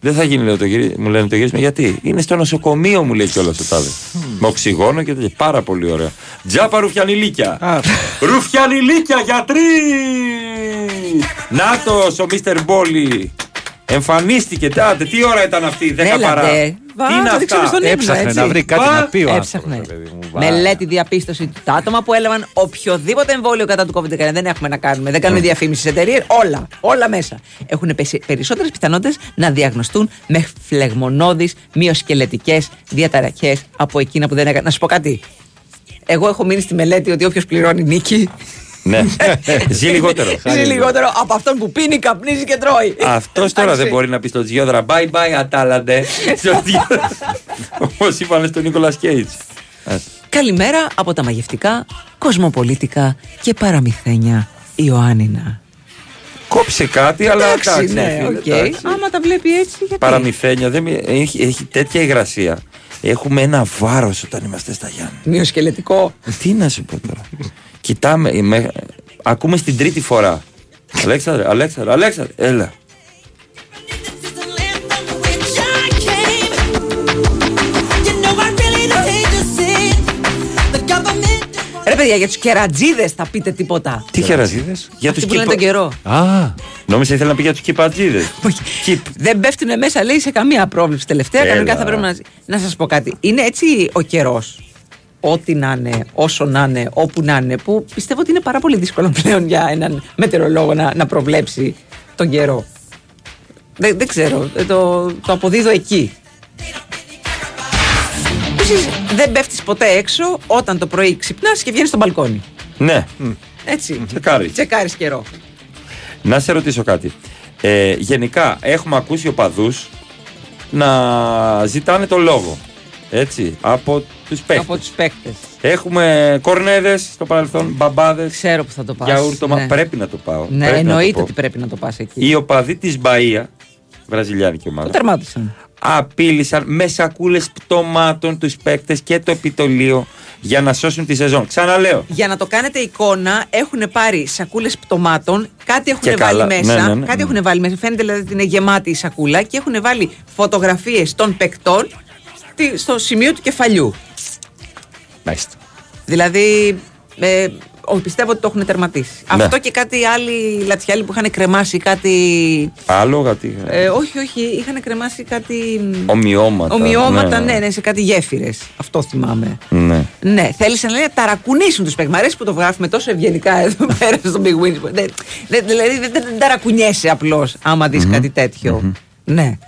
Δεν θα γίνει, λέω, το γυρί... μου λένε το γύρισμα. Γιατί; Είναι στο νοσοκομείο, μου λέει κιόλας ο τάδε. Με οξυγόνο και τέτοια. Πάρα πολύ ωραία. Τζάπα ρουφιανιλίκια. ρουφιανιλίκια, γιατροί! Νάτος ο Μίστερ Μπόλι. Εμφανίστηκε. Τάτε, τι ώρα ήταν αυτή, 10 Έλατε. παρά. Βα, Τι είναι το δείξαμε αυτά; στον ύπνο, Έψαχνε έτσι. να βρει κάτι Βα, να πει ο έψαχνε. άνθρωπος, ρε παιδί μου. Βα. Μελέτη διαπίστωση ότι τα άτομα που έλαβαν οποιοδήποτε εμβόλιο κατά του COVID-19 δεν έχουμε να κάνουμε, δεν κάνουμε διαφήμιση σε εταιρείες, όλα, όλα μέσα. Έχουν περισσότερες πιθανότητες να διαγνωστούν με φλεγμονώδεις μειοσκελετικές διαταραχές από εκείνα που δεν έκαναν. Να σου πω κάτι. Εγώ έχω μείνει στη μελέτη ότι όποιος πληρώνει νίκη. Ναι, *laughs* ζει λιγότερο. Ζει λιγότερο από αυτόν που πίνει, καπνίζει και τρώει. Αυτός τώρα Εντάξει. δεν μπορεί να πει στο Τζιόδρα bye bye ατάλαντε. Όπως είπανε στον Νίκολας Κέιτς. Καλημέρα από τα μαγευτικά, κοσμοπολίτικα και παραμυθένια Ιωάννινα. Κόψε κάτι, αλλά Εντάξει, εντάξει. ναι, ρε φίλε, οκ. εντάξει. Άμα τα βλέπει έτσι, γιατί; Παραμυθένια, δεν, μι- έχει, έχει τέτοια υγρασία. Έχουμε ένα βάρος όταν είμαστε στα Γιάννενα. Μυοσκελετικό. Τι να σου πω τώρα. Κοιτάμε, με- ακούμε στην τρίτη φορά. Αλέξανδρε, Αλέξανδρε, Αλέξανδρε, έλα. Παιδιά, για τους κερατζίδες θα πείτε τίποτα. Τι χεραζίδε. Για Αυτοί τους που λένε τον καιρό. Α, νόμιζα ήθελα να πει για τους κυπατζίδες. *laughs* Δεν πέφτουν μέσα, λέει, σε καμία πρόβλεψη. Τελευταία, Έλα. κανονικά θα πρέπει να. Να σας πω κάτι. Είναι έτσι ο καιρός. Ό,τι να είναι, όσο να είναι, όπου να είναι, που πιστεύω ότι είναι πάρα πολύ δύσκολο πλέον για έναν μετεωρολόγο να, να προβλέψει τον καιρό. Δεν, δεν ξέρω. ε, Το, το αποδίδω εκεί. Επίσης, δεν πέφτεις ποτέ έξω όταν το πρωί ξυπνάς και βγαίνεις στο μπαλκόνι. Ναι, Έτσι. τσεκάρεις. Τσεκάρεις καιρό. Να σε ρωτήσω κάτι. Ε, γενικά, έχουμε ακούσει οπαδούς να ζητάνε το λόγο. Έτσι, από τους παίχτες. Από τους παίκτε. Έχουμε κορνέδες στο παρελθόν, μπαμπάδες. Ξέρω που θα το πας. Γιαούρτομα. Ναι. Πρέπει να το πάω. Ναι, πρέπει να το εννοείται πω. ότι πρέπει να το πας εκεί. Οι οπαδοί της Μπαία, βραζιλιάνικη Το ομάδα, τερμάτισαν. Απείλησαν με σακούλες πτωμάτων τους παίκτες και το επιτολείο για να σώσουν τη σεζόν. Ξαναλέω. Για να το κάνετε εικόνα, έχουν πάρει σακούλες πτωμάτων, κάτι έχουν Και βάλει καλά. μέσα. Ναι, ναι, ναι. Κάτι έχουν βάλει μέσα. Φαίνεται δηλαδή ότι είναι γεμάτη η σακούλα και έχουν βάλει φωτογραφίες των παικτών στη- στο σημείο του κεφαλιού. Μάλιστα. Δηλαδή, ε, ο- πιστεύω ότι το έχουν τερματίσει. Ναι. Αυτό και κάτι άλλοι λατσιάλοι που είχαν κρεμάσει κάτι. Άλογα, τι. Ε, όχι, όχι, είχαν κρεμάσει κάτι. Ομοιώματα. Ομοιώματα, ναι, ναι, σε κάτι γέφυρες. Αυτό θυμάμαι. ναι. Ναι, θέλησαν λέει, να ταρακουνήσουν τους παίκτε. Μ' αρέσει που το γράφουμε τόσο ευγενικά εδώ *laughs* πέρα στο Big Wins. Δεν- δεν- Δηλαδή δεν, δεν, δεν ταρακουνιέσαι απλώς άμα δεις κάτι τέτοιο. Ναι.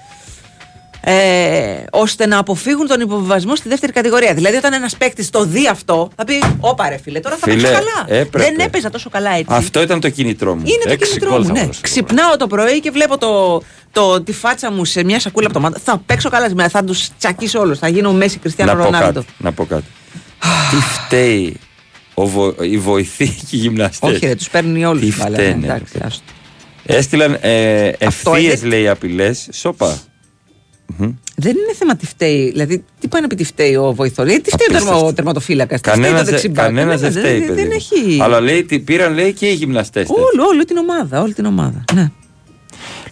Ε, ώστε να αποφύγουν τον υποβιβασμό στη δεύτερη κατηγορία. Δηλαδή, όταν ένας παίκτης το δει αυτό, θα πει: Όπα ρε φίλε, τώρα θα Φίλε, παίξω καλά. έπρεπε. Δεν έπαιζα τόσο καλά έτσι. Αυτό ήταν το κινητρό μου. Είναι το κινητρό μου. Ναι. Ξυπνάω το πρωί και βλέπω το, το, τη φάτσα μου σε μια σακούλα από το μάτι. Θα παίξω καλά σήμερα. Θα τους τσακίσω όλους. Θα γίνω Μέση Κριστιανό να πω Ρονάλντο. κάτι. Να πω κάτι. Τι φταίει ο βο... οι βοηθοί και οι γυμναστές; Όχι, ρε, τους παίρνουν όλους. Τι φταίνε, Εντάξει, ρε. άστο. Έστειλαν ε, Αυτό ευθείες, είναι- λέει, απειλές. Σοπα. Δεν είναι θέμα τι φταίει. Δηλαδή, τι πάει να πει τι φταίει ο βοηθό. Τι φταίει ο, τερμα, ο τερματοφύλακας. Κανένας κανένας δεν φταίει, παιδί. Δεν μου. έχει. Αλλά λέει, τι πήραν λέει και οι γυμναστές. Όλο, όλη την ομάδα. Όλη την ομάδα. Ναι.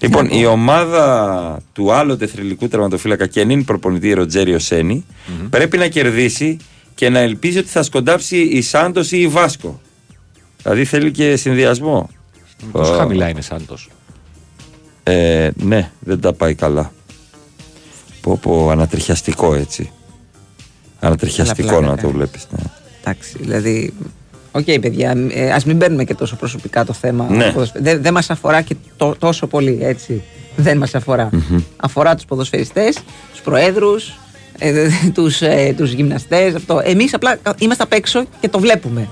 Λοιπόν, η ομάδα του άλλοτε θρηλυκού τερματοφύλακα και νυν προπονητή Ροτζέριο Σένι πρέπει να κερδίσει και να ελπίζει ότι θα σκοντάψει η Σάντος ή η Βάσκο. Δηλαδή θέλει και συνδυασμό. Πόσο Ω. χαμηλά είναι Σάντος; Ε, ναι, δεν τα πάει καλά. Πω πω, ανατριχιαστικό έτσι. Ανατριχιαστικό Καλά, να πλάκα το βλέπεις. Ναι. Εντάξει, δηλαδή. Οκ, παιδιά, ε, ας μην παίρνουμε και τόσο προσωπικά το θέμα. Ναι. Ποδοσφαι- Δεν δεν μας αφορά και το- τόσο πολύ, έτσι. Δεν μας αφορά. Αφορά τους ποδοσφαιριστές, τους προέδρους, ε, τους, ε, τους γυμναστές, αυτό. Εμείς απλά κα- είμαστε απ' έξω και το βλέπουμε.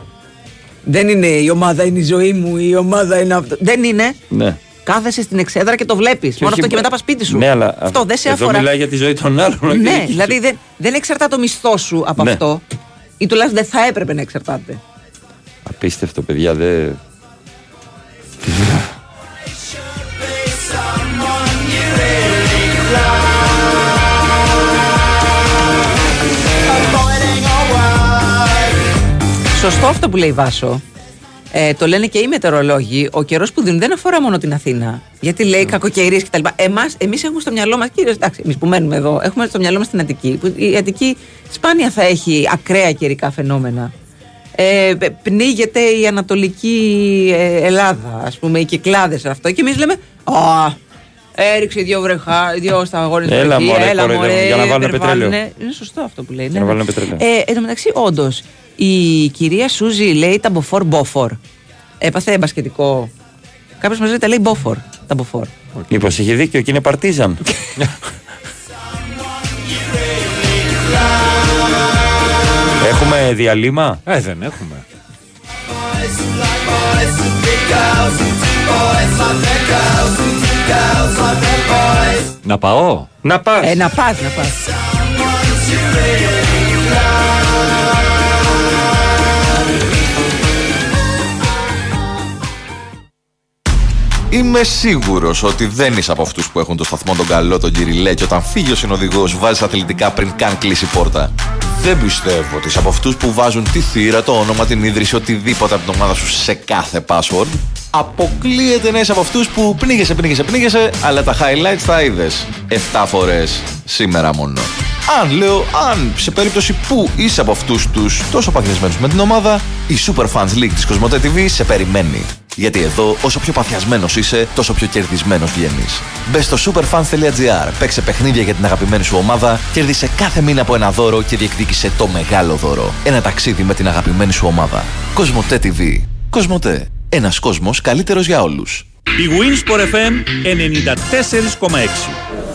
Δεν είναι η ομάδα είναι η ζωή μου, η ομάδα είναι αυτό. Δεν είναι. ναι. Κάθεσαι στην εξέδρα και το βλέπεις. Μόνο όχι- αυτό και μετά πας σπίτι σου. Ναι, αλλά αυτό δεν σε εδώ αφορά. μιλάει για τη ζωή των άλλων. όχι Ναι, δική σου. δηλαδή δεν, δεν εξαρτάται το μισθό σου από Ναι. αυτό. Ή τουλάχιστον δεν θα έπρεπε να εξαρτάται. Απίστευτο, παιδιά. Δε... Σωστό αυτό που λέει η Βάσο. Ε, το λένε και οι μετεωρολόγοι. Ο καιρός που δίνουν δεν αφορά μόνο την Αθήνα. Γιατί λέει Ναι. κακοκαιρίες κτλ. Εμείς έχουμε στο μυαλό μας, κύριε, εντάξει, εμείς που μένουμε εδώ, έχουμε στο μυαλό μας την Αττική. Που η Αττική σπάνια θα έχει ακραία καιρικά φαινόμενα. Ε, π- πνίγεται η Ανατολική ε, Ελλάδα, ας πούμε, οι κυκλάδες αυτό. Και εμείς λέμε, Α, Έριξε δύο βρεχά, δύο σταγόνε Έλα, μωρέ, κοροϊδεύουν, για να βάλουν υπερβάλλουνε. πετρέλαιο. Είναι σωστό αυτό που λέει. Για να βάλουν πετρέλαιο. Ε, εν τω μεταξύ, όντως, η κυρία Σούζη λέει τα μποφόρ μπόφορ. Έπαθε μπασκετικό. Κάποιος μας λέει τα λέει μπόφορ. Τα μποφόρ. Μήπως έχει δίκιο και είναι παρτίζαν. *laughs* Έχουμε διαλύμα; Ε, δεν έχουμε. Να πάω; Να πας. Ε, να πας, να πας. Είμαι σίγουρος ότι δεν είσαι από αυτούς που έχουν το σταθμό τον καλό, τον κυριλέ, και όταν φύγει ο συνοδηγός βάζεις αθλητικά πριν καν κλείσει η πόρτα. Δεν πιστεύω ότι είσαι από αυτούς που βάζουν τη θύρα, το όνομα, την ίδρυση, οτιδήποτε από την ομάδα σου σε κάθε password. Αποκλείεται να είσαι από αυτούς που πνίγεσαι, πνίγεσαι, πνίγεσαι, αλλά τα highlights τα είδες 7 φορές σήμερα μόνο. Αν λέω, αν σε περίπτωση που είσαι από αυτούς τους τόσο παθιασμένου με την ομάδα, η Super Fans League της Κοσμοτέ TV σε περιμένει. Γιατί εδώ, όσο πιο παθιασμένος είσαι, τόσο πιο κερδισμένος βγαίνεις. Μπες στο superfans.gr, παίξε παιχνίδια για την αγαπημένη σου ομάδα, κέρδισε κάθε μήνα από ένα δώρο και διεκδίκησε το μεγάλο δώρο. Ένα ταξίδι με την αγαπημένη σου ομάδα. Κοσμοτέ TV. Κοσμοτέ. Ένας κόσμος καλύτερος για όλους. Η Winsport FM 94,6.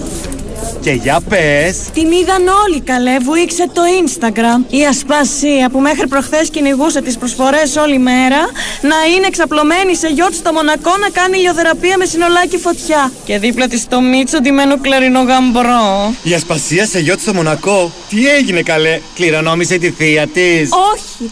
Και για πες. Την είδαν όλοι καλέ, βουήξε το Instagram. Η Ασπασία που μέχρι προχθές κυνηγούσε τις προσφορές όλη μέρα να είναι εξαπλωμένη σε γιότ στο Μονακό να κάνει ηλιοθεραπεία με συνολάκι φωτιά. Και δίπλα της το Μίτσο ντυμένο κλαρινό γαμπρό. Η Ασπασία σε γιότ στο Μονακό. Τι έγινε καλέ, κληρονόμησε τη θεία της. Όχι,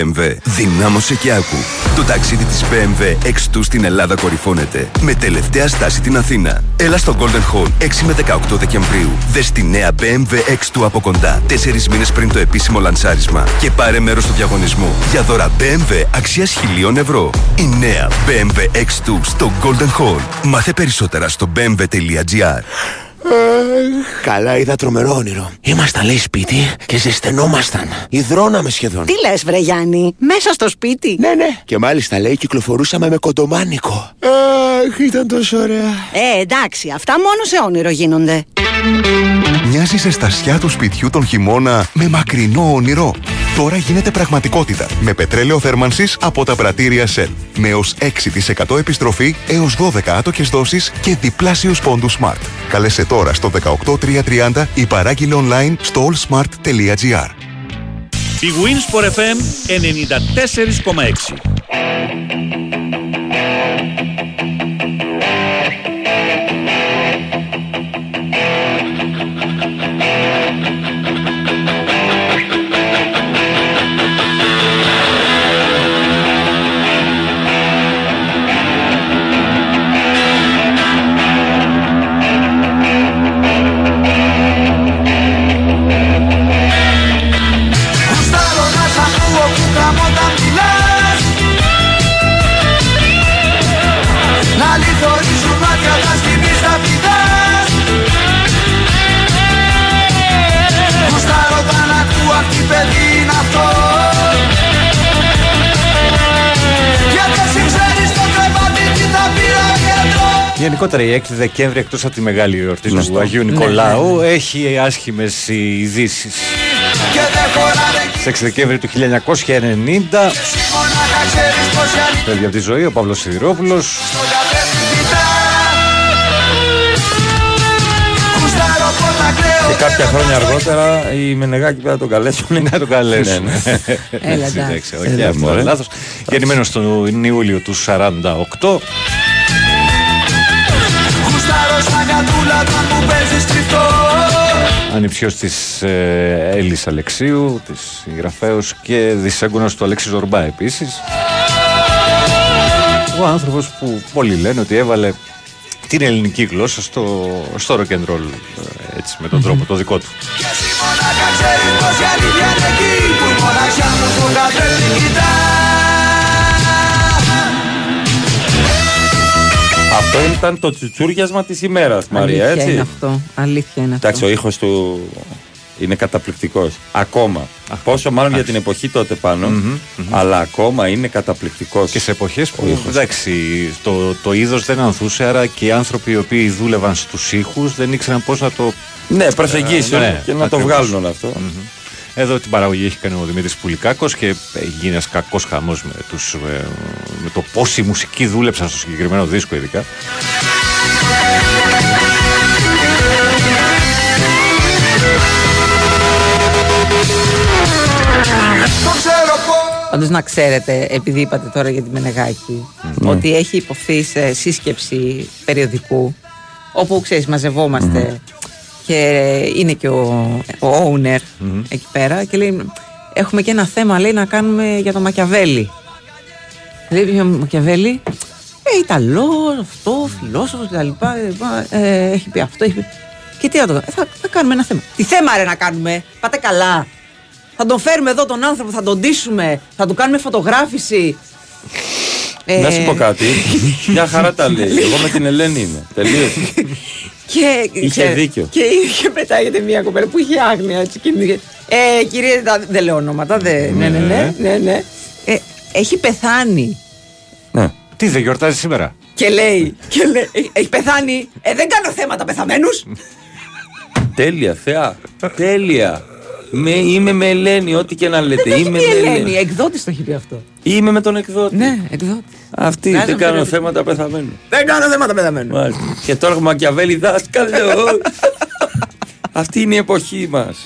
BMW, δυνάμωσε και άκου. Το ταξίδι της BMW X2 στην Ελλάδα κορυφώνεται. Με τελευταία στάση την Αθήνα. Έλα στο Golden Hall 6 με 18 Δεκεμβρίου. Δες τη νέα BMW X2 από κοντά. 4 μήνες πριν το επίσημο λανσάρισμα. Και πάρε μέρος στο διαγωνισμό. Για δώρα BMW αξίας χιλίων ευρώ. Η νέα BMW X2 στο Golden Hall. Μάθε περισσότερα στο bmw.gr. Καλά, είδα τρομερό όνειρο. Ήμασταν, λέει, σπίτι και ζεσθενόμασταν. Υδρώναμε σχεδόν. Τι λες βρε Γιάννη, μέσα στο σπίτι; Ναι, ναι. Και μάλιστα, λέει, κυκλοφορούσαμε με κοντομάνικο. Αχ, ήταν τόσο ωραία. Ε, εντάξει, αυτά μόνο σε όνειρο γίνονται. Μοιάζεις η ζεστασιά του σπιτιού τον χειμώνα με μακρινό όνειρο. Τώρα γίνεται πραγματικότητα με πετρέλαιο θέρμανσης από τα πρατήρια Shell. Με έως 6% επιστροφή έως 12 άτοκες δόσεις και διπλάσιους πόντους Smart. Καλέσε τώρα στο 18330 ή παράγγειλε online στο allsmart.gr. Η Winsport FM 94,6. Γενικότερα η 6 Δεκέμβρη εκτός από τη μεγάλη εορτή του Γνωστό. Αγίου Ναι, Νικολάου ναι, έχει άσχημες ειδήσεις. Και δεν χωράνε Στις 6 Δεκέμβρη του 1990 Μονάχα ξέρεις πως η αλήθεια φεύγει από τη ζωή ο Παύλος Σιδηρόπουλος στο καθρέφτη κοιτά Γουστάρω πότα κλαίω Και κάποια χρόνια αργότερα οι Μενεγάκη πρέπει να τον καλέσουν. να το καλέσουν. Ναι, ναι. Έλα, εντάξει. Εντάξει, όχι, Έλα, αυτό μωρέ. είναι λάθος. Γεννημένος τον Ιούλιο του 48 Γουστάρω σαν κατούλα όταν μου παίζεις κρυφτό ανιψιός της ε, Έλλης Αλεξίου, της συγγραφέως και δυσέγγωνος του Αλέξη Ζορμπά επίσης. Ο άνθρωπος που πολλοί λένε ότι έβαλε την ελληνική γλώσσα στο, στο rock and roll ε, έτσι, με τον τρόπο το δικό του. Μονάχα ξέρεις πως η αλήθεια είναι εκεί Που η μοναξιά μου σου καθρέφτη κοιτά Αυτό ήταν το τσουτσούριασμα της ημέρας, Μαρία, Αλήθεια έτσι; είναι αυτό. Αλήθεια είναι αυτό. Εντάξει, ο ήχος του είναι καταπληκτικός. Ακόμα. Πόσο μάλλον για την εποχή τότε πάνω, αλλά ακόμα είναι καταπληκτικός. Και σε εποχές που εντάξει, το, το είδος δεν ανθούσε, άρα και οι άνθρωποι οι οποίοι δούλευαν στους ήχους δεν ήξεραν πώς να το. Ναι, προσεγγίσουν Ε, και να το ακριβώς. βγάλουν όλο αυτό. Μμμ. Εδώ την παραγωγή έχει κάνει ο Δημήτρης Πουλικάκος και γίνει ένας κακός χαμός με, τους, ε, με το πόσοι μουσικοί δούλεψαν στο συγκεκριμένο δίσκο, ειδικά. Πάντω να ξέρετε, επειδή είπατε τώρα για τη Μενεγάκη, Ναι. ότι έχει υποθεί σε σύσκεψη περιοδικού, όπου ξέρεις, μαζευόμαστε και είναι και ο, ο owner εκεί πέρα και λέει: Έχουμε και ένα θέμα λέει, να κάνουμε για το Μακιαβέλη. Λέει για Μακιαβέλη, ε, Ιταλός, αυτό, φιλόσοφος κτλ. Ε, έχει πει αυτό, έχει πει. Και τι να το κάνουμε, θα, θα κάνουμε ένα θέμα. Τι θέμα ρε να κάνουμε, πάτε καλά. Θα τον φέρουμε εδώ τον άνθρωπο, θα τον ντύσουμε, θα του κάνουμε φωτογράφηση. Να Ε, σου πω κάτι. *laughs* Μια χαρά τα λέει. Εγώ με την Ελένη είμαι. Τελείωσε. Και, Είχε ξέρε, δίκιο. Και, και πετάγεται μια κοπέλα που είχε άγνοια έτσι. Και μου είχε, ε, κυρία, τα- δεν λέω ονόματα, δεν, ναι, ναι, ναι, ναι, ναι. Ε, έχει πεθάνει. Τι δεν γιορτάζει σήμερα; Και λέει, και λέει «Ε, έχει πεθάνει. Ε, δεν κάνω θέματα πεθαμένους. Τέλεια, θεά. Τέλεια. Με, είμαι με Ελένη, ό,τι και να λέτε. Δεν Είμαι έχει πει με Ελένη, Ελένη. εκδότης το έχει πει αυτό. Είμαι με τον εκδότη. Ναι, εκδότη. Αυτή Βγάζω δεν κάνω περιοδικό. θέματα πεθαμένου. Δεν κάνω θέματα πεθαμένου. Μάλιστα. Και τώρα έχουμε Μακιαβέλη δάσκαλο. Αυτή είναι η εποχή μας.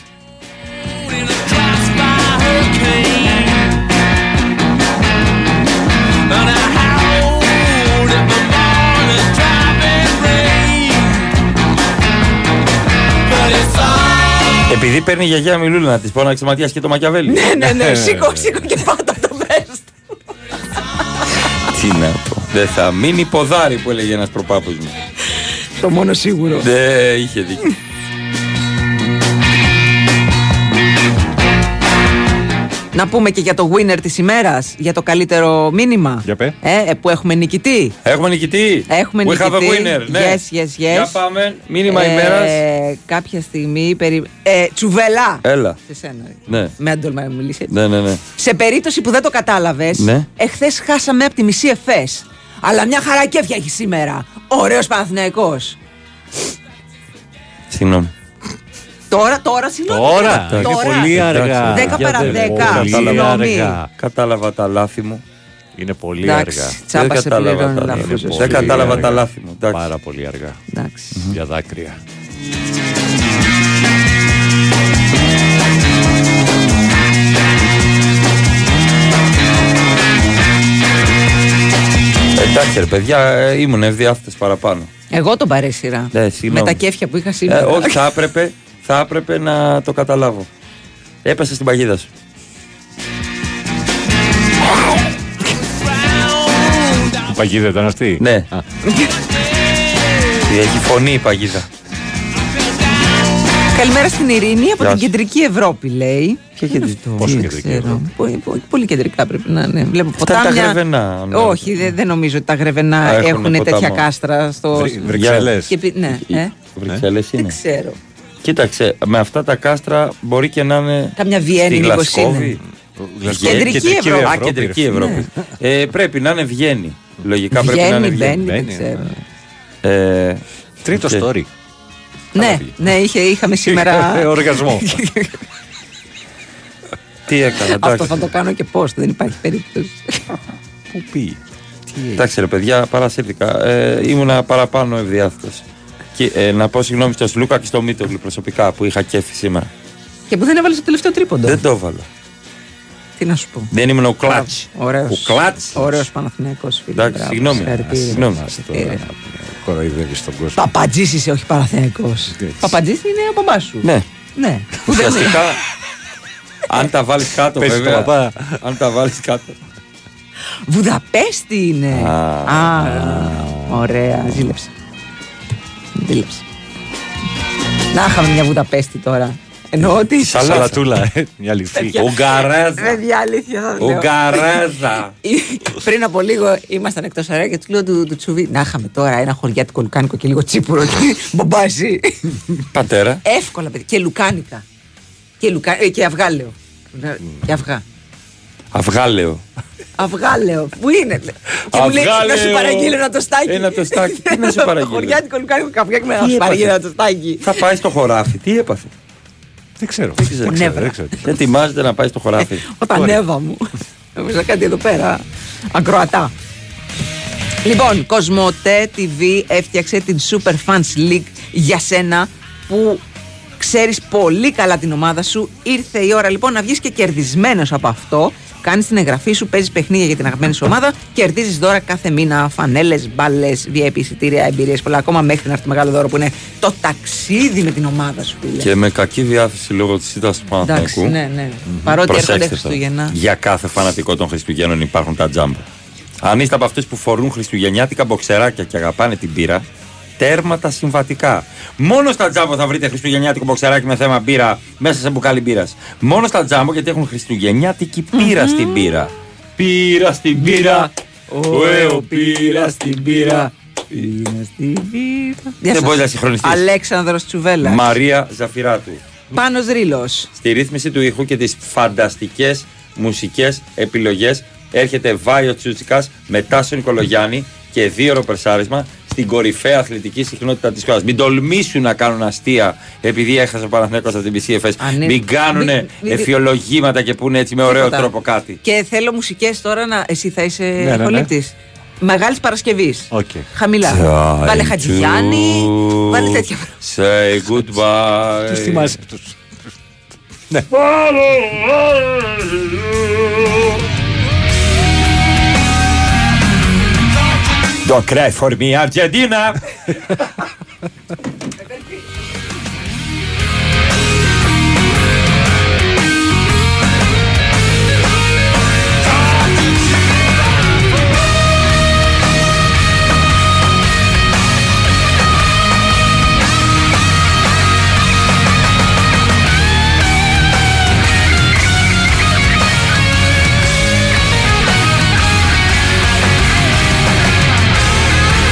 Επειδή παίρνει η γιαγιά Μιλούλα να της πω να ξεματιάσει και το Μακιαβέλη. Ναι, ναι, ναι, σήκω, σήκω και πάτα το πες. Τι να πω. Δεν θα μείνει ποδάρι που έλεγε ένας προπάπο μου. Το μόνο σίγουρο. Δεν είχε δίκιο. Να πούμε και για το winner της ημέρας, για το καλύτερο μήνυμα. Για πέ. Ε, ε, που έχουμε νικητή. Έχουμε νικητή. Έχουμε We νικητή. have a winner. Ναι. Yes, yes, yes. Για πάμε. Μήνυμα Ε, ημέρας. Κάποια στιγμή. Περι... Ε, τσουβελά. Έλα. Σε σένα. Ναι. Με άντολμα να μιλήσεις έτσι. Ναι, ναι, ναι. Σε περίπτωση που δεν το κατάλαβες, Ναι. εχθές χάσαμε από τη μισή εφές. Αλλά μια χαρά κέφια έχει σήμερα. Ωραίος Παναθηναϊκός. Συγγνώμη. Τώρα, τώρα, συγγνώμη. Τώρα, είναι πολύ αργά. 10 Για παρά δεν- 10. Πολύ Συγγνώμη. αργά. Κατάλαβα τα λάθη μου. Είναι πολύ Εντάξει, αργά. τσάμπα Δεν σε κατάλαβα πληρώνει τα λάθος. λάθη μου. Είναι Δεν πολύ κατάλαβα αργά. τα λάθη μου. εντάξει. Πάρα πολύ αργά. Εντάξει. Για δάκρυα. Εντάξει, ρε παιδιά, ε, ήμουν ευδιάθετο παραπάνω. Εγώ τον παρέσυρα. Ναι, συγγνώμη. Με τα κέφια που είχα Ε, σήμερα. όχι, θα έπρεπε, θα έπρεπε να το καταλάβω. Έπεσε στην παγίδα σου. Η παγίδα ήταν αυτή; Ναι. Α. Έχει φωνή η παγίδα. Καλημέρα στην Ειρήνη από Γεια την σου. κεντρική Ευρώπη, λέει. Ποια κεντρική- Αυτό, πόσο δεν κεντρική ξέρω. Ευρώπη; Πολύ, πολύ- πολύ κεντρικά πρέπει να είναι. Βλέπω Αυτά είναι τα ποτάμια. γρεβενά, ναι. Όχι, δεν, δεν νομίζω ότι τα γρεβενά Α, έχουν έχουν τέτοια ποταμό. κάστρα στο. Βρυ- Βρυξέλλες. Και πει- ναι, ε. Βρυξέλλες Δεν είναι. ξέρω. Κοίταξε, με αυτά τα κάστρα μπορεί και να είναι. Κάμια Βιέννη, στη μήπως Γλασκόβη. είναι. Βγαίνει. Κεντρική Ευρώπη. Α, κεντρική ρε φίλε. Ευρώπη. Ε, πρέπει να είναι Βιέννη. Λογικά πρέπει να Βγαίνει, είναι Βιέννη. μπαίνει, δεν Μπαίνει, ξέρω. Ε, Τρίτο OK. story. Ναι, ναι, είχε, είχαμε σήμερα. *laughs* Ε, Οργασμό. *laughs* Τι έκανα, Αυτό εντάξει. θα το κάνω και πώ, δεν υπάρχει περίπτωση. Πού πει. Εντάξει ρε παιδιά, παρασύρθηκα. Ε, ήμουνα παραπάνω ευδιάθετος. Και ε, να πω συγγνώμη στο Σλούκα και στο Μίτογλου προσωπικά που είχα κέφι σήμερα. και που δεν έβαλες το τελευταίο τρίποντο. Δεν το έβαλα. Τι να σου πω. Δεν ήμουν ο Κλάτ. Ωραίος. Ο Κλάτ. Ωραίος Παναθηναϊκός φίλε. Εντάξει, Μπράβο, συγγνώμη. συγχαρητήρια. Συγγνώμη. Συγχαρητήρια. Κοροϊδεύεις τον κόσμο. Παπατζής είσαι, όχι Παναθηναϊκός. Παπατζής είναι ο μπαμπάς σου. Ναι. Ναι. Που δεν είναι. Ουσιαστικά, αν τα βάλεις κάτω, Πες το, βέβαια. παπά. Αν τα βάλεις κάτω. Βουδαπέστη είναι. Α. Α, ωραία, ζήλεψα. Δήλωσε. Να είχαμε μια Βουδαπέστη τώρα. Εννοώ ότι. Σαλατούλα, ε, μια λυφή. Παιδιά. Ουγγαρέζα. Παιδιά, αλήθεια θα λέω. Ουγγαρέζα. Πριν από λίγο ήμασταν εκτός αέρα και του λέω του, του Τσουβί. Να είχαμε τώρα ένα χωριάτικο λουκάνικο και λίγο τσίπουρο και *laughs* μπομπάζει. Πατέρα. Εύκολα, παιδιά. Και λουκάνικα. Και, λουκα... ε, και αυγά λέω. Και αυγά. Αυγάλαιο. Αυγά λέω. Πού είναι. Και μου λέει Αυγά, να σου λέω. παραγγείλω ένα τοστάκι. Ένα τοστάκι. Τι να σου *laughs* παραγγείλω; Χωριάτικο λουκάνικο καφιά και με να Τι σου παραγγείλω ένα έπαθε; τοστάκι. Θα πάει στο χωράφι. Τι έπαθε; Δεν ξέρω. Δεν ξέρω. Νεύρα. Δεν ξέρω. Ετοιμάζεται να πάει στο χωράφι; Όταν νεύα μου. Νομίζω κάτι εδώ πέρα. Ακροατά. Λοιπόν, Κοσμοτέ TV έφτιαξε την Super Fans League για σένα που ξέρεις πολύ καλά την ομάδα σου. Ήρθε η ώρα λοιπόν να βγεις και κερδισμένος από αυτό. Κάνεις την εγγραφή σου, παίζεις παιχνίδια για την αγαπημένη σου ομάδα, κερδίζεις δώρα κάθε μήνα, φανέλες, μπάλες, VIP εισιτήρια, εμπειρίες, πολλά ακόμα μέχρι να έρθει το μεγάλο δώρο που είναι το ταξίδι με την ομάδα σου. Φίλε. Και με κακή διάθεση λόγω της ήττα του Εντάξει, Παναθηναϊκού. ναι, ναι. Παρότι Προσέξτε έρχονται τώρα. Χριστούγεννα. Για κάθε φανατικό των Χριστουγέννων υπάρχουν τα τζάμπο. Αν είστε από αυτούς που φορούν χριστουγεννιάτικα μποξεράκια και αγαπάνε την μπύρα, τέρματα συμβατικά. Μόνο στα τζάμπο θα βρείτε χριστουγεννιάτικο μποξεράκι με θέμα μπύρα μέσα σε μπουκάλι μπύρας. Μόνο στα τζάμπο γιατί έχουν χριστουγεννιάτικη πύρα στην μπύρα. Πύρα στην μπύρα. Ωεο, πύρα στην μπύρα. Πύρα στην μπύρα. Δεν μπορείς να συγχρονιστεί. Αλέξανδρος Τσουβέλλα. Μαρία Ζαφυράτου. Πάνος Ρήλος. Στη ρύθμιση του ήχου και τις φανταστικές μουσικές επιλογές έρχεται Βάιο Τσούτσικας με Τάσο Νικολογιάννη και δύο ροπερσάρισμα στην κορυφαία αθλητική συχνότητα της χώρας. Μην τολμήσουν να κάνουν αστεία επειδή έχασε ο Παναθηναίκος από την PCFS. ναι. Μην κάνουν Μην- μην- εφιολογήματα και πούνε έτσι με ωραίο Τίποτα. τρόπο κάτι. Και θέλω μουσικές τώρα να. Εσύ θα είσαι ναι, ναι. πολίτης. Μεγάλης Παρασκευής. Okay. Χαμηλά. Time Βάλε Χατζηγιάννη. to Βάλε τέτοια. Say goodbye. Τους θυμάσαι τους. Don't cry for me, Argentina!